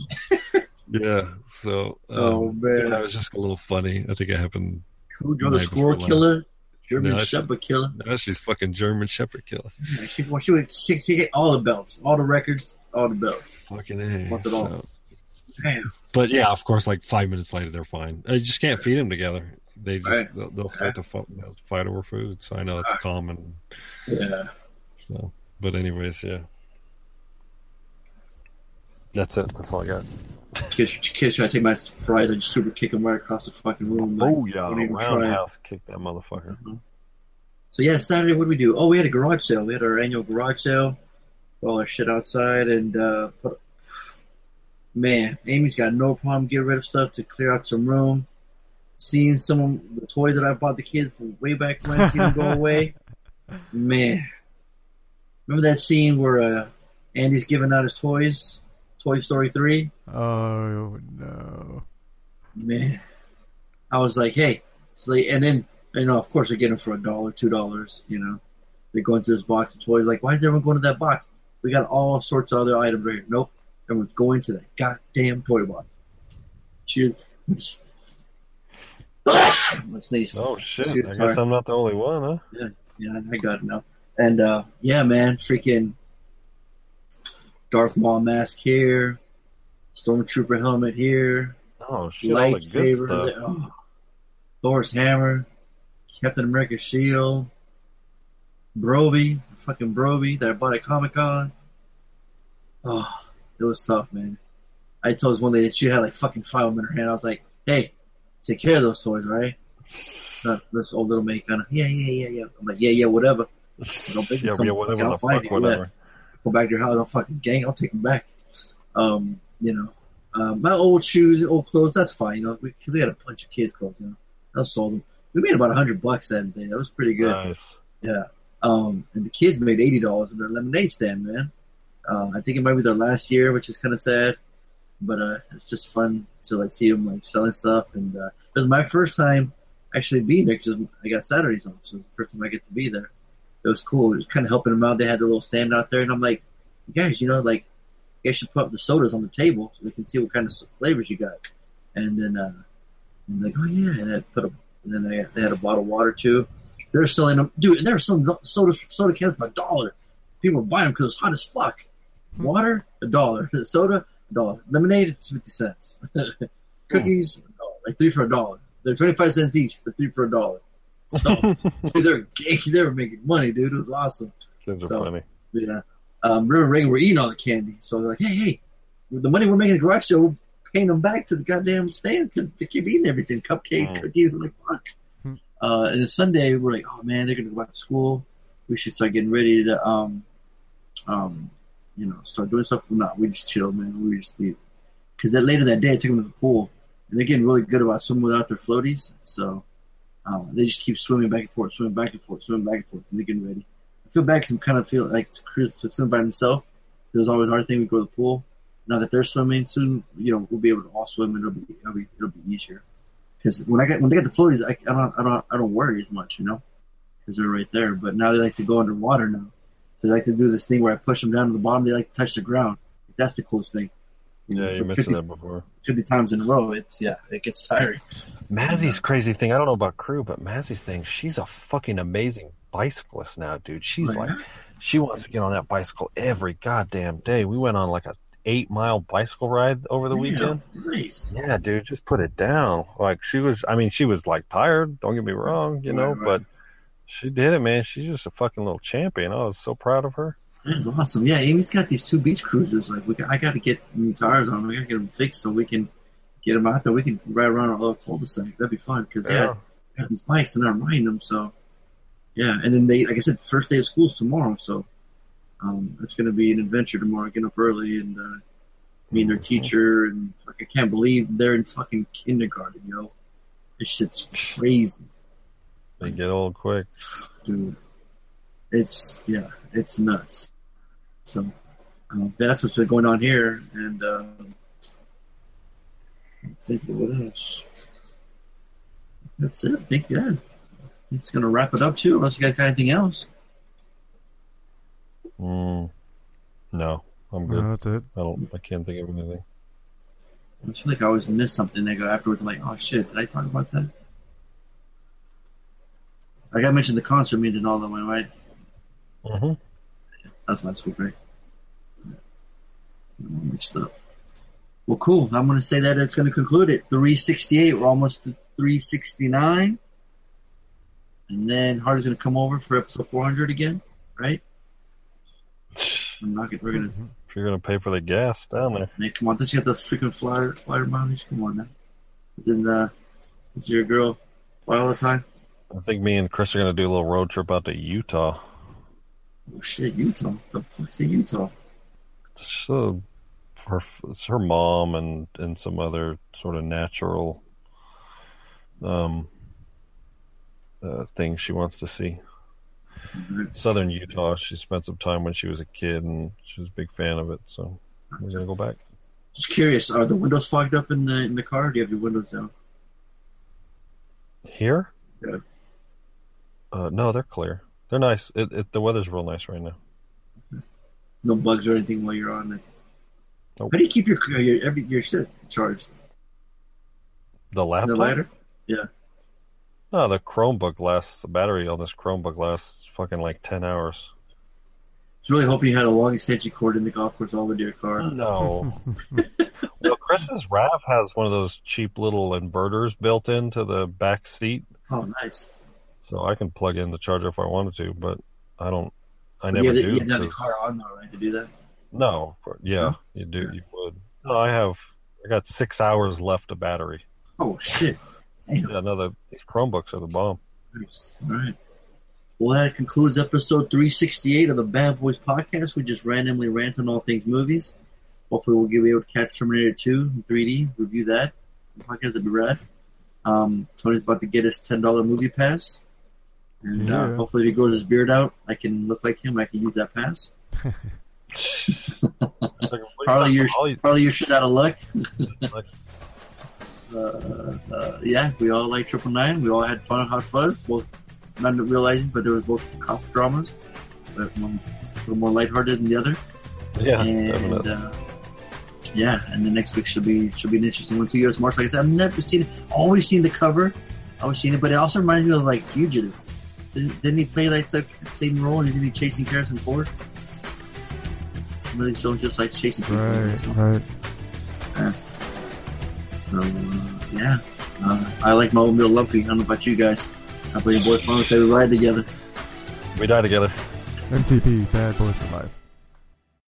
Speaker 3: exactly. yeah. So, um,
Speaker 2: Oh, man.
Speaker 3: yeah, it was just a little funny. I think it happened.
Speaker 2: Cujo,
Speaker 3: night
Speaker 2: the squirrel killer, German
Speaker 3: No,
Speaker 2: Shepherd killer.
Speaker 3: Now she's fucking German Shepherd killer.
Speaker 2: Yeah, she, well, she, would, she, she get all the belts, all the records, all the belts.
Speaker 3: Fucking a.
Speaker 2: Wants it all.
Speaker 3: So-
Speaker 2: Damn.
Speaker 3: But yeah, of course, like five minutes later, they're fine. I just can't feed them together. They just
Speaker 2: Right.
Speaker 3: they'll, they'll fight to they'll fight over food. So I know it's ah. common.
Speaker 2: Yeah.
Speaker 3: So, but anyways, yeah. That's it. That's all I got.
Speaker 2: Kids, kids try to take my fries, and just super kick them right across the fucking room. like,
Speaker 3: Oh yeah,
Speaker 2: don't even try
Speaker 3: roundhouse kick that motherfucker.
Speaker 2: So yeah, Saturday, what did we do? Oh, we had a garage sale. We had our annual garage sale. All our shit outside, and uh, put, man, Amy's got no problem getting rid of stuff to clear out some room. Seeing some of the toys that I bought the kids from way back when, seeing them go away. Man, remember that scene where uh, Andy's giving out his toys, Toy Story three?
Speaker 4: Oh no.
Speaker 2: man, I was like, hey, so they, and then you know, of course, they're getting them for a dollar, two dollars. You know, they're going through this box of toys. Like, why is everyone going to that box? We got all sorts of other items right here. Nope, everyone's going to that goddamn toy box. Cheers. Let's sneeze.
Speaker 3: Oh shit!
Speaker 2: Shoot,
Speaker 3: I guess I'm not the only one, huh?
Speaker 2: Yeah, yeah, I got it now. And uh yeah, man, freaking Darth Maul mask here, Stormtrooper helmet here,
Speaker 3: Oh shit! All the good
Speaker 2: lightsaber,
Speaker 3: stuff.
Speaker 2: there. Oh. Thor's hammer, Captain America shield, Brobee, fucking Brobee that I bought at Comic Con. Oh, it was tough, man. I told this one lady that she had like fucking five of them in her hand. I was like, "Hey, take care of those toys, right?" Uh, this old little maid kind of, yeah, yeah, yeah, yeah. I'm like, yeah, yeah, whatever. Don't
Speaker 3: Yeah, yeah, whatever the
Speaker 2: find
Speaker 3: fuck,
Speaker 2: you. Yeah.
Speaker 3: whatever.
Speaker 2: Go back to your house, I'll fucking gang, I'll take them back. Um, you know, uh, my old shoes, old clothes, that's fine. You know, we, 'cause we had a bunch of kids' clothes. You know, I sold them. We made about a hundred bucks that day. That was pretty good.
Speaker 3: Nice.
Speaker 2: Yeah. Um, and the kids made eighty dollars in their lemonade stand, man. Uh, I think it might be their last year, which is kind of sad, but uh, it's just fun to like see them like selling stuff. And uh, it was my first time actually being there because I got Saturdays off, so it was the first time I get to be there. It was cool. It was kind of helping them out. They had a little stand out there, and I'm like, guys, you know, like you guys should put up the sodas on the table so they can see what kind of flavors you got. And then, uh, and like, oh yeah, and I put a, and then they, they had a bottle of water too. They're selling them, dude. They're selling soda soda cans for a dollar. People buying them because it's hot as fuck. Water, a dollar. Soda, a dollar. Lemonade, it's fifty cents. Cookies, a dollar. like three for a dollar. They're twenty five cents each, but three for a dollar. So dude, they're gay. They were making money, dude. It was awesome.
Speaker 3: Kids are
Speaker 2: So-
Speaker 3: funny.
Speaker 2: Yeah. Um, River and Reagan were eating all the candy. So they're like, hey, hey, with the money we're making at the garage show, we're paying them back to the goddamn stand because they keep eating everything. Cupcakes,
Speaker 3: Mm.
Speaker 2: cookies. We're like, fuck.
Speaker 4: Hmm.
Speaker 2: Uh, and then Sunday, we're like, oh man, they're going to go back to school. We should start getting ready to, um, um, you know, start doing stuff. No, we just chill, man. We just leave. Because that later that day, I took them to the pool. And they're getting really good about swimming without their floaties. So um, they just keep swimming back and forth, swimming back and forth, swimming back and forth, and they're getting ready. I feel bad because I'm kind of feel like Chris to swim by himself. It was always our thing. We go to the pool. Now that they're swimming soon, you know, we'll be able to all swim, and it'll be it'll be it'll be easier. Because when I get when they get the floaties, I, I don't I don't I don't worry as much, you know, because they're right there. But now they like to go underwater now, so they like to do this thing where I push them down to the bottom. They like to touch the ground. That's the coolest thing.
Speaker 3: Yeah, you mentioned
Speaker 2: 50
Speaker 3: that before.
Speaker 2: 50 times in a row, it's yeah, it gets tiring.
Speaker 3: Mazzy's crazy thing. I don't know about crew, but Mazzy's thing. She's a fucking amazing bicyclist now, dude. She's
Speaker 2: Right.
Speaker 3: like, she wants to get on that bicycle every goddamn day. We went on like a eight mile bicycle ride over the weekend.
Speaker 2: Yeah, nice.
Speaker 3: Yeah, dude, just put it down. Like she was, I mean, she was like tired. Don't get me wrong, you know,
Speaker 2: Right, right.
Speaker 3: but she did it, man. She's just a fucking little champion. I was so proud of her.
Speaker 2: That's awesome. Yeah, Amy's got these two beach cruisers. Like, we got, I got to get new tires on them. I got to get them fixed so we can get them out there. We can ride around our little cul-de-sac. That'd be fun because yeah.
Speaker 3: Yeah.
Speaker 2: we have these bikes and I'm riding them. So yeah, and then they, like I said, first day of school's tomorrow. So um, it's going to be an adventure tomorrow. Getting up early and uh, meeting their teacher and like, I can't believe they're in fucking kindergarten. Yo, this shit's crazy,
Speaker 3: They get old quick.
Speaker 2: dude. It's yeah, it's nuts. So um, that's what's been going on here, and. Uh, I think what else? That's it. I think yeah. It's gonna wrap it up too. Unless you guys got anything else.
Speaker 3: Mm. No, I'm good.
Speaker 4: No, that's it.
Speaker 3: I don't. I can't think of anything.
Speaker 2: I feel like I always miss something. They go afterwards. I'm like, oh shit, did I talk about that? Like I mentioned the concert meeting all the way, right?
Speaker 3: Mm-hmm.
Speaker 2: That's week, right? I'm mixed up. Well, cool. I'm going to say that it's going to conclude it. 368. We're almost to 369. And then Hardy's going to come over for episode 400 again, right? I'm not gonna, we're going to
Speaker 3: If you're gonna pay for the gas down there,
Speaker 2: Nick, come on, don't you get the freaking flyer flyer mileage? Come on now. Then uh is your girl fly all the time?
Speaker 3: I think me and Chris are gonna do a little road trip out to Utah.
Speaker 2: Oh shit, Utah. The fuck's the Utah?
Speaker 3: So, her it's her mom and and some other sort of natural um uh, things she wants to see. Southern Utah. She spent some time when she was a kid, and she was a big fan of it. So we're gonna go back.
Speaker 2: Just curious, are the windows fogged up in the in the car? Or do you have your windows down?
Speaker 3: Here?
Speaker 2: Yeah.
Speaker 3: Uh, no, they're clear. They're nice. It, it the weather's real nice right now.
Speaker 2: No bugs or anything while you're on it.
Speaker 3: Nope.
Speaker 2: How do you keep your your every your shit charged?
Speaker 3: The laptop.
Speaker 2: The lighter? Yeah.
Speaker 3: No, the Chromebook lasts. The battery on this Chromebook lasts fucking like ten hours.
Speaker 2: I was really hoping you had a long extension cord in the golf course all into your car.
Speaker 3: No. well, Chris's RAV has one of those cheap little inverters built into the back seat,
Speaker 2: Oh, nice.
Speaker 3: So I can plug in the charger if I wanted to. But I don't. I
Speaker 2: you
Speaker 3: never
Speaker 2: have,
Speaker 3: do.
Speaker 2: you have the car on though, right, to do that?
Speaker 3: No, yeah, you do. You would. No, I have. I got six hours left of battery.
Speaker 2: Oh shit. Damn.
Speaker 3: Yeah, no, the, these Chromebooks are the bomb.
Speaker 2: Nice. All right. Well, that concludes episode 368 of the Bad Boys podcast. We just randomly rant on all things movies. Hopefully, we'll be able to catch Terminator 2 in 3D, review that. The podcast would be rad. Um, Tony's about to get his $10 movie pass. And uh, hopefully, if he grows his beard out, I can look like him. I can use that pass. Harley, you're,
Speaker 3: All you-
Speaker 2: Harley, you're shit out of luck. Uh, uh, yeah, we all like Triple Nine. We all had fun and hot fuzz, both not realizing, but there was both cop dramas, but one a little more lighthearted than the other.
Speaker 3: yeah,
Speaker 2: and uh, yeah, and the next week should be should be an interesting one. U.S. Marshals. Like I said, I've never seen it. Always seen the cover. Always seen it, but it also reminds me of like Fugitive. Didn't, didn't he play like the same role? And isn't he chasing Harrison Ford? Some of these just like chasing people.
Speaker 4: Right,
Speaker 2: So,
Speaker 4: right.
Speaker 2: so, uh, yeah, uh, I like my old Bill Lumpy. I don't know about you guys. I play your boy phone. Say we ride together.
Speaker 3: we die together.
Speaker 4: NCP, Bad Boys for Life.